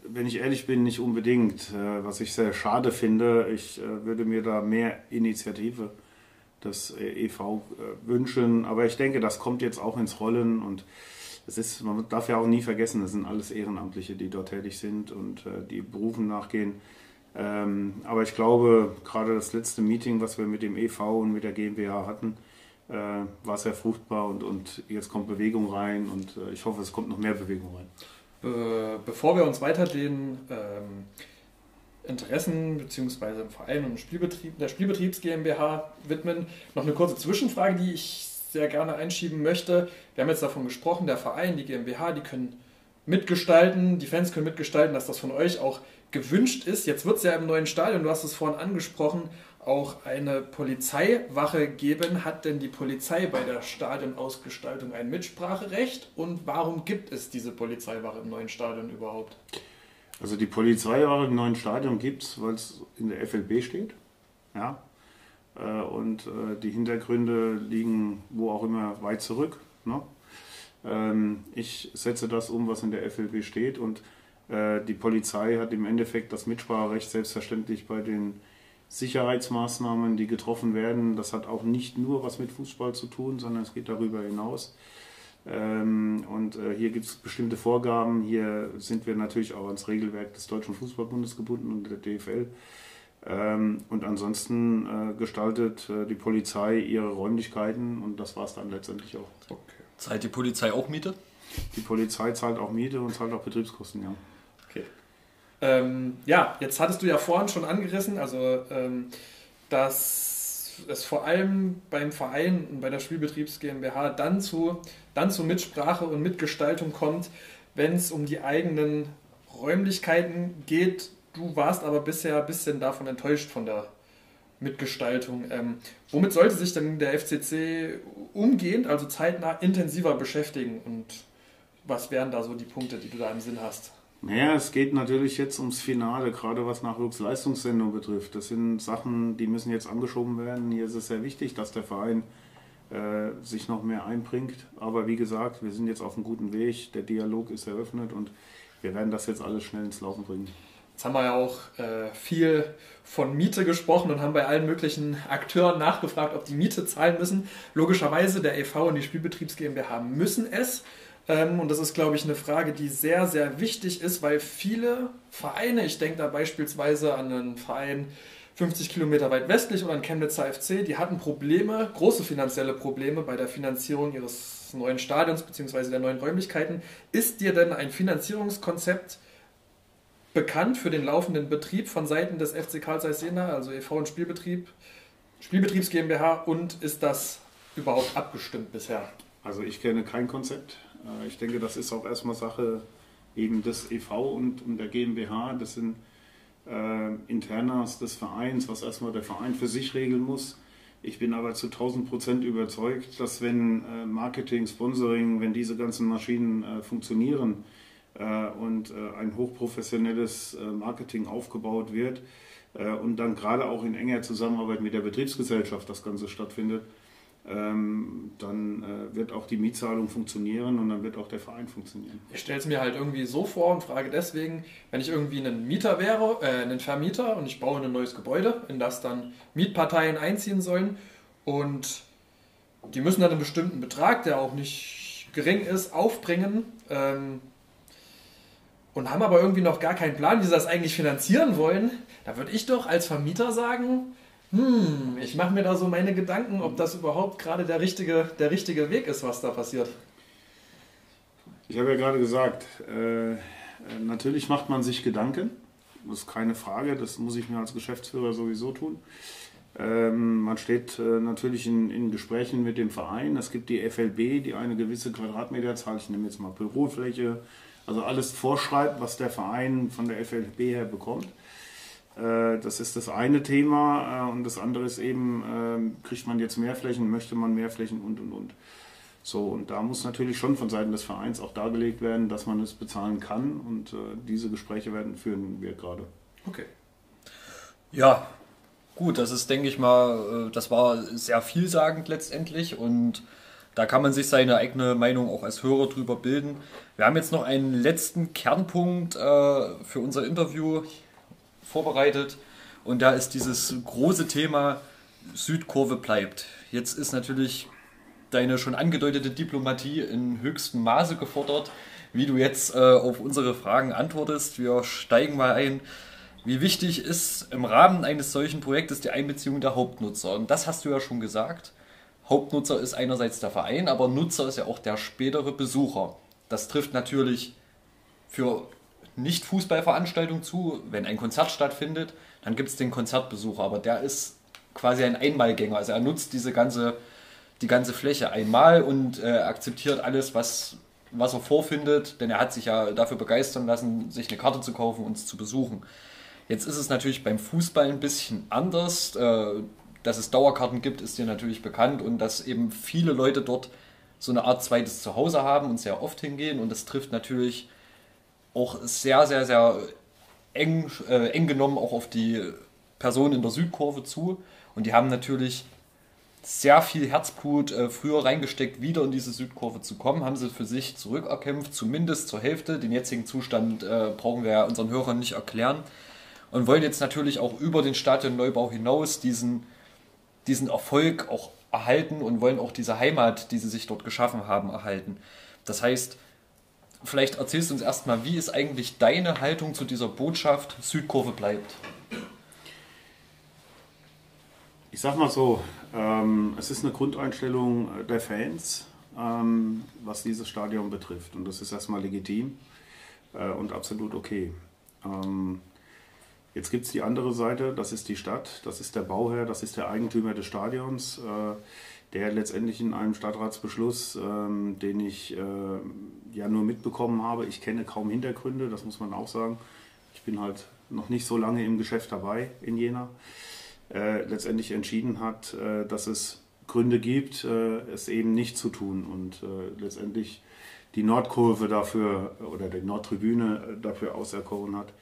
wenn ich ehrlich bin, nicht unbedingt. Äh, was ich sehr schade finde, ich äh, würde mir da mehr Initiative des EV wünschen. Aber ich denke, das kommt jetzt auch ins Rollen und es ist, man darf ja auch nie vergessen, das sind alles Ehrenamtliche, die dort tätig sind und die Berufen nachgehen. Ähm, aber ich glaube, gerade das letzte Meeting, was wir mit dem EV und mit der GmbH hatten, äh, war sehr fruchtbar und, und jetzt kommt Bewegung rein und äh, ich hoffe, es kommt noch mehr Bewegung rein. Be- Bevor wir uns weiter den ähm, Interessen bzw. im Verein und Spielbetrieb, der Spielbetriebs GmbH widmen. Noch eine kurze Zwischenfrage, die ich sehr gerne einschieben möchte. Wir haben jetzt davon gesprochen, der Verein, die GmbH, die können mitgestalten, die Fans können mitgestalten, dass das von euch auch gewünscht ist. Jetzt wird es ja im neuen Stadion, du hast es vorhin angesprochen, auch eine Polizeiwache geben. Hat denn die Polizei bei der Stadionausgestaltung ein Mitspracherecht? Und warum gibt es diese Polizeiwache im neuen Stadion überhaupt? Also die Polizeiwache im neuen Stadion gibt es, weil es in der FLB steht. Ja. Äh, und äh, die Hintergründe liegen wo auch immer weit zurück. Ne? Ähm, ich setze das um, was in der FLB steht und äh, die Polizei hat im Endeffekt das Mitspracherecht selbstverständlich bei den Sicherheitsmaßnahmen, die getroffen werden. Das hat auch nicht nur was mit Fußball zu tun, sondern es geht darüber hinaus. Ähm, und äh, hier gibt es bestimmte Vorgaben. Hier sind wir natürlich auch ans Regelwerk des Deutschen Fußballbundes gebunden und der DFL. Ähm, und ansonsten äh, gestaltet äh, die Polizei ihre Räumlichkeiten und das war es dann letztendlich auch. Okay. Zahlt die Polizei auch Miete? Die Polizei zahlt auch Miete und zahlt auch Betriebskosten, ja. Ähm, ja, jetzt hattest du ja vorhin schon angerissen, also ähm, dass es vor allem beim Verein und bei der Spielbetriebs GmbH dann zu, dann zu Mitsprache und Mitgestaltung kommt, wenn es um die eigenen Räumlichkeiten geht. Du warst aber bisher ein bisschen davon enttäuscht von der Mitgestaltung. Ähm, womit sollte sich denn der FCC umgehend, also zeitnah, intensiver beschäftigen und was wären da so die Punkte, die du da im Sinn hast? Naja, es geht natürlich jetzt ums Finale, gerade was Nachwuchsleistungssendung betrifft. Das sind Sachen, die müssen jetzt angeschoben werden. Hier ist es sehr wichtig, dass der Verein äh, sich noch mehr einbringt. Aber wie gesagt, wir sind jetzt auf einem guten Weg. Der Dialog ist eröffnet und wir werden das jetzt alles schnell ins Laufen bringen. Jetzt haben wir ja auch äh, viel von Miete gesprochen und haben bei allen möglichen Akteuren nachgefragt, ob die Miete zahlen müssen. Logischerweise, der EV und die Spielbetriebs GmbH müssen es. Ähm, und das ist, glaube ich, eine Frage, die sehr, sehr wichtig ist, weil viele Vereine, ich denke da beispielsweise an einen Verein 50 Kilometer weit westlich oder an Chemnitzer FC, die hatten Probleme, große finanzielle Probleme bei der Finanzierung ihres neuen Stadions bzw. der neuen Räumlichkeiten. Ist dir denn ein Finanzierungskonzept bekannt für den laufenden Betrieb von Seiten des FC Karl Zeiss Jena, also e.V. und Spielbetrieb, Spielbetriebs GmbH und ist das überhaupt abgestimmt bisher? Also ich kenne kein Konzept. Äh, ich denke, das ist auch erstmal Sache eben des EV und, und der GmbH. Das sind äh, Internas des Vereins, was erstmal der Verein für sich regeln muss. Ich bin aber zu 1000 Prozent überzeugt, dass wenn äh, Marketing, Sponsoring, wenn diese ganzen Maschinen äh, funktionieren äh, und äh, ein hochprofessionelles Marketing aufgebaut wird und dann gerade auch in enger Zusammenarbeit mit der Betriebsgesellschaft das Ganze stattfindet, ähm, dann äh, wird auch die Mietzahlung funktionieren und dann wird auch der Verein funktionieren. Ich stelle es mir halt irgendwie so vor und frage deswegen, wenn ich irgendwie ein Mieter wäre, äh, ein Vermieter und ich baue ein neues Gebäude, in das dann Mietparteien einziehen sollen und die müssen dann einen bestimmten Betrag, der auch nicht gering ist, aufbringen ähm, und haben aber irgendwie noch gar keinen Plan, wie sie das eigentlich finanzieren wollen, da würde ich doch als Vermieter sagen, hm, ich mache mir da so meine Gedanken, ob das überhaupt gerade der richtige, der richtige Weg ist, was da passiert. Ich habe ja gerade gesagt, äh, natürlich macht man sich Gedanken. Das ist keine Frage, das muss ich mir als Geschäftsführer sowieso tun. Ähm, man steht äh, natürlich in, in, Gesprächen mit dem Verein. Es gibt die FLB, die eine gewisse Quadratmeterzahl, ich nehme jetzt mal Bürofläche, also alles vorschreibt, was der Verein von der FLB her bekommt. Äh, das ist das eine Thema äh, und das andere ist eben, ähm, kriegt man jetzt mehr Flächen, möchte man mehr Flächen und und und. So, und da muss natürlich schon von Seiten des Vereins auch dargelegt werden, dass man es bezahlen kann und äh, diese Gespräche werden führen wir gerade. Okay. Ja, gut, das ist, denke ich mal, das war sehr vielsagend letztendlich und da kann man sich seine eigene Meinung auch als Hörer drüber bilden. Wir haben jetzt noch einen letzten Kernpunkt für unser Interview vorbereitet. Und da ist dieses große Thema Südkurve bleibt. Jetzt ist natürlich deine schon angedeutete Diplomatie in höchstem Maße gefordert, wie du jetzt äh, auf unsere Fragen antwortest. Wir steigen mal ein. Wie wichtig ist im Rahmen eines solchen Projektes die Einbeziehung der Hauptnutzer? Und das hast du ja schon gesagt. Hauptnutzer ist einerseits der Verein, aber Nutzer ist ja auch der spätere Besucher. Das trifft natürlich für Nicht-Fußballveranstaltungen zu. Wenn ein Konzert stattfindet, dann gibt es den Konzertbesucher, aber der ist quasi ein Einmalgänger. Also er nutzt diese ganze, die ganze Fläche einmal und äh, akzeptiert alles, was, was er vorfindet, denn er hat sich ja dafür begeistern lassen, sich eine Karte zu kaufen und uns zu besuchen. Jetzt ist es natürlich beim Fußball ein bisschen anders. Äh, dass es Dauerkarten gibt, ist dir natürlich bekannt und dass eben viele Leute dort so eine Art zweites Zuhause haben und sehr oft hingehen und das trifft natürlich auch sehr, sehr, sehr eng, äh, eng genommen auch auf die Personen in der Südkurve zu und die haben natürlich sehr viel Herzblut äh, früher reingesteckt, wieder in diese Südkurve zu kommen, haben sie für sich zurückerkämpft, zumindest zur Hälfte. Den jetzigen Zustand äh, brauchen wir ja unseren Hörern nicht erklären und wollen jetzt natürlich auch über den Stadionneubau hinaus diesen, diesen Erfolg auch erhalten und wollen auch diese Heimat, die sie sich dort geschaffen haben, erhalten. Das heißt, vielleicht erzählst du uns erstmal, wie ist eigentlich deine Haltung zu dieser Botschaft, Südkurve bleibt? Ich sag mal so, ähm, es ist eine Grundeinstellung der Fans, ähm, was dieses Stadion betrifft. Und das ist erstmal legitim äh, und absolut okay. Ähm, Jetzt gibt es die andere Seite, das ist die Stadt, das ist der Bauherr, das ist der Eigentümer des Stadions, äh, der letztendlich in einem Stadtratsbeschluss, ähm, den ich äh, ja nur mitbekommen habe, ich kenne kaum Hintergründe, das muss man auch sagen. Ich bin halt noch nicht so lange im Geschäft dabei in Jena. Äh, letztendlich entschieden hat, äh, dass es Gründe gibt, äh, es eben nicht zu tun und äh, letztendlich die Nordkurve dafür oder die Nordtribüne dafür auserkoren hat.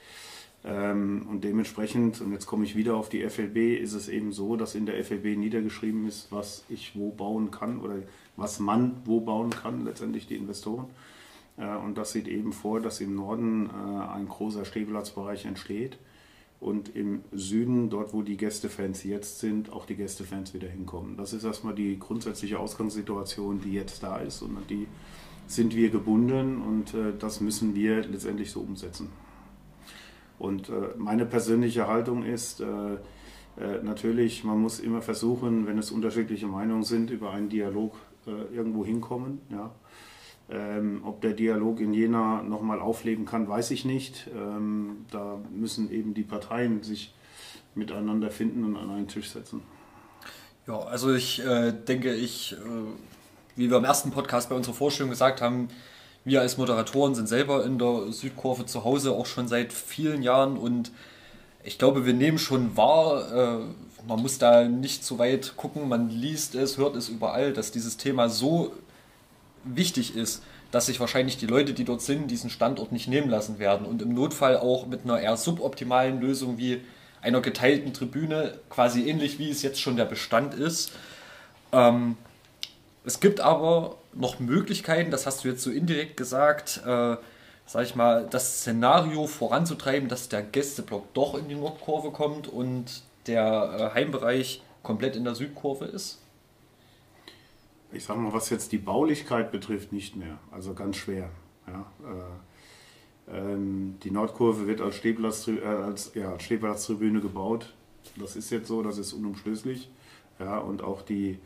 Ähm, und dementsprechend, und jetzt komme ich wieder auf die FLB, ist es eben so, dass in der FLB niedergeschrieben ist, was ich wo bauen kann oder was man wo bauen kann, letztendlich die Investoren. Äh, und das sieht eben vor, dass im Norden äh, ein großer Stehplatzbereich entsteht und im Süden, dort wo die Gästefans jetzt sind, auch die Gästefans wieder hinkommen. Das ist erstmal die grundsätzliche Ausgangssituation, die jetzt da ist und die sind wir gebunden und äh, das müssen wir letztendlich so umsetzen. Und äh, meine persönliche Haltung ist, äh, äh, natürlich, man muss immer versuchen, wenn es unterschiedliche Meinungen sind, über einen Dialog irgendwo hinkommen. Ja. Ähm, ob der Dialog in Jena nochmal aufleben kann, weiß ich nicht. Ähm, da müssen eben die Parteien sich miteinander finden und an einen Tisch setzen. Ja, also ich äh, denke, ich, äh, wie wir im ersten Podcast bei unserer Vorstellung gesagt haben, wir als Moderatoren sind selber in der Südkurve zu Hause auch schon seit vielen Jahren und ich glaube, wir nehmen schon wahr, äh, man muss da nicht zu weit gucken, man liest es, hört es überall, dass dieses Thema so wichtig ist, dass sich wahrscheinlich die Leute, die dort sind, diesen Standort nicht nehmen lassen werden und im Notfall auch mit einer eher suboptimalen Lösung wie einer geteilten Tribüne, quasi ähnlich wie es jetzt schon der Bestand ist. Ähm, es gibt aber noch Möglichkeiten, das hast du jetzt so indirekt gesagt, äh, sag ich mal, das Szenario voranzutreiben, dass der Gästeblock doch in die Nordkurve kommt und der äh, Heimbereich komplett in der Südkurve ist? Ich sag mal, was jetzt die Baulichkeit betrifft, nicht mehr. Also ganz schwer. Ja, äh, ähm, die Nordkurve wird als, Stehplatz, äh, als ja, Stehplatztribüne gebaut. Das ist jetzt so, das ist unumstößlich. Ja, und auch die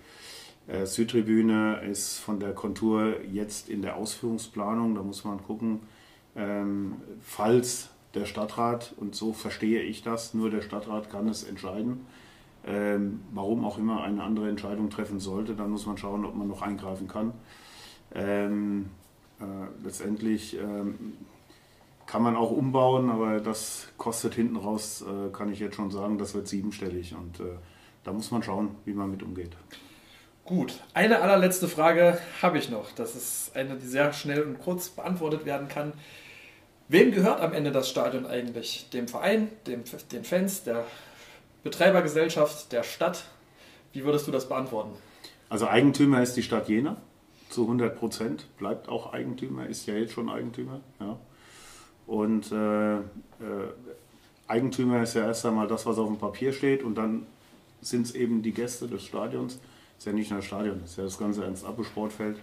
Südtribüne ist von der Kontur jetzt in der Ausführungsplanung. Da muss man gucken, ähm, falls der Stadtrat, und so verstehe ich das, nur der Stadtrat kann es entscheiden, ähm, warum auch immer eine andere Entscheidung treffen sollte, dann muss man schauen, ob man noch eingreifen kann. Ähm, äh, letztendlich kann man auch umbauen, aber das kostet hinten raus, äh, kann ich jetzt schon sagen, das wird siebenstellig und äh, da muss man schauen, wie man mit umgeht. Gut, eine allerletzte Frage habe ich noch. Das ist eine, die sehr schnell und kurz beantwortet werden kann. Wem gehört am Ende das Stadion eigentlich? Dem Verein, dem, den Fans, der Betreibergesellschaft, der Stadt? Wie würdest du das beantworten? Also Eigentümer ist die Stadt Jena zu 100 Prozent, bleibt auch Eigentümer, ist ja jetzt schon Eigentümer. Ja. Und äh, äh, Eigentümer ist ja erst einmal das, was auf dem Papier steht und dann sind es eben die Gäste des Stadions ist ja nicht nur das Stadion, ist ja das ganze Ernst-Abbe-Sportfeld.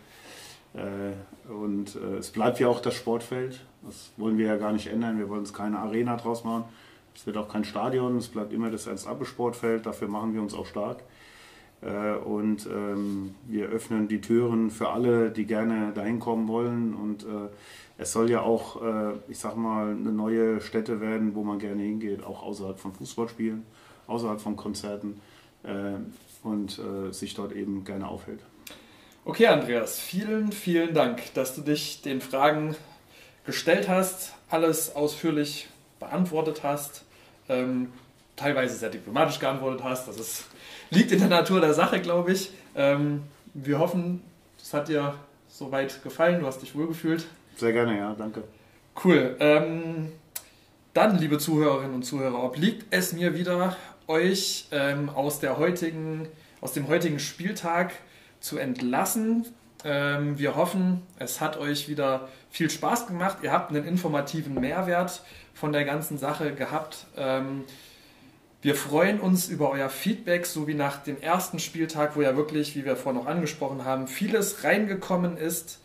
Äh, und äh, es bleibt ja auch das Sportfeld. Das wollen wir ja gar nicht ändern. Wir wollen uns keine Arena draus machen. Es wird auch kein Stadion. Es bleibt immer das Ernst-Abbe-Sportfeld. Dafür machen wir uns auch stark. Äh, und ähm, wir öffnen die Türen für alle, die gerne dahin kommen wollen. Und es soll ja auch, ich sag mal, eine neue Stätte werden, wo man gerne hingeht, auch außerhalb von Fußballspielen, außerhalb von Konzerten und sich dort eben gerne aufhält. Okay, Andreas, vielen, vielen Dank, dass du dich den Fragen gestellt hast, alles ausführlich beantwortet hast, ähm, teilweise sehr diplomatisch geantwortet hast. Das ist liegt in der Natur der Sache, glaube ich. Ähm, wir hoffen, es hat dir soweit gefallen, du hast dich wohlgefühlt. Sehr gerne, ja, danke. Cool. Ähm, dann, liebe Zuhörerinnen und Zuhörer, obliegt es mir wieder, euch ähm, aus, der heutigen, aus dem heutigen Spieltag zu entlassen. Ähm, wir hoffen, es hat euch wieder viel Spaß gemacht. Ihr habt einen informativen Mehrwert von der ganzen Sache gehabt. Ähm, wir freuen uns über euer Feedback, so wie nach dem ersten Spieltag, wo ja wirklich, wie wir vorhin noch angesprochen haben, vieles reingekommen ist.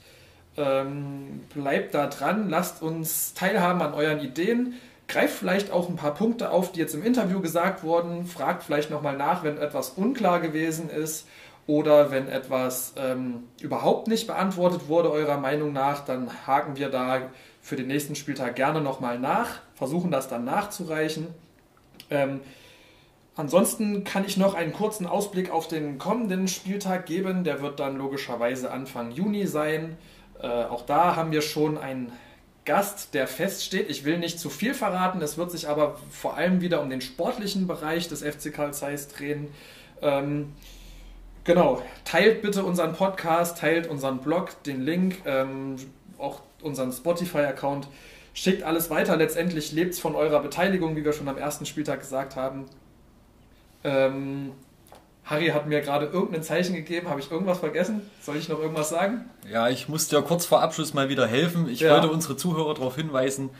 Ähm, bleibt da dran, lasst uns teilhaben an euren Ideen. Greift vielleicht auch ein paar Punkte auf, die jetzt im Interview gesagt wurden. Fragt vielleicht nochmal nach, wenn etwas unklar gewesen ist oder wenn etwas ähm, überhaupt nicht beantwortet wurde, eurer Meinung nach, dann haken wir da für den nächsten Spieltag gerne nochmal nach, versuchen das dann nachzureichen. Ähm, Ansonsten kann ich noch einen kurzen Ausblick auf den kommenden Spieltag geben. Der wird dann logischerweise Anfang Juni sein. Äh, auch da haben wir schon einen Gast, der feststeht. Ich will nicht zu viel verraten. Es wird sich aber vor allem wieder um den sportlichen Bereich des FC Karl Zeiss drehen. Ähm, genau, teilt bitte unseren Podcast, teilt unseren Blog, den Link, ähm, auch unseren Spotify-Account. Schickt alles weiter. Letztendlich lebt es von eurer Beteiligung, wie wir schon am ersten Spieltag gesagt haben. Ähm, Harry hat mir gerade irgendein Zeichen gegeben. Habe ich irgendwas vergessen? Soll ich noch irgendwas sagen? Ja, ich muss dir kurz vor Abschluss mal wieder helfen. Ich ja. wollte unsere Zuhörer darauf hinweisen,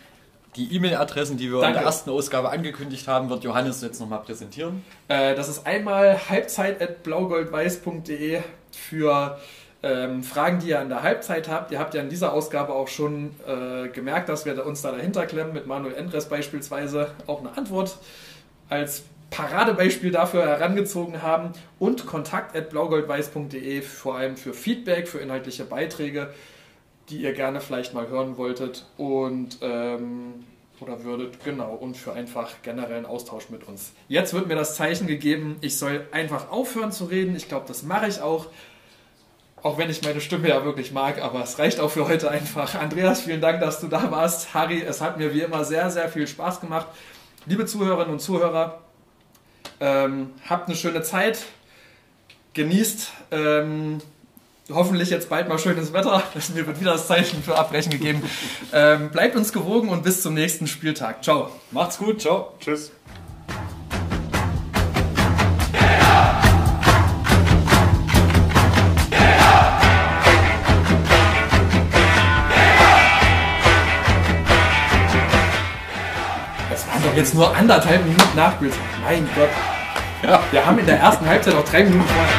die E-Mail-Adressen, die wir Danke. in der ersten Ausgabe angekündigt haben, wird Johannes jetzt nochmal präsentieren. Äh, das ist einmal halbzeit.blaugoldweiß.de für ähm, Fragen, die ihr an der Halbzeit habt. Ihr habt ja in dieser Ausgabe auch schon äh, gemerkt, dass wir uns da dahinter klemmen, mit Manuel Endres beispielsweise auch eine Antwort als Paradebeispiel dafür herangezogen haben und kontakt.blaugoldweiß.de vor allem für Feedback, für inhaltliche Beiträge, die ihr gerne vielleicht mal hören wolltet und ähm, oder würdet, genau, und für einfach generellen Austausch mit uns. Jetzt wird mir das Zeichen gegeben, ich soll einfach aufhören zu reden. Ich glaube, das mache ich auch. Auch wenn ich meine Stimme ja wirklich mag, aber es reicht auch für heute einfach. Andreas, vielen Dank, dass du da warst. Harry, es hat mir wie immer sehr, sehr viel Spaß gemacht. Liebe Zuhörerinnen und Zuhörer, ähm, habt eine schöne Zeit, genießt ähm, hoffentlich jetzt bald mal schönes Wetter. (laughs) Mir wird wieder das Zeichen für Abbrechen gegeben. Ähm, bleibt uns gewogen und bis zum nächsten Spieltag. Ciao. Macht's gut. Ciao. Tschüss. Jetzt nur anderthalb Minuten Nachspielzeit. Mein Gott. Ja. Wir haben in der ersten Halbzeit noch drei Minuten vorher.